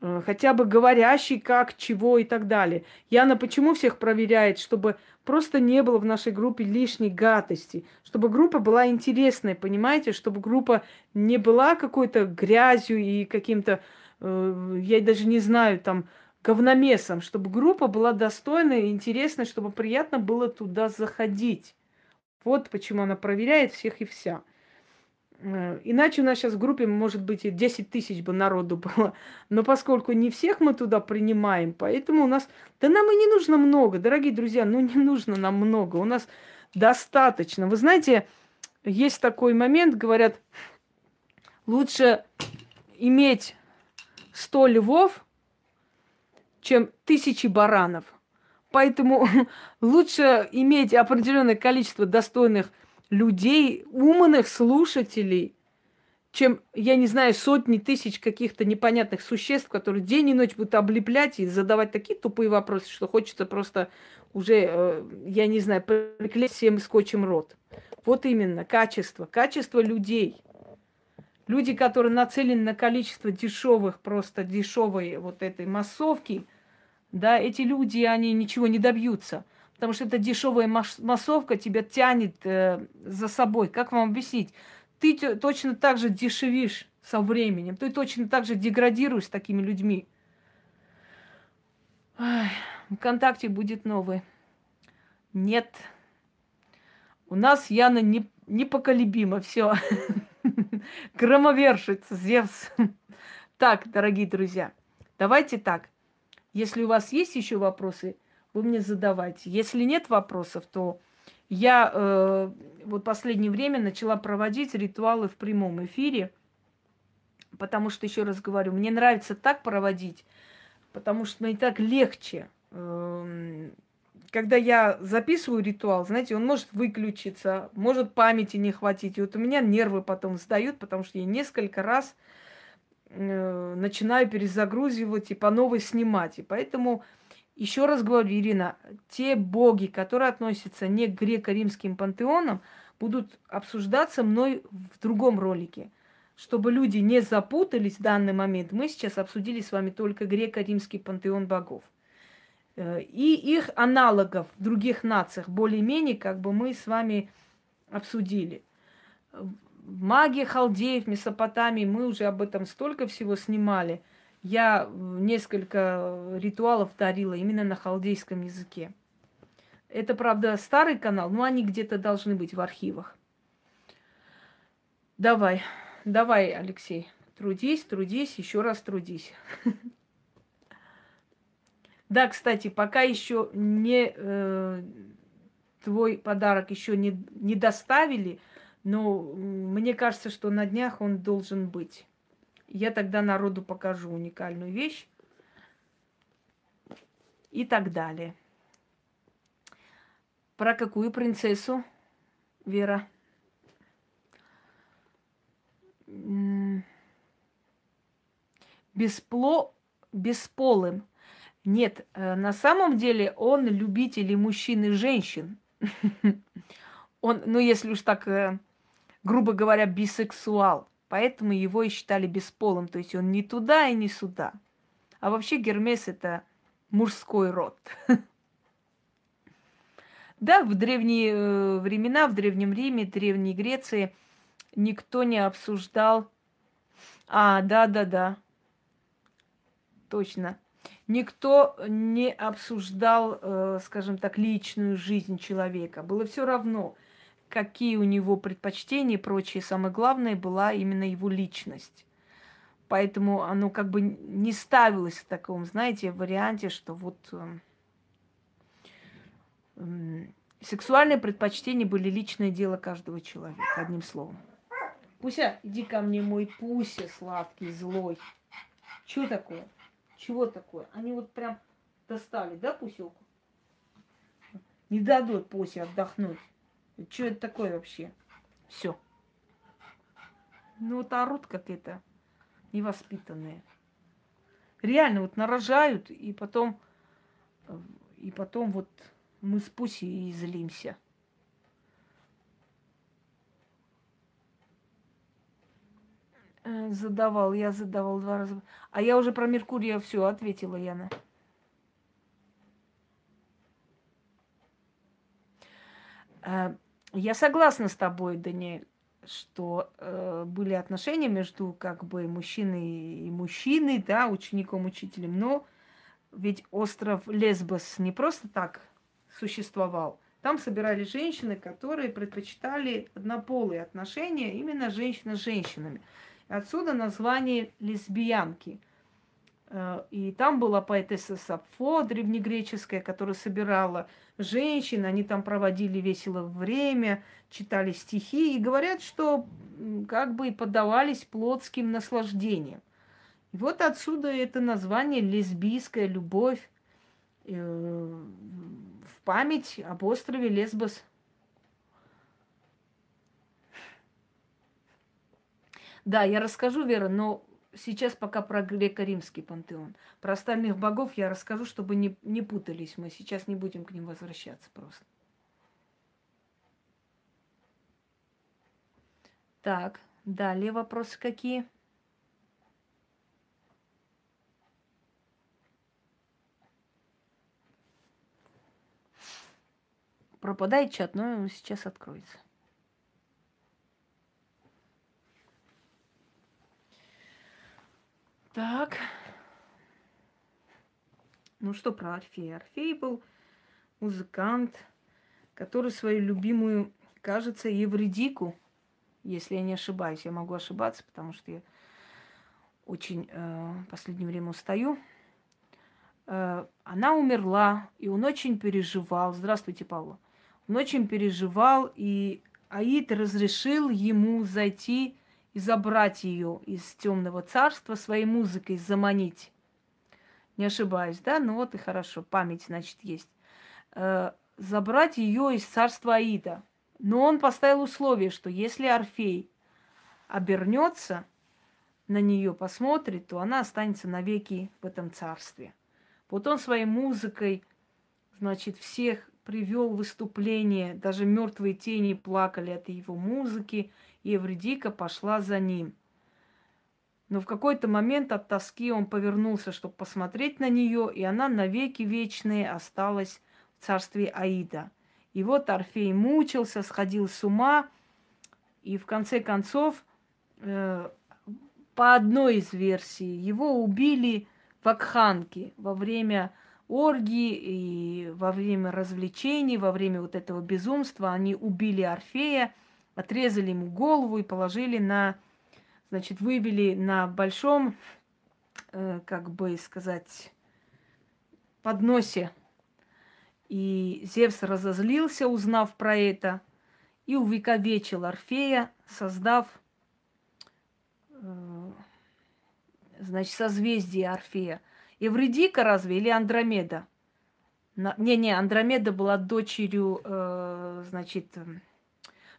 Э, хотя бы говорящий как, чего и так далее. Яна почему всех проверяет, чтобы просто не было в нашей группе лишней гадости, чтобы группа была интересной, понимаете, чтобы группа не была какой-то грязью и каким-то, э, я даже не знаю, там, говномесом, чтобы группа была достойной и интересной, чтобы приятно было туда заходить. Вот почему она проверяет всех и вся. Э, иначе у нас сейчас в группе, может быть, и 10 тысяч бы народу было. Но поскольку не всех мы туда принимаем, поэтому у нас... Да нам и не нужно много, дорогие друзья, ну не нужно нам много. У нас достаточно. Вы знаете, есть такой момент, говорят, лучше иметь 100 львов, чем тысячи баранов. Поэтому лучше иметь определенное количество достойных людей, умных слушателей, чем, я не знаю, сотни тысяч каких-то непонятных существ, которые день и ночь будут облеплять и задавать такие тупые вопросы, что хочется просто уже, э, я не знаю, приклеить всем скотчем рот. Вот именно, качество, качество людей. Люди, которые нацелены на количество дешевых, просто дешевой вот этой массовки, да, эти люди, они ничего не добьются. Потому что эта дешевая массовка тебя тянет э, за собой. Как вам объяснить? Ты точно так же дешевишь со временем. Ты точно так же деградируешь с такими людьми. Ой, ВКонтакте будет новый. Нет. У нас Яна не, непоколебима. Все. Громовершец, Зевс. Так, дорогие друзья, давайте так. Если у вас есть еще вопросы, вы мне задавайте. Если нет вопросов, то я э, вот последнее время начала проводить ритуалы в прямом эфире, потому что, еще раз говорю, мне нравится так проводить, потому что мне так легче. Э, когда я записываю ритуал, знаете, он может выключиться, может памяти не хватить. И вот у меня нервы потом сдают, потому что я несколько раз э, начинаю перезагрузивать и по новой снимать. И поэтому, еще раз говорю, Ирина, те боги, которые относятся не к греко-римским пантеонам, будут обсуждаться мной в другом ролике. Чтобы люди не запутались в данный момент, мы сейчас обсудили с вами только греко-римский пантеон богов. Э, и их аналогов в других нациях более-менее как бы мы с вами обсудили. Магия халдеев, Месопотамии, мы уже об этом столько всего снимали. Я несколько ритуалов дарила именно на халдейском языке. Это, правда, старый канал, но они где-то должны быть в архивах. Давай, давай, Алексей, трудись, трудись, еще раз трудись. Да, кстати, пока еще не э, твой подарок еще не, не доставили, но мне кажется, что на днях он должен быть. Я тогда народу покажу уникальную вещь и так далее. Про какую принцессу, Вера? Беспло... Бесполым. Нет, э, на самом деле он любитель и мужчин, и женщин. Он, ну, если уж так, э, грубо говоря, бисексуал. Поэтому его и считали бесполым. То есть он не туда и не сюда. А вообще Гермес это мужской род. Да, в древние э, времена, в Древнем Риме, Древней Греции никто не обсуждал. А, да, да, да. Точно никто не обсуждал, э, скажем так, личную жизнь человека. Было все равно, какие у него предпочтения и прочее. Самое главное была именно его личность. Поэтому оно как бы не ставилось в таком, знаете, варианте, что вот э, э, сексуальные предпочтения были личное дело каждого человека, одним словом. Пуся, иди ко мне, мой Пуся сладкий, злой. Что такое? Чего такое? Они вот прям достали, да, пуселку? Не дадут Пусе отдохнуть. Что это такое вообще? Все. Ну вот орут как это невоспитанные. Реально вот нарожают, и потом, и потом вот мы с Пусей и злимся. Э, задавал, я задавал два раза. А я уже про Меркурия все ответила, Яна. Э, я согласна с тобой, Даниэль, что э, были отношения между как бы мужчиной и мужчиной, да, учеником-учителем, но ведь остров Лесбос не просто так существовал. Там собирались женщины, которые предпочитали однополые отношения, именно женщина с женщинами. Отсюда название лесбиянки. Э, и там была поэтесса Сапфо, древнегреческая, которая собирала женщин, они там проводили весело время, читали стихи и говорят, что как бы поддавались плотским наслаждениям. И вот отсюда это название лесбийская любовь э, в память об острове Лесбос. Да, я расскажу, Вера, но сейчас пока про греко-римский пантеон. Про остальных богов я расскажу, чтобы не, не путались. Мы сейчас не будем к ним возвращаться просто. Так, Далее вопросы какие? Пропадает чат, но сейчас откроется. Так. Ну что про Орфея? Орфей был музыкант, который свою любимую, кажется, Евредику, если я не ошибаюсь, я могу ошибаться, потому что я очень э, в последнее время устаю. Э, она умерла, и он очень переживал. Здравствуйте, Павла. Он очень переживал, и Аид разрешил ему зайти и забрать ее из темного царства своей музыкой, заманить. Не ошибаюсь, да? Ну вот и хорошо, память, значит, есть. Э, забрать ее из царства Аида. Но он поставил условие, что если Орфей обернется на нее, посмотрит, то она останется навеки в этом царстве. Вот он своей музыкой, значит, всех привел выступление, даже мертвые тени плакали от его музыки, и Эвредика пошла за ним. Но в какой-то момент от тоски он повернулся, чтобы посмотреть на нее, и она навеки вечные осталась в царстве Аида. И вот Орфей мучился, сходил с ума, и в конце концов, э, по одной из версий, его убили в Акханке во время оргии и во время развлечений, во время вот этого безумства они убили Орфея, отрезали ему голову и положили на, значит, вывели на большом, э, как бы сказать, подносе. И Зевс разозлился, узнав про это, и увековечил Орфея, создав, э, значит, созвездие Орфея – Евредика разве или Андромеда? Не-не, Андромеда была дочерью, э, значит,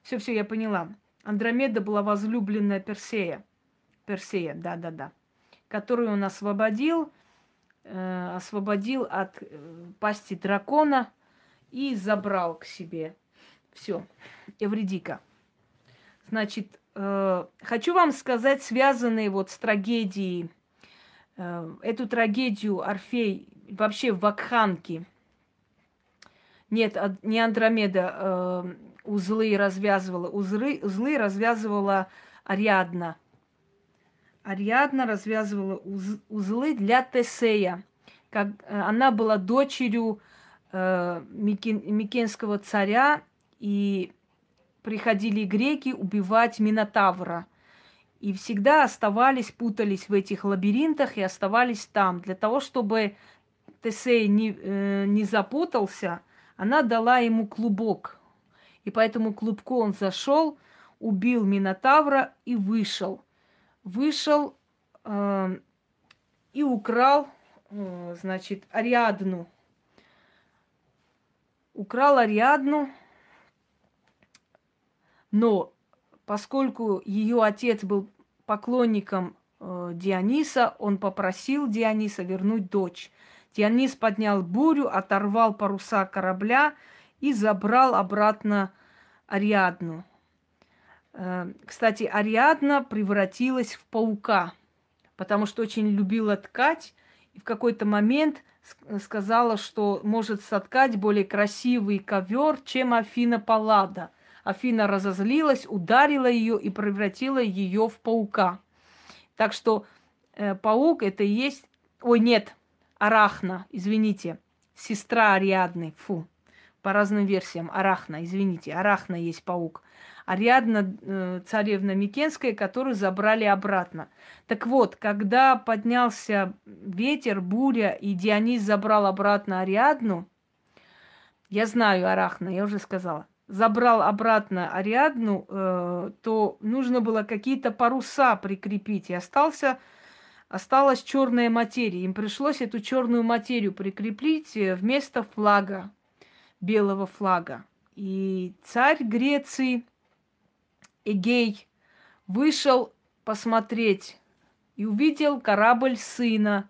все-все, я поняла. Андромеда была возлюбленная Персея. Персея, да-да-да. Которую он освободил, э, освободил от э, пасти дракона и забрал к себе. Все, Евредика. Значит, э, хочу вам сказать, связанные вот с трагедией Э, эту трагедию Орфей вообще в Вакханке. Нет, не Андромеда э, узлы развязывала. Узлы, узлы развязывала Ариадна. Ариадна развязывала уз, узлы для Тесея. Как, э, она была дочерью э, Микен, Микенского царя, и приходили греки убивать Минотавра – и всегда оставались, путались в этих лабиринтах и оставались там. Для того, чтобы Тесей не, э, не запутался, она дала ему клубок. И по этому клубку он зашел, убил Минотавра и вышел. Вышел э, и украл, э, значит, Ариадну. Украл Ариадну, но Поскольку ее отец был поклонником э, Диониса, он попросил Диониса вернуть дочь. Дионис поднял бурю, оторвал паруса корабля и забрал обратно Ариадну. Э, кстати, Ариадна превратилась в паука, потому что очень любила ткать, и в какой-то момент сказала, что может соткать более красивый ковер, чем Афина Паллада – Афина разозлилась, ударила ее и превратила ее в паука. Так что э, паук это и есть... Ой, нет, Арахна, извините. Сестра Ариадны, фу. По разным версиям. Арахна, извините. Арахна есть паук. Ариадна, э, царевна Микенская, которую забрали обратно. Так вот, когда поднялся ветер, буря, и Дионис забрал обратно Ариадну, я знаю Арахна, я уже сказала – забрал обратно Ариадну, э, то нужно было какие-то паруса прикрепить. И остался, осталась черная материя. Им пришлось эту черную материю прикрепить э, вместо флага, белого флага. И царь Греции Эгей вышел посмотреть и увидел корабль сына.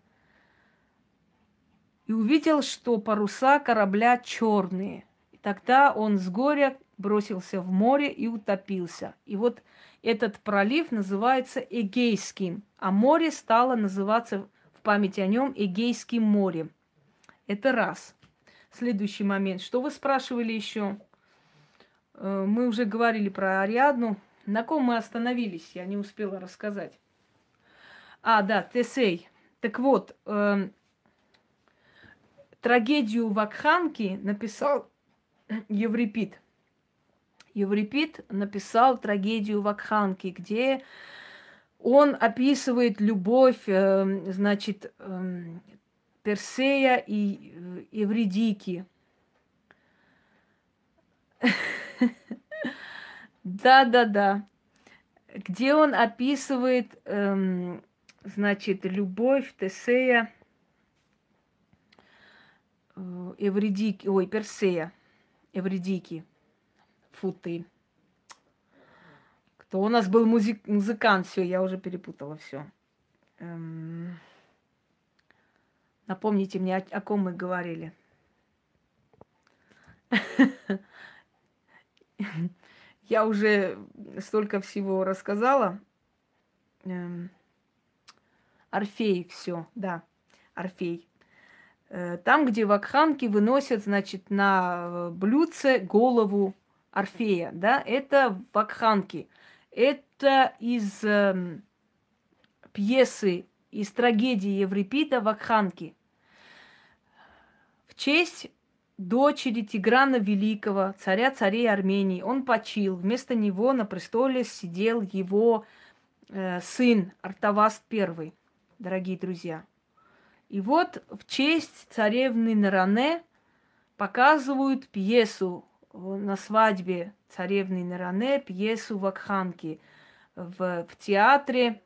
И увидел, что паруса корабля черные. Тогда он с горя бросился в море и утопился. И вот этот пролив называется Эгейским, а море стало называться в память о нем Эгейским морем. Это раз. Следующий момент. Что вы спрашивали еще? Э, мы уже говорили про Ариадну. На ком мы остановились? Я не успела рассказать. А, да, Тесей. Так вот, э, трагедию Вакханки написал Еврипид. Еврипид написал трагедию Вакханки, где он описывает любовь, э, значит, э, Персея и э, Евридики. Да-да-да. Где он описывает, эм, значит, любовь Тесея э, Эвридики, ой, Персея, Эвридики, фу ты. Кто у нас был музык, музыкант, все, я уже перепутала все. Эм, напомните мне, о, о ком мы говорили. Я уже столько всего рассказала. Эм, Орфей, все, да, Орфей. Э, там, где вакханки выносят, значит, на блюдце голову Орфея, да, это вакханки. Это из э, пьесы, из трагедии Еврипида «Вакханки». Честь дочери Тиграна Великого, царя царей Армении. Он почил. Вместо него на престоле сидел его э, сын Артаваст I, дорогие друзья. И вот в честь царевны Наране показывают пьесу на свадьбе царевны Наране, пьесу Вакханки в, в театре,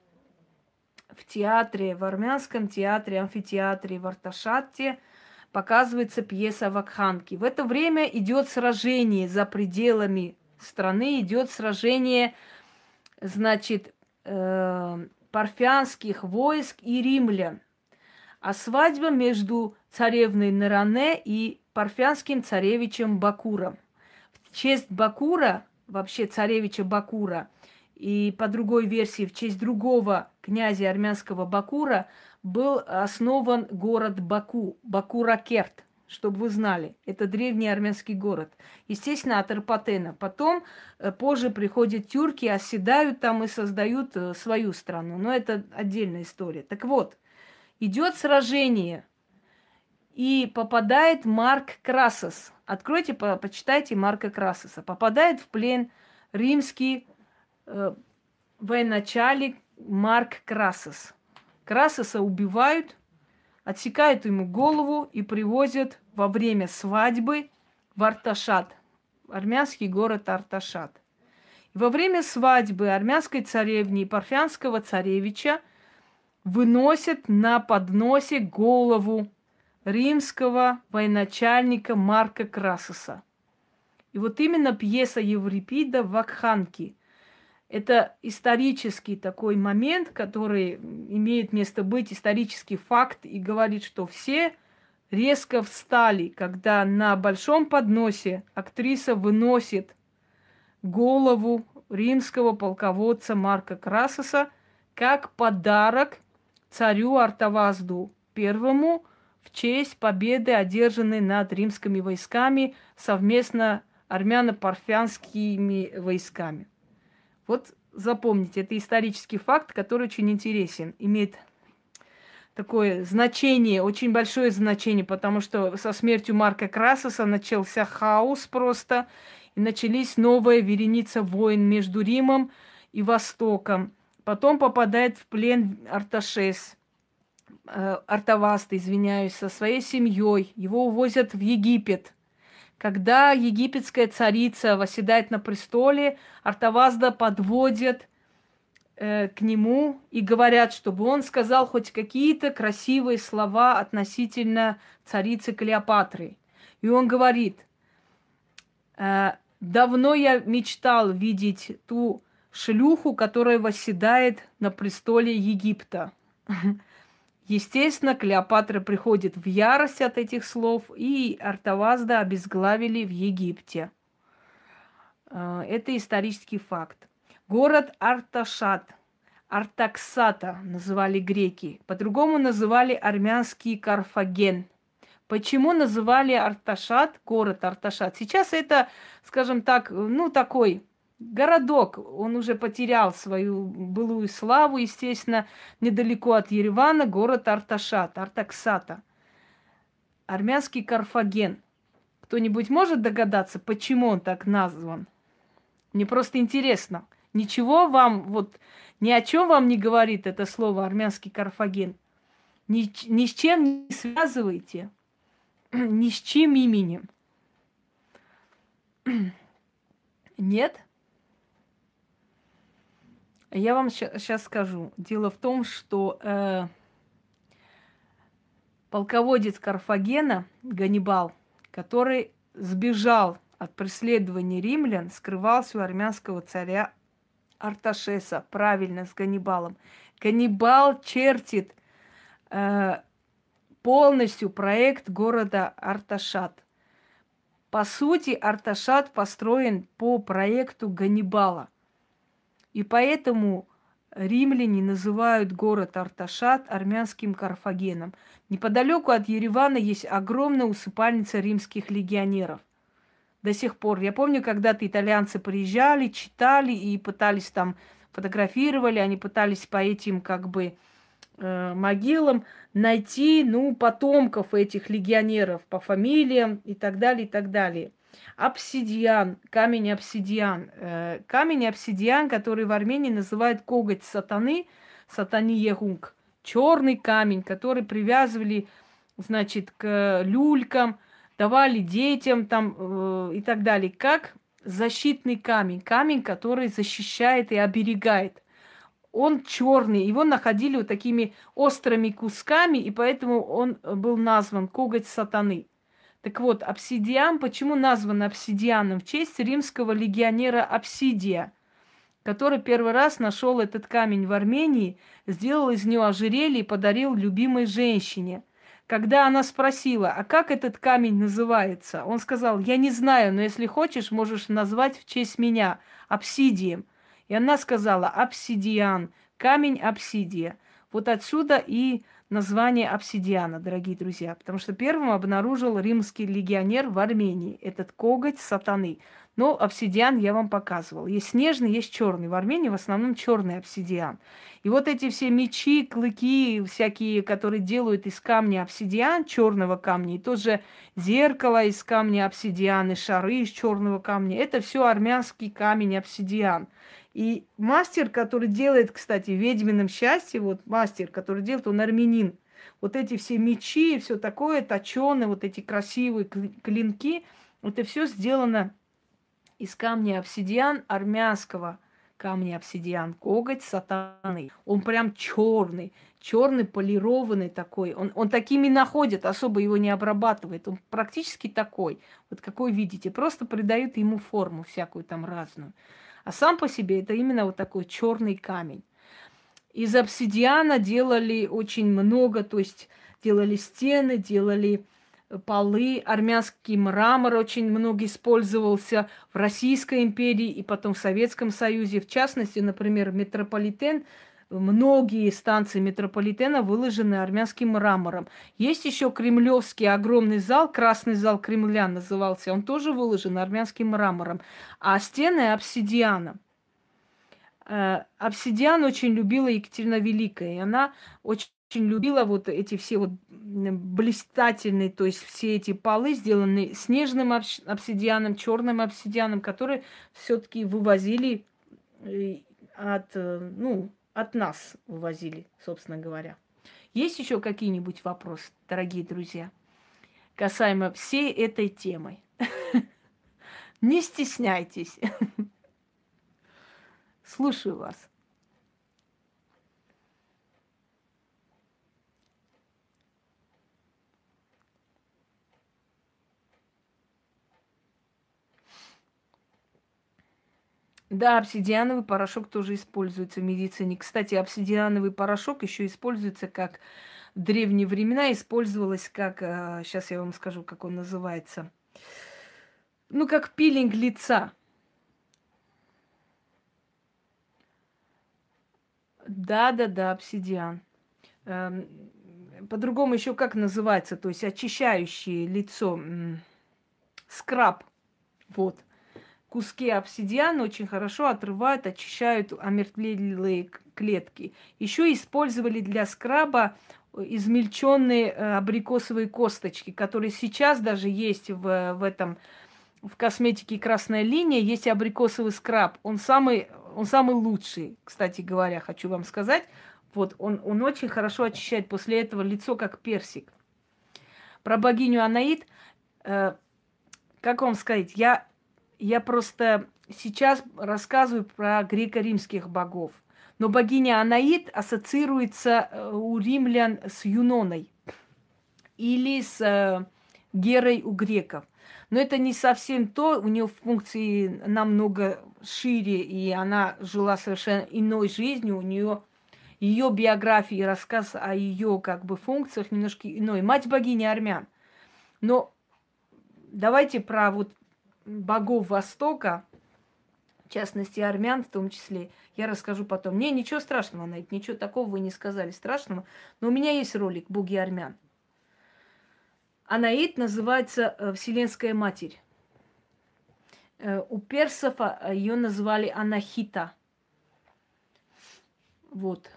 в театре, в армянском театре, амфитеатре в Арташатте – показывается пьеса Вакханки. В это время идет сражение за пределами страны, идет сражение, значит, э, парфянских войск и римлян. А свадьба между царевной Наране и парфянским царевичем Бакуром. В честь Бакура, вообще царевича Бакура, и по другой версии в честь другого князя армянского Бакура – был основан город Баку, Баку-Ракерт, чтобы вы знали. Это древний армянский город. Естественно, от Арпатена. Потом, э, позже приходят тюрки, оседают там и создают э, свою страну. Но это отдельная история. Так вот, идет сражение, и попадает Марк Красос. Откройте, по почитайте Марка Красоса. Попадает в плен римский э, военачальник Марк Красос. Красоса убивают, отсекают ему голову и привозят во время свадьбы в Арташат, армянский город Арташат. И во время свадьбы армянской царевни и парфянского царевича выносят на подносе голову римского военачальника Марка Красоса. И вот именно пьеса Еврипида «Вакханки» Это исторический такой момент, который имеет место быть, исторический факт, и говорит, что все резко встали, когда на большом подносе актриса выносит голову римского полководца Марка Красоса как подарок царю Артавазду первому в честь победы, одержанной над римскими войсками совместно армяно-парфянскими войсками. Вот запомните, это исторический факт, который очень интересен, имеет такое значение, очень большое значение, потому что со смертью Марка Красоса начался хаос просто, и начались новая вереница войн между Римом и Востоком. Потом попадает в плен Арташес, э, Артаваст, извиняюсь, со своей семьей. Его увозят в Египет – когда египетская царица восседает на престоле, Артавазда подводит э, к нему и говорят, чтобы он сказал хоть какие-то красивые слова относительно царицы Клеопатры. И он говорит, э, давно я мечтал видеть ту шлюху, которая восседает на престоле Египта. Естественно, Клеопатра приходит в ярость от этих слов, и Артавазда обезглавили в Египте. Э, это исторический факт. Город Арташат, Артаксата называли греки. По-другому называли армянский Карфаген. Почему называли Арташат, город Арташат? Сейчас это, скажем так, ну такой городок. Он уже потерял свою былую славу, естественно, недалеко от Еревана, город Арташат, Артаксата. Армянский Карфаген. Кто-нибудь может догадаться, почему он так назван? Мне просто интересно. Ничего вам, вот, ни о чем вам не говорит это слово армянский Карфаген. Ни, ни с чем не связывайте. ни с чьим именем. Нет? Я вам сейчас скажу. Дело в том, что э, полководец Карфагена, Ганнибал, который сбежал от преследования римлян, скрывался у армянского царя Арташеса, правильно, с Ганнибалом. Ганнибал чертит э, полностью проект города Арташат. По сути, Арташат построен по проекту Ганнибала. И поэтому римляне называют город Арташат армянским Карфагеном. Неподалеку от Еревана есть огромная усыпальница римских легионеров. До сих пор. Я помню, когда-то итальянцы приезжали, читали и пытались там фотографировали, они пытались по этим как бы э, могилам найти, ну, потомков этих легионеров по фамилиям и так далее, и так далее. Обсидиан, камень обсидиан. Э, камень обсидиан, который в Армении называют коготь сатаны, сатани егунг. Черный камень, который привязывали, значит, к люлькам, давали детям там э, и так далее. Как защитный камень, камень, который защищает и оберегает он черный, его находили вот такими острыми кусками, и поэтому он был назван коготь сатаны. Так вот, обсидиан, почему назван обсидианом? В честь римского легионера Обсидия, который первый раз нашел этот камень в Армении, сделал из него ожерелье и подарил любимой женщине. Когда она спросила, а как этот камень называется, он сказал, я не знаю, но если хочешь, можешь назвать в честь меня, обсидием. И она сказала обсидиан, камень обсидия. Вот отсюда и название обсидиана, дорогие друзья, потому что первым обнаружил римский легионер в Армении этот коготь сатаны. Но обсидиан я вам показывал. Есть снежный, есть черный. В Армении в основном черный обсидиан. И вот эти все мечи, клыки, всякие, которые делают из камня обсидиан, черного камня, и тоже зеркало из камня обсидиан, и шары из черного камня, это все армянский камень обсидиан. И мастер, который делает, кстати, ведьмином счастье, вот мастер, который делает, он армянин. Вот эти все мечи и все такое, точеные, вот эти красивые клинки, это все сделано из камня обсидиан армянского камня обсидиан, коготь сатаны. Он прям черный, черный полированный такой. Он, он такими находит, особо его не обрабатывает. Он практически такой, вот какой видите. Просто придают ему форму всякую там разную. А сам по себе это именно вот такой черный камень. Из обсидиана делали очень много, то есть делали стены, делали э, полы, армянский мрамор очень много использовался в Российской империи и потом в Советском Союзе. В частности, например, метрополитен многие станции метрополитена выложены армянским мрамором. Есть еще кремлевский огромный зал, красный зал Кремля назывался, он тоже выложен армянским мрамором, а стены обсидианом. Э, обсидиан очень любила Екатерина Великая, и она очень любила вот эти все вот блистательные, то есть все эти полы, сделанные снежным обсидианом, черным обсидианом, которые все-таки вывозили э, от, э, ну, от нас увозили, собственно говоря. Есть еще какие-нибудь вопросы, дорогие друзья, касаемо всей этой темы? Не стесняйтесь. Слушаю вас. Да, обсидиановый порошок тоже используется в медицине. Кстати, обсидиановый порошок еще используется как в древние времена, использовалось как, э, сейчас я вам скажу, как он называется, ну, как пилинг лица. Да-да-да, обсидиан. Эм, по-другому еще как называется, то есть очищающее лицо, скраб, вот – Куски обсидиана очень хорошо отрывают, очищают омертвелые клетки. Еще использовали для скраба измельченные э, абрикосовые косточки, которые сейчас даже есть в, в этом в косметике красная линия есть абрикосовый скраб. Он самый, он самый лучший, кстати говоря, хочу вам сказать. Вот, он, он очень хорошо очищает после этого лицо, как персик. Про богиню Анаид, э, как вам сказать, я, я просто сейчас рассказываю про греко-римских богов. Но богиня Анаид ассоциируется э, у римлян с Юноной или с э, Герой у греков. Но это не совсем то, у нее функции намного шире, и она жила совершенно иной жизнью, у нее ее биография и рассказ о ее как бы функциях немножко иной. Мать богини армян. Но давайте про вот богов Востока, в частности армян в том числе, я расскажу потом. Не, ничего страшного, на это ничего такого вы не сказали страшного, но у меня есть ролик «Боги армян». Анаид называется э, Вселенская Матерь. Э, у персов э, ее называли Анахита. Вот.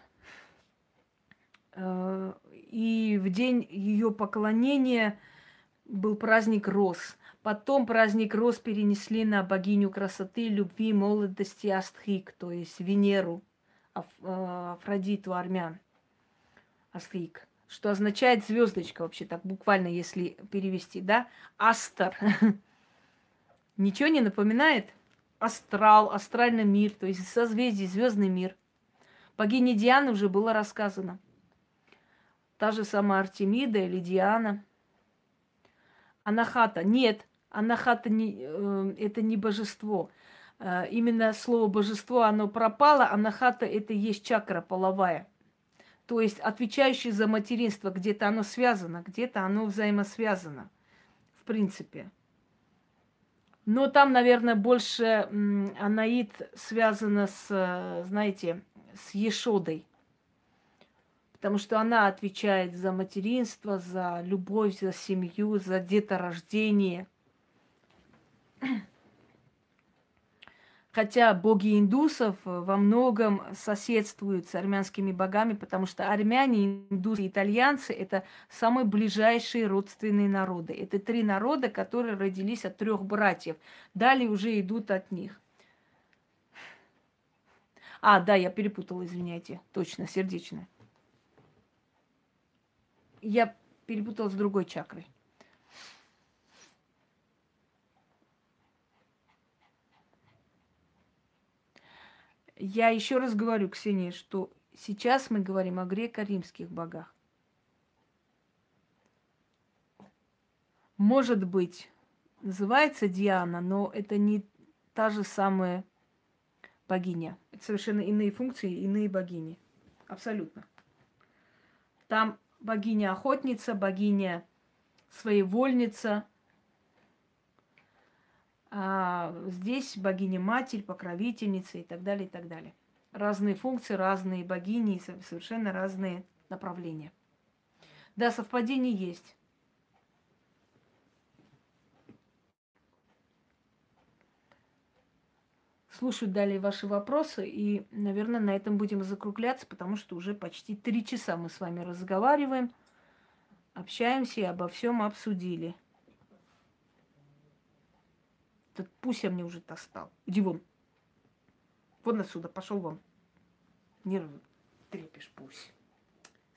И в день ее поклонения был праздник роз. Потом праздник роз перенесли на богиню красоты, любви, молодости Астхик, то есть Венеру, Афродиту армян. Астхик что означает звездочка вообще так буквально, если перевести, да? Астер. Ничего не напоминает? Астрал, астральный мир, то есть созвездие, звездный мир. Богине Дианы уже было рассказано. Та же самая Артемида или Диана. Анахата. Нет, Анахата не, э, это не божество. Э, именно слово божество, оно пропало. Анахата это и есть чакра половая то есть отвечающий за материнство, где-то оно связано, где-то оно взаимосвязано, в принципе. Но там, наверное, больше анаид связана с, знаете, с Ешодой. Потому что она отвечает за материнство, за любовь, за семью, за деторождение. Хотя боги индусов э, во многом соседствуют с армянскими богами, потому что армяне, индусы итальянцы – это самые ближайшие родственные народы. Это три народа, которые родились от трех братьев. Далее уже идут от них. А, да, я перепутала, извиняйте. Точно, сердечная. Я перепутала с другой чакрой. Я еще раз говорю, Ксения, что сейчас мы говорим о греко-римских богах. Может быть, называется Диана, но это не та же самая богиня. Это совершенно иные функции, иные богини. Абсолютно. Там богиня-охотница, богиня своевольница – а здесь богиня-матерь, покровительница и так далее, и так далее. Разные функции, разные богини, совершенно разные направления. Да, совпадение есть. Слушаю далее ваши вопросы, и, наверное, на этом будем закругляться, потому что уже почти три часа мы с вами разговариваем, общаемся и обо всем обсудили. Этот Пуся мне уже достал. Иди вон. Вон отсюда, пошел вон. Нервы трепишь, Пусь.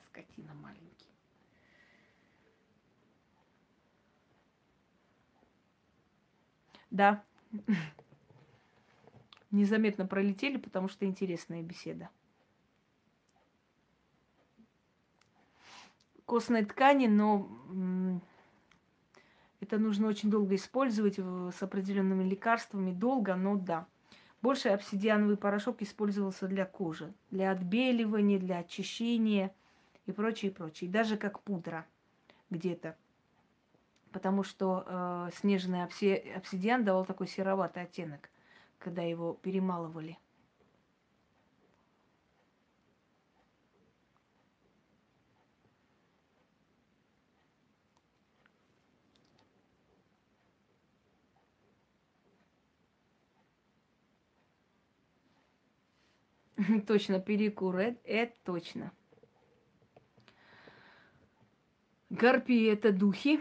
Скотина маленький. Да. Незаметно пролетели, потому что интересная беседа. Костной ткани, но это нужно очень долго использовать с определенными лекарствами. Долго, но да. Больше обсидиановый порошок использовался для кожи, для отбеливания, для очищения и прочее, прочее. даже как пудра где-то. Потому что э, снежный обсидиан давал такой сероватый оттенок, когда его перемалывали. Точно, перекур, это, точно. Гарпии – это духи.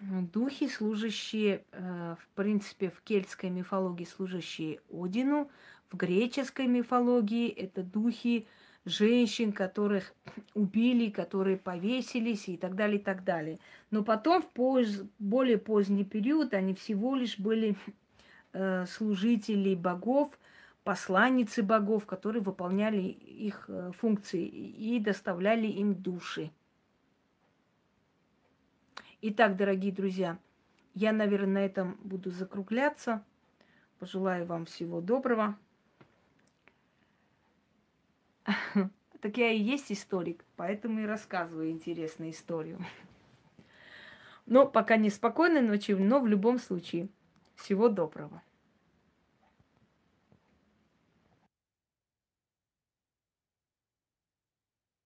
Духи, служащие, э, в принципе, в кельтской мифологии, служащие Одину. В греческой мифологии это духи женщин, которых убили, которые повесились и так далее, и так далее. Но потом, в поз, более поздний период, они всего лишь были э, служители богов, посланницы богов, которые выполняли их э, функции и доставляли им души. Итак, дорогие друзья, я, наверное, на этом буду закругляться. Пожелаю вам всего доброго. Так я и есть историк, поэтому и рассказываю интересную историю. Но пока не спокойной ночи, но в любом случае всего доброго.